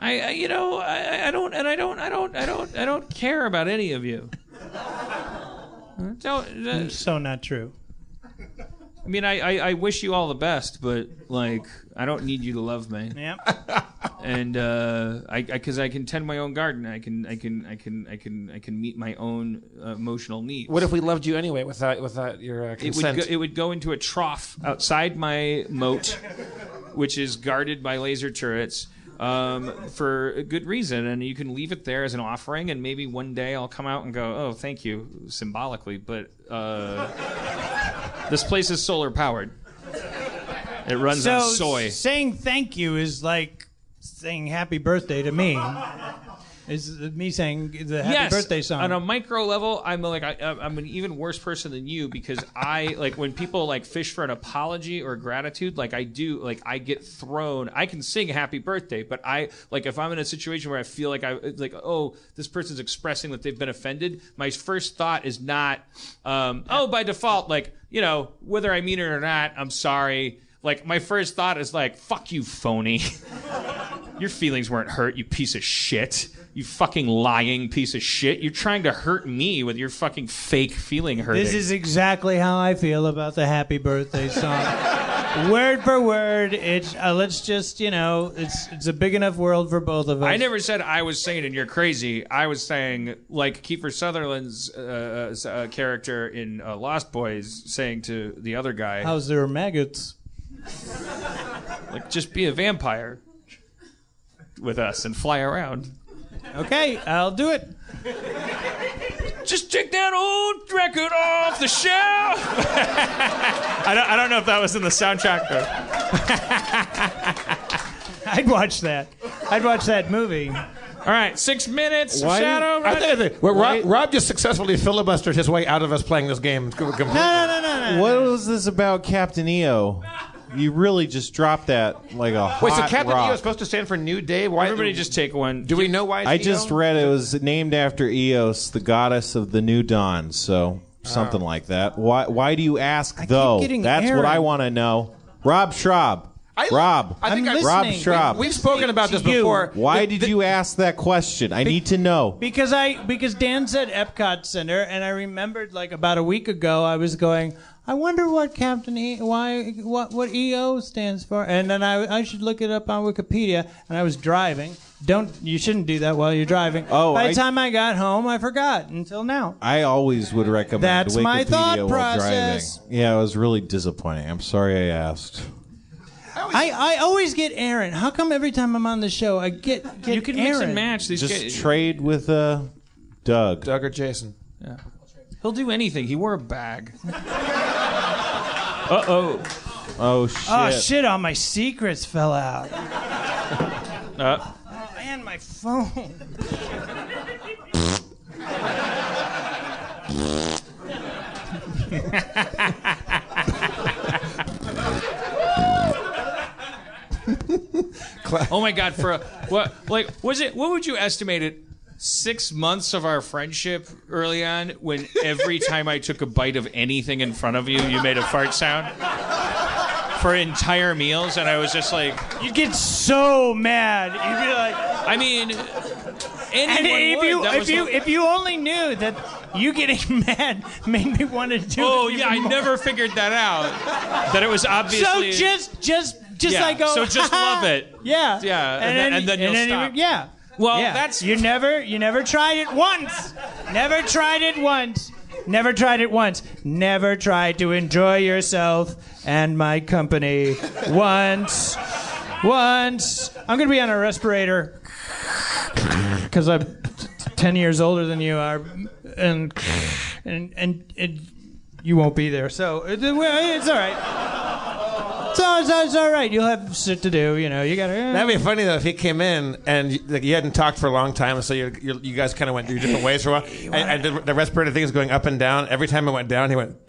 I, I, you know, I, I don't, and I don't, I don't, I don't, I don't care about any of you. Don't. Uh, so not true. I mean, I, I, I wish you all the best, but like, I don't need you to love me. Yep. And uh, I, because I, can tend my own garden, I can, I can, I can, I can, I can meet my own uh, emotional needs. What if we loved you anyway without without your uh, it would consent? go, it would go into a trough outside my moat, which is guarded by laser turrets. Um, for a good reason, and you can leave it there as an offering, and maybe one day I'll come out and go, "Oh, thank you," symbolically. But uh, this place is solar powered. It runs so on soy. saying thank you is like saying happy birthday to me. Is me saying the happy yes, birthday song. on a micro level, I'm like I, I'm an even worse person than you because I like when people like fish for an apology or gratitude. Like I do, like I get thrown. I can sing happy birthday, but I like if I'm in a situation where I feel like I like oh this person's expressing that they've been offended. My first thought is not um, oh by default like you know whether I mean it or not. I'm sorry. Like my first thought is like fuck you phony. Your feelings weren't hurt, you piece of shit. You fucking lying piece of shit. You're trying to hurt me with your fucking fake feeling hurting. this is exactly how I feel about the happy birthday song. word for word, it's uh, let's just you know it's it's a big enough world for both of us. I never said I was saying and you're crazy. I was saying like Kiefer Sutherland's uh, uh, uh, character in uh, Lost Boys saying to the other guy, How's there maggots? like just be a vampire with us and fly around. Okay, I'll do it. Just take that old record off the shelf. I don't, I don't know if that was in the soundtrack though. I'd watch that. I'd watch that movie. All right, six minutes. Why- Shadow. I think, I think- well, Rob, Rob just successfully filibustered his way out of us playing this game. completely. no, no. What was this about Captain EO? You really just dropped that like a hot Wait, so Captain rock. EO is supposed to stand for New Day? Why? Everybody just take one. Do we know why? It's I just read it was named after Eos, the goddess of the new dawn. So something oh. like that. Why? Why do you ask though? getting That's what. I want to know. Rob Schrab. I- Rob. I think I'm I- Rob listening. Schrab. We've spoken about this you. before. Why The- did you ask that question? I need to know. Because I because Dan said Epcot Center, and I remembered like about a week ago I was going. I wonder what Captain E why what what EO stands for, and then I I should look it up on Wikipedia. And I was driving, Don't you shouldn't do that while you're driving. Oh, by the I- time I got home, I forgot until now. I always would recommend That's Wikipedia my thought while process. driving. Yeah, it was really disappointing. I'm sorry I asked. I, I always get Aaron. How come every time I'm on the show I get get You can Aaron? mix and match these Just guys. trade with uh, Doug. Doug or Jason. Yeah. He'll do anything. He wore a bag. uh oh. Oh shit! Oh shit! All my secrets fell out. Uh, Oh, and my phone. oh my god! For a, what? Like, was it? What would you estimate it? Six months of our friendship early on, when every time I took a bite of anything in front of you, you made a fart sound for entire meals, and I was just like, You'd get so mad. You'd be like, I mean, and if would. you That if you if you only knew that you getting mad made me want to do. oh yeah, I more. never figured that out. That it was obviously. So just just just Yeah, like go. so just love it. Yeah. Yeah, and then- and then you'll you- stop. yeah. Well, Yeah. that's you never you never tried it once. Never tried it once. Never tried it once. Never tried to enjoy yourself and my company once. Once. I'm gonna be on a respirator because I'm t- ten years older than you are, and and and, and you won't be there. So it- it's all right. So it's, it's all right. You'll have shit to do. You know. You gotta. Eh. That'd be funny though if he came in and you, like, you hadn't talked for a long time, so you you you guys kind of went your different ways for a while, and, and the, the respirator thing is going up and down. Every time it went down, he went.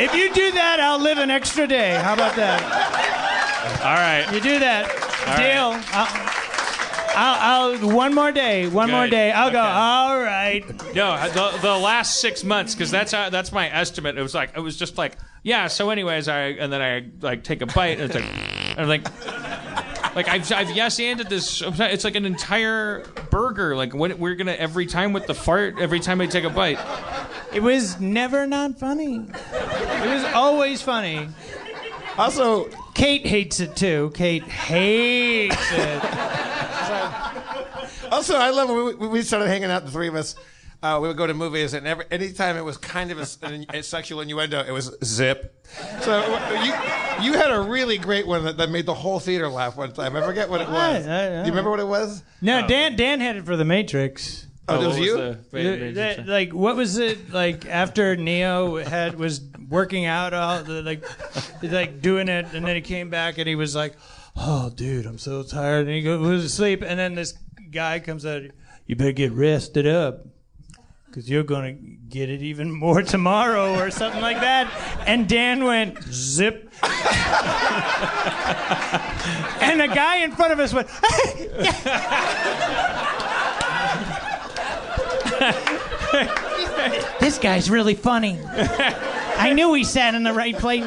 If you do that, I'll live an extra day. How about that? all right. You do that. All Deal. I'll, I'll, I'll one more day. One more day. I'll go. All right. No, the, the last six months because that's how, that's my estimate. It was like it was just like yeah. So, anyways, I and then I like take a bite and it's like I'm like like I've I've yes anded this. It's like an entire burger. Like when we're gonna every time with the fart every time I take a bite. It was never not funny. It was always funny. Also, Kate hates it too. Kate hates it. Also, I love when we, we started hanging out, the three of us. Uh, we would go to movies, and every anytime it was kind of a, an, a sexual innuendo, it was zip. So you you had a really great one that, that made the whole theater laugh one time. I forget what it was. I- I- Do you remember what it was? No, Dan. Dan had it for the Matrix. Oh, it was you? The- the- like what was it like after Neo had was working out all the like like doing it and then he came back and he was like oh dude I'm so tired and he goes was asleep and then this guy comes out you better get rested up because you're gonna get it even more tomorrow or something like that and Dan went zip and the guy in front of us went this guy's really funny. I knew he sat in the right place.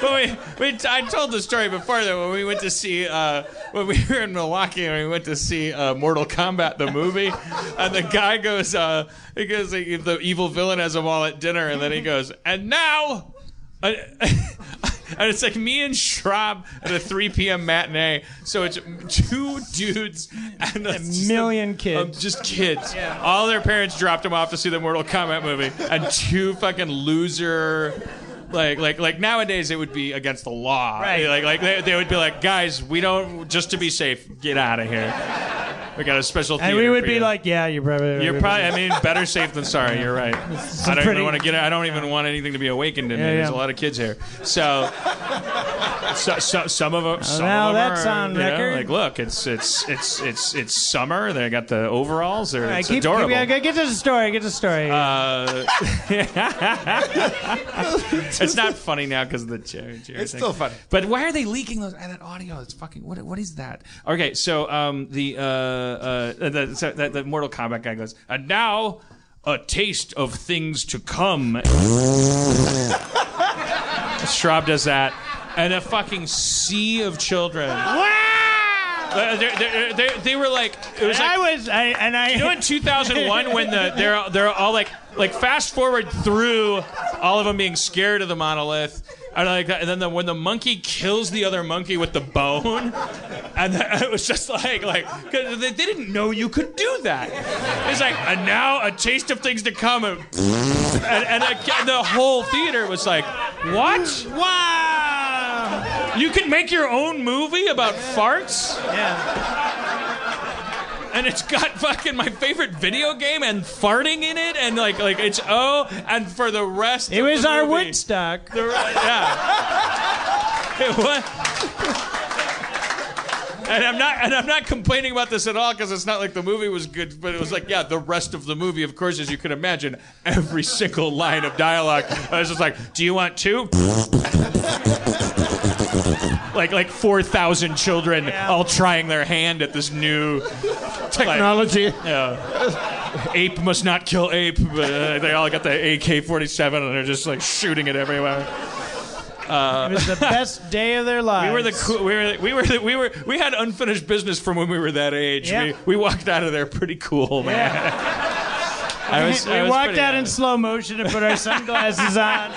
But we, we, I told the story before that when we went to see uh, when we were in Milwaukee and we went to see uh, Mortal Kombat the movie, and the guy goes, uh, he goes, the evil villain has them all at dinner, and then he goes, and now. and it's like me and Schrab at a 3 p.m. matinee. So it's two dudes and a million kids. um, just kids. All their parents dropped them off to see the Mortal Kombat movie, and two fucking loser. Like, like, like nowadays it would be against the law. Right. Like, like they, they would be like, guys, we don't just to be safe, get out of here. We got a special. And we would for be you." like, yeah, you're probably. You're probably. I mean, better safe than sorry. You're right. I don't pretty- even want to get. I don't even want anything to be awakened in me. Yeah, There's a lot of kids here. So, so, so some of them. Some now of them that's are, on you know, record. like, look, it's it's it's it's it's summer. They got the overalls. They're, All right, it's keep, keep, adorable. yeah, get to the story. Get to the story. Uh, it's not funny now because of the chair. chair It's thing. still funny. But why are they leaking those, that audio? It's fucking. What, what is that? Okay, so um, the uh, uh, the, so the the Mortal Kombat guy goes, and now a taste of things to come. Schrab does that, and a fucking sea of children. Uh, they, they, they, they were like, it was like I was, I, and I. you know in 2001 when the they're they're all like like fast forward through all of them being scared of the monolith I like that. And then the, when the monkey kills the other monkey with the bone, and then it was just like, like, 'cause they didn't know you could do that. It's like, and now a taste of things to come, and, and, and it- the whole theater was like, what? Wow! You can make your own movie about farts? Yeah. And it's got fucking my favorite video game and farting in it, and like like it's oh, and for the rest, It was our movie, Woodstock. The, yeah. It was. And I'm not, and I'm not complaining about this at all because it's not like the movie was good, but it was like, yeah, the rest of the movie, of course, as you can imagine, every single line of dialogue, I was just like, do you want two? like like four thousand children all trying their hand at this new Technology. yeah. Ape must not kill ape, but uh, they all got the AK-47 and they're just like shooting it everywhere. Uh, It was the best day of their lives. we were the cool, we were we were the, we were we had unfinished business from when we were that age. Yeah. We, we walked out of there pretty cool, man. I was, we I was walked out in slow motion and put our sunglasses on.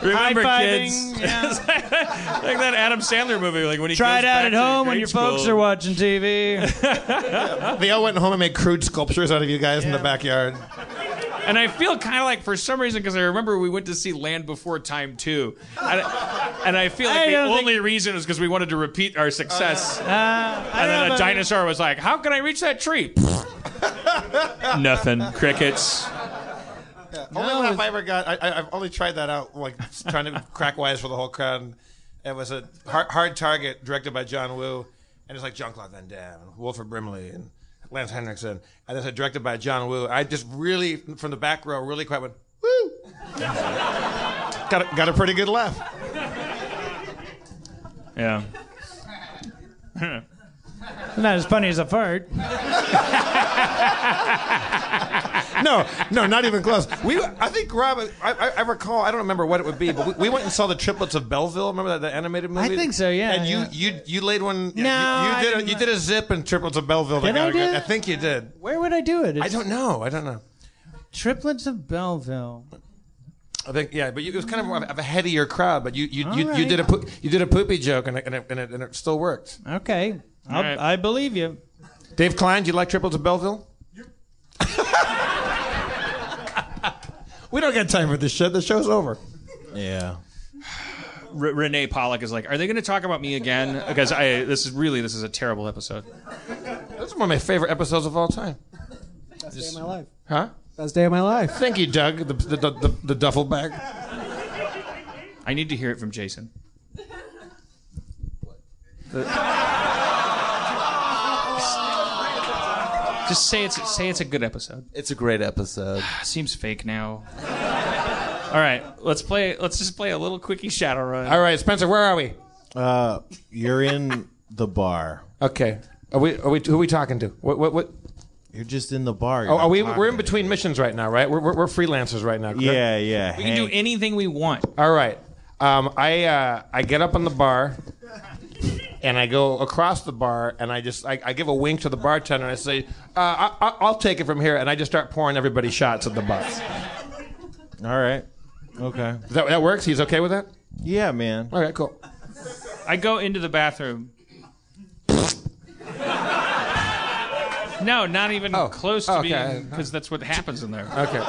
Remember, kids? yeah. like that Adam Sandler movie, like when he Try it out at home when grade your folks are watching TV. They all went home and made crude sculptures out of you guys in the backyard. And I feel kind of like, for some reason, because I remember we went to see Land Before Time too, And, and I feel like I the don't think- only reason is because we wanted to repeat our success. Uh, and then a about- dinosaur was like, How can I reach that tree? Nothing. Crickets. Only laugh I ever got. I, I, I've only tried that out, like trying to crack wise for the whole crowd. It was a hard, hard target directed by John Woo, and it's like Jean Claude Van Damme, and Wilford Brimley, and Lance Henriksen, and it's directed by John Woo. I just really, from the back row, really quite went woo. got a, got a pretty good laugh. Yeah. Not as funny as a fart. no, no, not even close. We, I think Rob, I, I, I recall, I don't remember what it would be, but we, we went and saw the Triplets of Belleville. Remember that the animated movie? I think so, yeah, And you, yeah. you, you laid one. No, you, I you did. A, you did a zip in Triplets of Belleville. Did got I a do good- that? I think you did. Where would I do it? I don't know. I don't know. Triplets of Belleville. I think yeah, but you, it was kind of more of a- headier crowd. But you, you, you, All you right. did a poo- you did a poopy joke, and it, and it, and it, and it still worked. Okay, I'll, right. I believe you. Dave Klein, do you like Triplets of Belleville? we don't got time for this shit. The show's over. Yeah. R- Renee Pollock is like, Are they going to talk about me again? Because I, this is really, this is a terrible episode. This is one of my favorite episodes of all time. Best day of my life. Huh? Best day of my life. Thank you, Doug. The, the, the, the, the duffel bag. I need to hear it from Jason. The- Just say it's say it's a good episode. It's a great episode. Seems fake now. All right, let's play. Let's just play a little quickie Shadowrun. All right, Spencer, where are we? Uh, you're in the bar. Okay. Are we? Are we? Who are we talking to? What? What? what? You're just in the bar. You're Oh, not are we? talking We're in to between missions right now, right? We're, we're, we're freelancers right now. correct? Yeah, yeah. We can do anything we want. All right. Um, I uh, I get up on the bar, and I go across the bar, and I just I, I give a wink to the bartender, and I say, uh, I, I, "I'll take it from here," and I just start pouring everybody shots at the bar. All right. Okay. That, that works. He's okay with that. Yeah, man. All right, cool. I go into the bathroom. No, not even close to Oh, okay. being because that's what happens in there. Okay.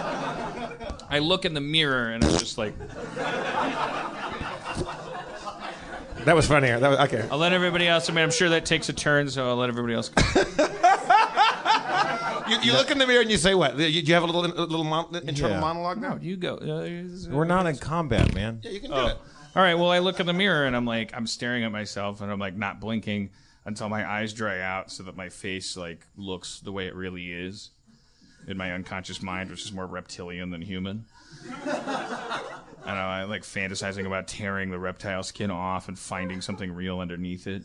I look in the mirror and I'm just like That was funnier. That was okay. I'll let everybody else. I mean, I'm sure that takes a turn, so I'll let everybody else. Go. You, you look in the mirror and you say what? You, you have a little a little mon- internal Yeah. monologue now. No, you go. Uh, We're not in combat, man. Yeah, you can do Oh. it. All right. Well, I look in the mirror and I'm like, I'm staring at myself and I'm like not blinking until my eyes dry out, so that my face like looks the way it really is in my unconscious mind, which is more reptilian than human. I don't know. I like fantasizing about tearing the reptile skin off and finding something real underneath it.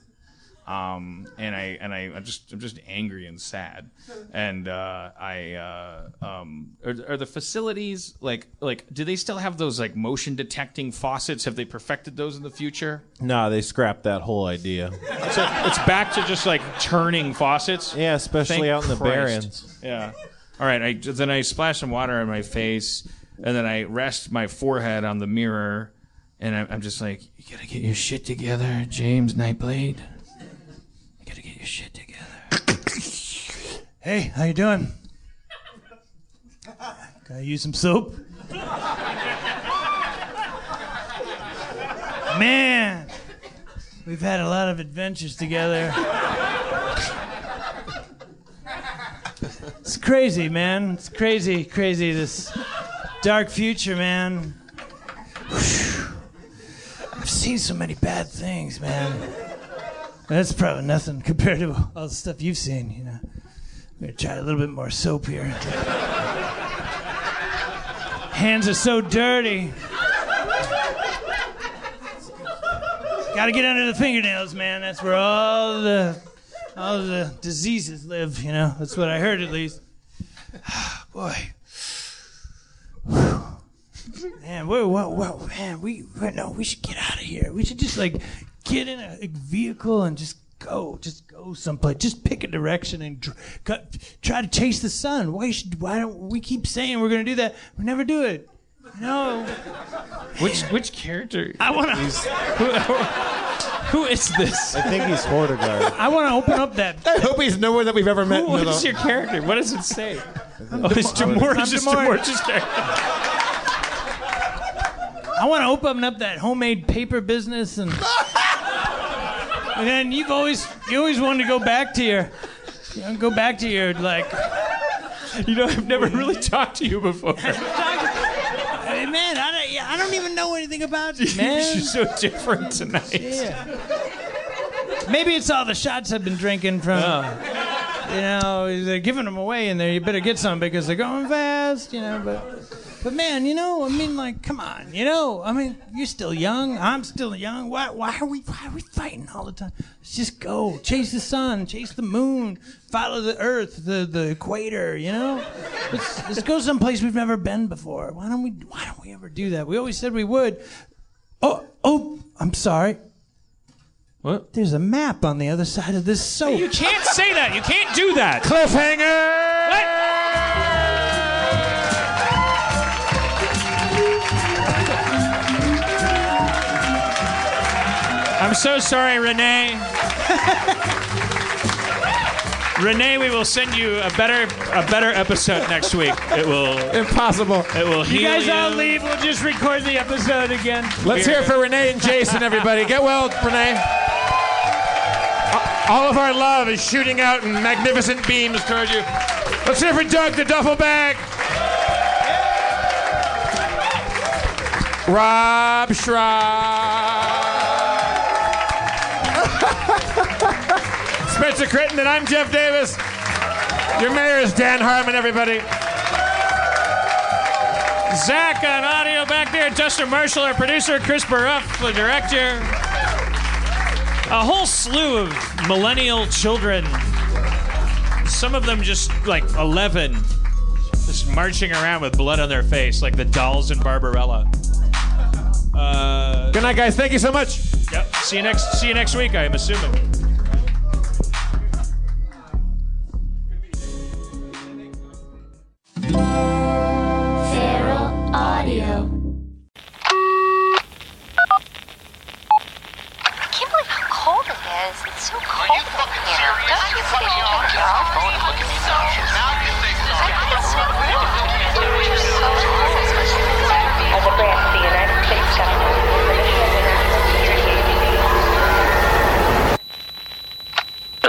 Um, and I and I I'm just I'm just angry and sad, and uh, I uh, um, are, are the facilities like like do they still have those like motion detecting faucets? Have they perfected those in the future? Nah, they scrapped that whole idea. So it's back to just like turning faucets. Yeah, especially Thank out in the Christ. Barrens. Yeah. All right. I then I splash some water on my face, and then I rest my forehead on the mirror, and I'm, just like, you gotta get your shit together, James Nightblade. You gotta get your shit together. Hey, how you doing? Can I use some soap? Man, we've had a lot of adventures together. It's crazy, man. It's crazy, crazy. This dark future, man. I've seen so many bad things, man. That's probably nothing compared to all the stuff you've seen, you know. I'm gonna try a little bit more soap here. Hands are so dirty. Gotta get under the fingernails, man. That's where all the all the diseases live, you know. That's what I heard at least. Boy. Man, whoa, whoa, whoa, man, we no, we should get out of here. We should just like get in a, a vehicle and just go, just go someplace. Just pick a direction and dr- cut, try to chase the sun. Why should why don't we keep saying we're gonna do that? We never do it. No. Which which character? I want to. Who, who is this? I think he's Hordegard. I want to open up that. I hope he's nowhere that we've ever met. Who, in what the- is your character? What does it say? Oh, it's Demar- Demore. It's just Demore. Demore's character. I want to open up that homemade paper business and. and then you've always you always wanted to go back to your, you know, go back to your like. You know, I've never really talked to you before. Hey, man, I don't, yeah, I don't even know anything about you, man. You're so different tonight. Yeah. Maybe it's all the shots I've been drinking from. Oh. You know, they're giving them away in there. You better get some because they're going fast. You know, but but man, you know, I mean, like, come on, you know, I mean, you're still young. I'm still young. Why why are we why are we fighting all the time? Let's just go chase the sun, chase the moon, follow the Earth, the the equator. You know, let's let's go someplace we've never been before. Why don't we Why don't we ever do that? We always said we would. Oh oh, I'm sorry. What? There's a map on the other side of this soap. You can't say that. You can't do that. Cliffhanger. What? I'm so sorry, Renee. Renee, we will send you a better a better episode next week. It will Impossible. it will You guys you. all leave. We'll just record the episode again. Let's hear it for Renee and Jason, everybody. Get well, Renee. All of our love is shooting out in magnificent beams toward you. Let's hear for Doug, the duffel bag. Rob Schrab. Spencer Critton, and I'm Jeff Davis. Your mayor is Dan Harmon, everybody. Zach on audio back there, Justin Marshall, our producer, Chris Baruff, the director. A whole slew of millennial children. Some of them just like 11, just marching around with blood on their face, like the dolls in Barbarella. Uh, Good night, guys. Thank you so much. yep. See you next. See you next week. I'm assuming. Feral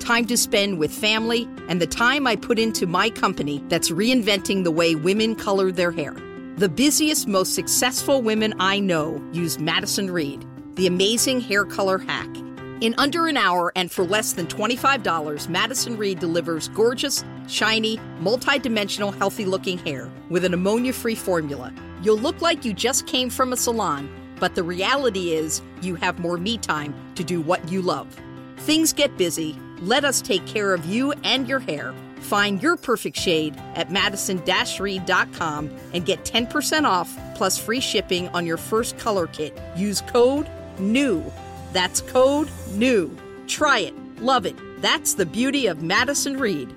time to spend with family, and the time I put into my company that's reinventing the way women color their hair. The busiest, most successful women I know use Madison Reed, the amazing hair color hack. In under an hour and for less than $25, Madison Reed delivers gorgeous, shiny, multi-dimensional, healthy-looking hair with an ammonia-free formula. You'll look like you just came from a salon, But the reality is, you have more me time to do what you love. Things get busy. Let us take care of you and your hair. Find your perfect shade at madison-reed.com and get 10% off plus free shipping on your first color kit. Use code NEW. That's code NEW. Try it. Love it. That's the beauty of Madison Reed.